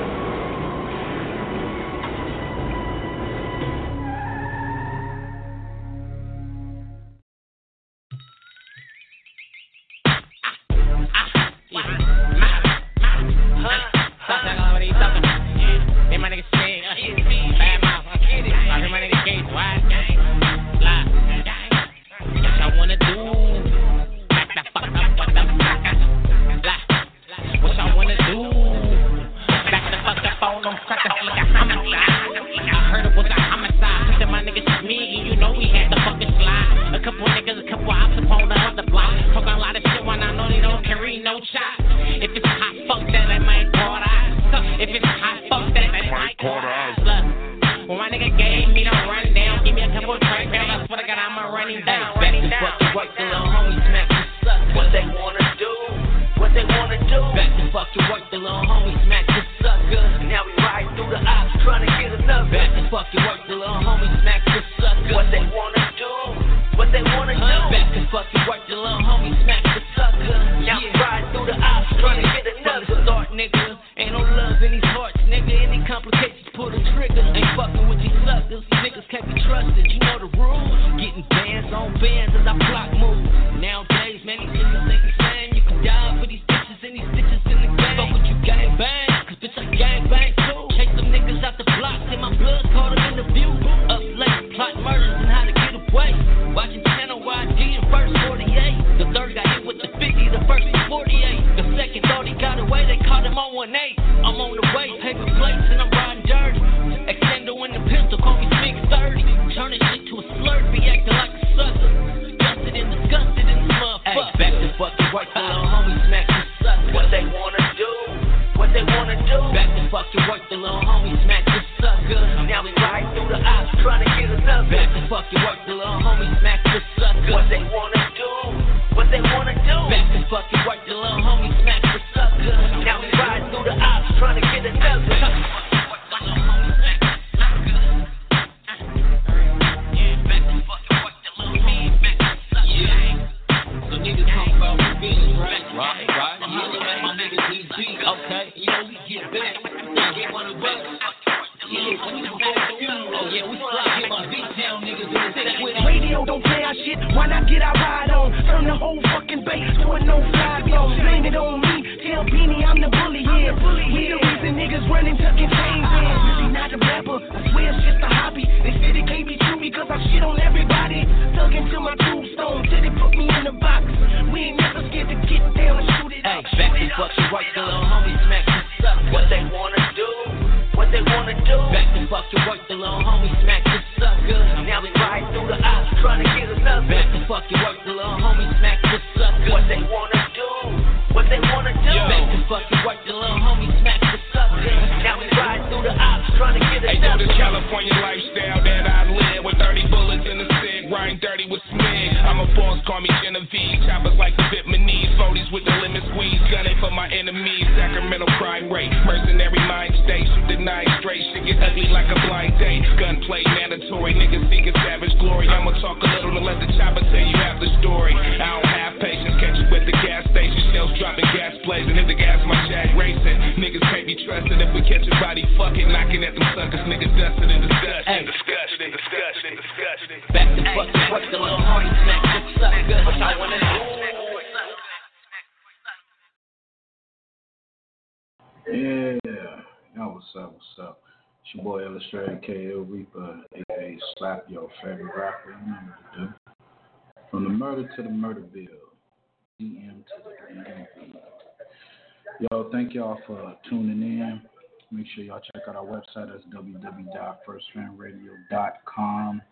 Speaker 3: Y'all for tuning in. Make sure y'all check out our website. That's www.firstfamradio.com.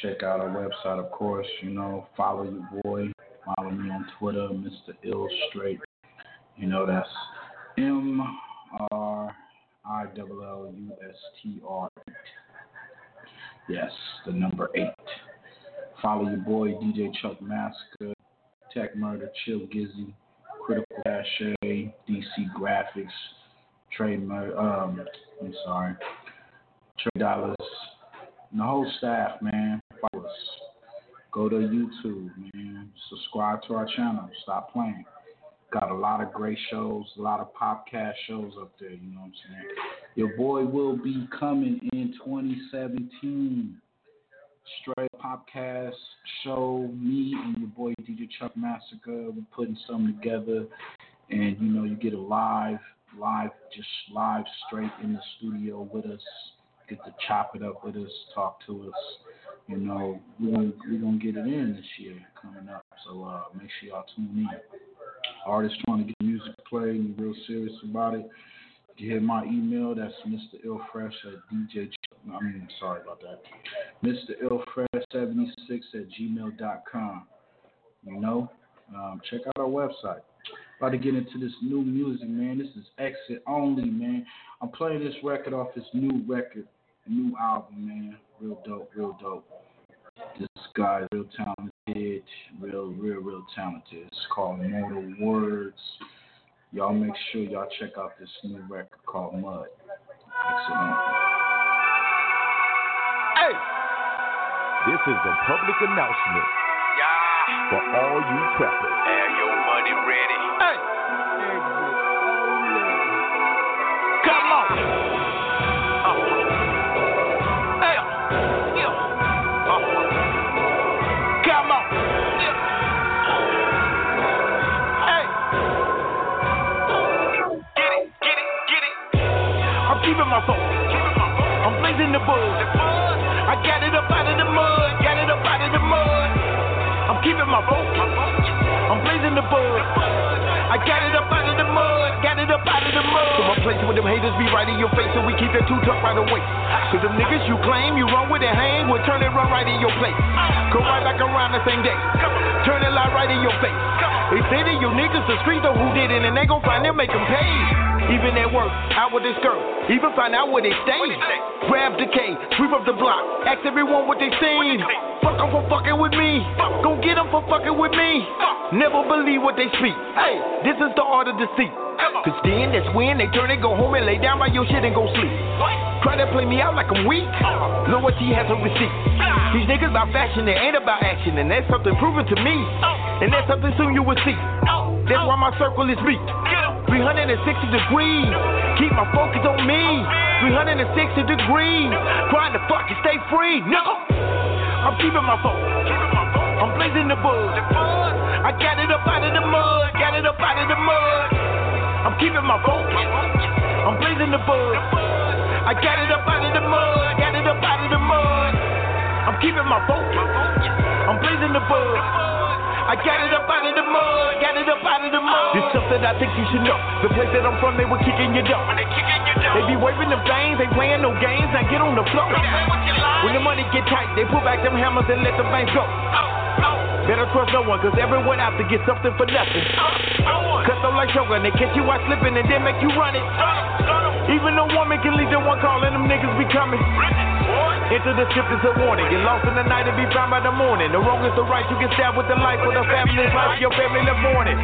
Speaker 3: Check out our website, of course. You know, follow your boy. Follow me on Twitter, Mr. Illustrate. You know, that's M R I L L U S T R. Yes, the number eight. Follow your boy DJ Chuck Massacre, Tek Murda, Chill Gizzy, Critical Cache, DC Graphics, Mur- um, I'm sorry, Trey Dollars, and the whole staff, man. Follow us. Go to YouTube, man. Subscribe to our channel. Stop playing. Got a lot of great shows, a lot of podcast shows up there, you know what I'm saying? Your boy will be coming in 2017. Straight Podcast show, me and your boy DJ Chuck Massacre. We're putting something together, and you know, you get a live, live, just live straight in the studio with us. Get to chop it up with us, talk to us. You know, we're gonna, we're gonna get it in this year coming up. So uh, make sure y'all tune in. Artists trying to get music played, and real serious about it. You my email. That's Mr. Illfresh at DJ. I mean, sorry about that. Mr. Illfresh76 at gmail.com. You know, um, check out our website. About to get into this new music, man. This is exit only, man. I'm playing this record off his new record, new album, man. Real dope, real dope. This guy's real talented, real, real, real talented. It's called Mortal Words. Y'all make sure y'all check out this new record called Mud. Excellent.
Speaker 26: Hey! This is a public announcement for all you trappers.
Speaker 35: Have your money ready.
Speaker 26: Hey! Keeping my phone. I'm blazing the buzz. I got it up out of the mud. Got it up out of the mud. I'm keeping my phone. I'm blazing the buzz. I got it up out of the mud. Got it up out of the mud. So my place where them haters be right in your face, so we keep that two tuck right away. Cause them niggas you claim you run with it hang, will turn it run right in your place. Go right back around the same day. Turn it right in your face. They say that you niggas the streets know who did it, and they gon' find them, make them pay. Even at work, out with this girl, even find out where they stay. Grab the K, sweep up the block, ask everyone what they seen. Fuck them for fucking with me, gon' get them for fucking with me. Never believe what they speak. Hey, this is the art of deceit. Cause then that's when they turn and go home and lay down by your shit and go sleep. Try to play me out like I'm weak. Loyalty has a receipt. These niggas about fashion, they ain't about action, and that's something proven to me. And that's something soon you will see. That's why my circle is me. 360 degrees. Keep my focus on me. 360 degrees. Trying to fucking stay free, nigga. I'm keeping my focus. I'm blazing the buzz. I got it up out of the mud. Got it up out of the mud. I'm keeping my focus. I'm blazing the buzz. I got it up out of the mud. Got it up out of the mud. I'm keeping my focus. I'm blazing the buzz. I got it up out of the mud, got it up out of the mud. This something I think you should know. The place that I'm from, they were kicking you down. They be waving them things, they playing no games, now get on the floor. When the money get tight, they pull back them hammers and let the banks go. Oh. Better trust no one, cause everyone out to get something for nothing. Cut them like Shogun, they catch you out slipping and then make you run it. Even a woman can leave the one call and them niggas be coming. Into the ship is a warning. Get lost in the night and be found by the morning. The wrong is the right. You get stabbed with the life for the family's life. Your family in the morning.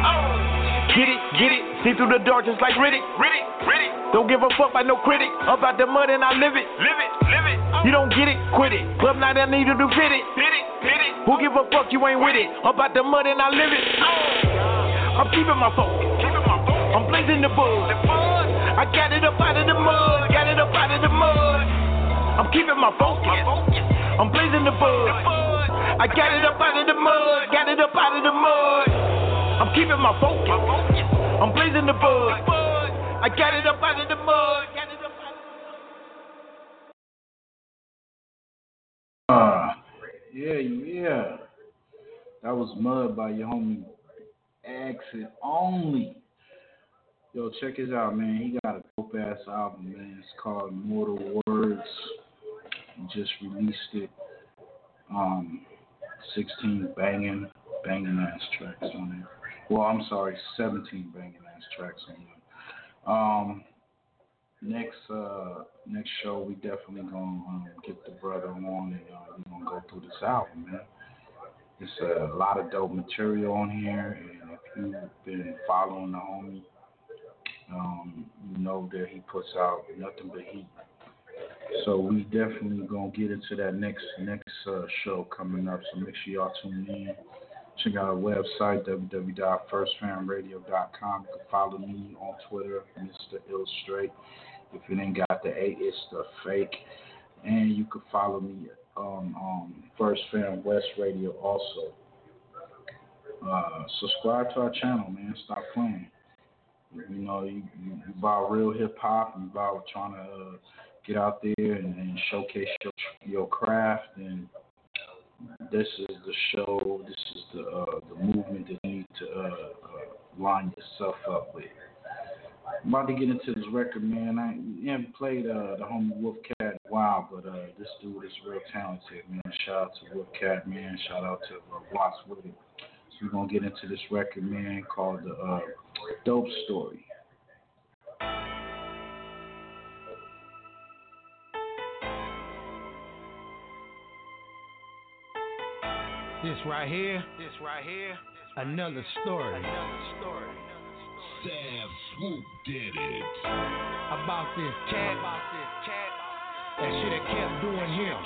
Speaker 26: Get it, get it. See through the dark just like Riddick. Riddick, Riddick. Don't give a fuck by no critic. About the mud and I live it. Live it, live it. You don't get it, quit it. Club night I need to fit it. Fit it, fit it. Who give a fuck? You ain't with it. About the mud and I live it. I'm keeping my focus. I'm blazing the buzz. I got it up out of the mud. Got it up out of the mud. I'm keeping my focus. I'm blazing the buzz. I got it up out of the mud. Got it up out of the mud. I'm keeping my focus. I'm blazing the buzz. I got it up out of the mud.
Speaker 3: Uh, yeah, yeah. That was Mud by your homie Exit Only. Yo, check his out, man. He got a dope ass album, man. It's called Mortal Words. He just released it. Um, 16 banging, banging ass tracks on it. Well, I'm sorry, 17 banging ass tracks on. Um, next uh next show we definitely gonna um, get the brother on and uh, we're gonna go through this album, man. It's a lot of dope material on here, and if you've been following the homie, um, you know that he puts out nothing but heat. So we definitely gonna get into that next next uh, show coming up. So make sure y'all tune in. Check out our website www.firstfamradio.com. You can follow me on Twitter, Mr. Illustrate. If it ain't got the A, it's the fake. And you can follow me on um, First Fam West Radio also. Uh, subscribe to our channel, man. Stop playing. You know, you, you, you about real hip hop you about trying to uh, get out there and, and showcase your, your craft. And this is the show. This is the uh, the movement that you need to uh, uh, line yourself up with. I'm about to get into this record, man. I haven't played uh, the homie Wolfcat in a while, but uh, this dude is real talented, man. Shout out to Wolfcat, man. Shout out to uh, Watts it. So we're gonna get into this record, man, called the uh, Dope Story.
Speaker 26: This right here, this right here, another story. Another story.
Speaker 36: Sam Swoop did it.
Speaker 26: About this cat, about this cat, that should have kept doing him.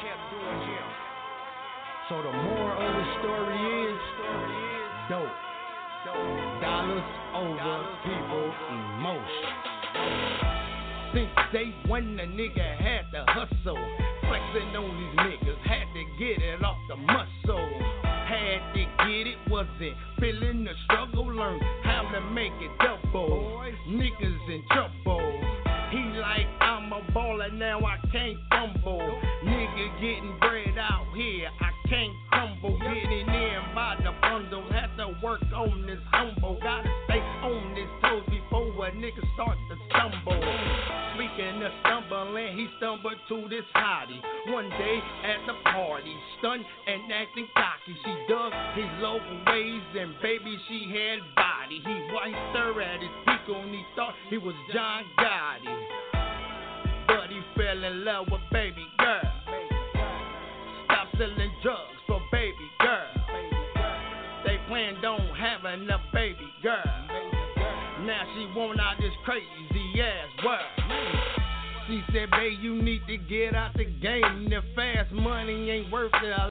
Speaker 26: So the moral of the story is dope. Dollars over people emotion. Since day one, the nigga had to hustle. Flexing on these niggas, had to get it off the muscle. Had to get it, wasn't feeling the struggle. Learn how to make it double. Niggas in trouble. He like, I'm a baller, now I can't fumble. Nigga getting bread out here, I can't crumble. Getting in by the bundle, had to work on this humble. Stay on his toes before a nigga start to stumble. Speaking of stumbling, he stumbled to this hottie. One day at the party, stunned and acting cocky. She dug his local ways and baby she had body. He wiped her at his peak and he thought he was John Gotti. But he fell in love with baby girl. Stop selling drugs for baby girl. They planned on having a baby girl. Now she want out this crazy ass world. She said, babe, you need to get out the game. The fast money ain't worth it.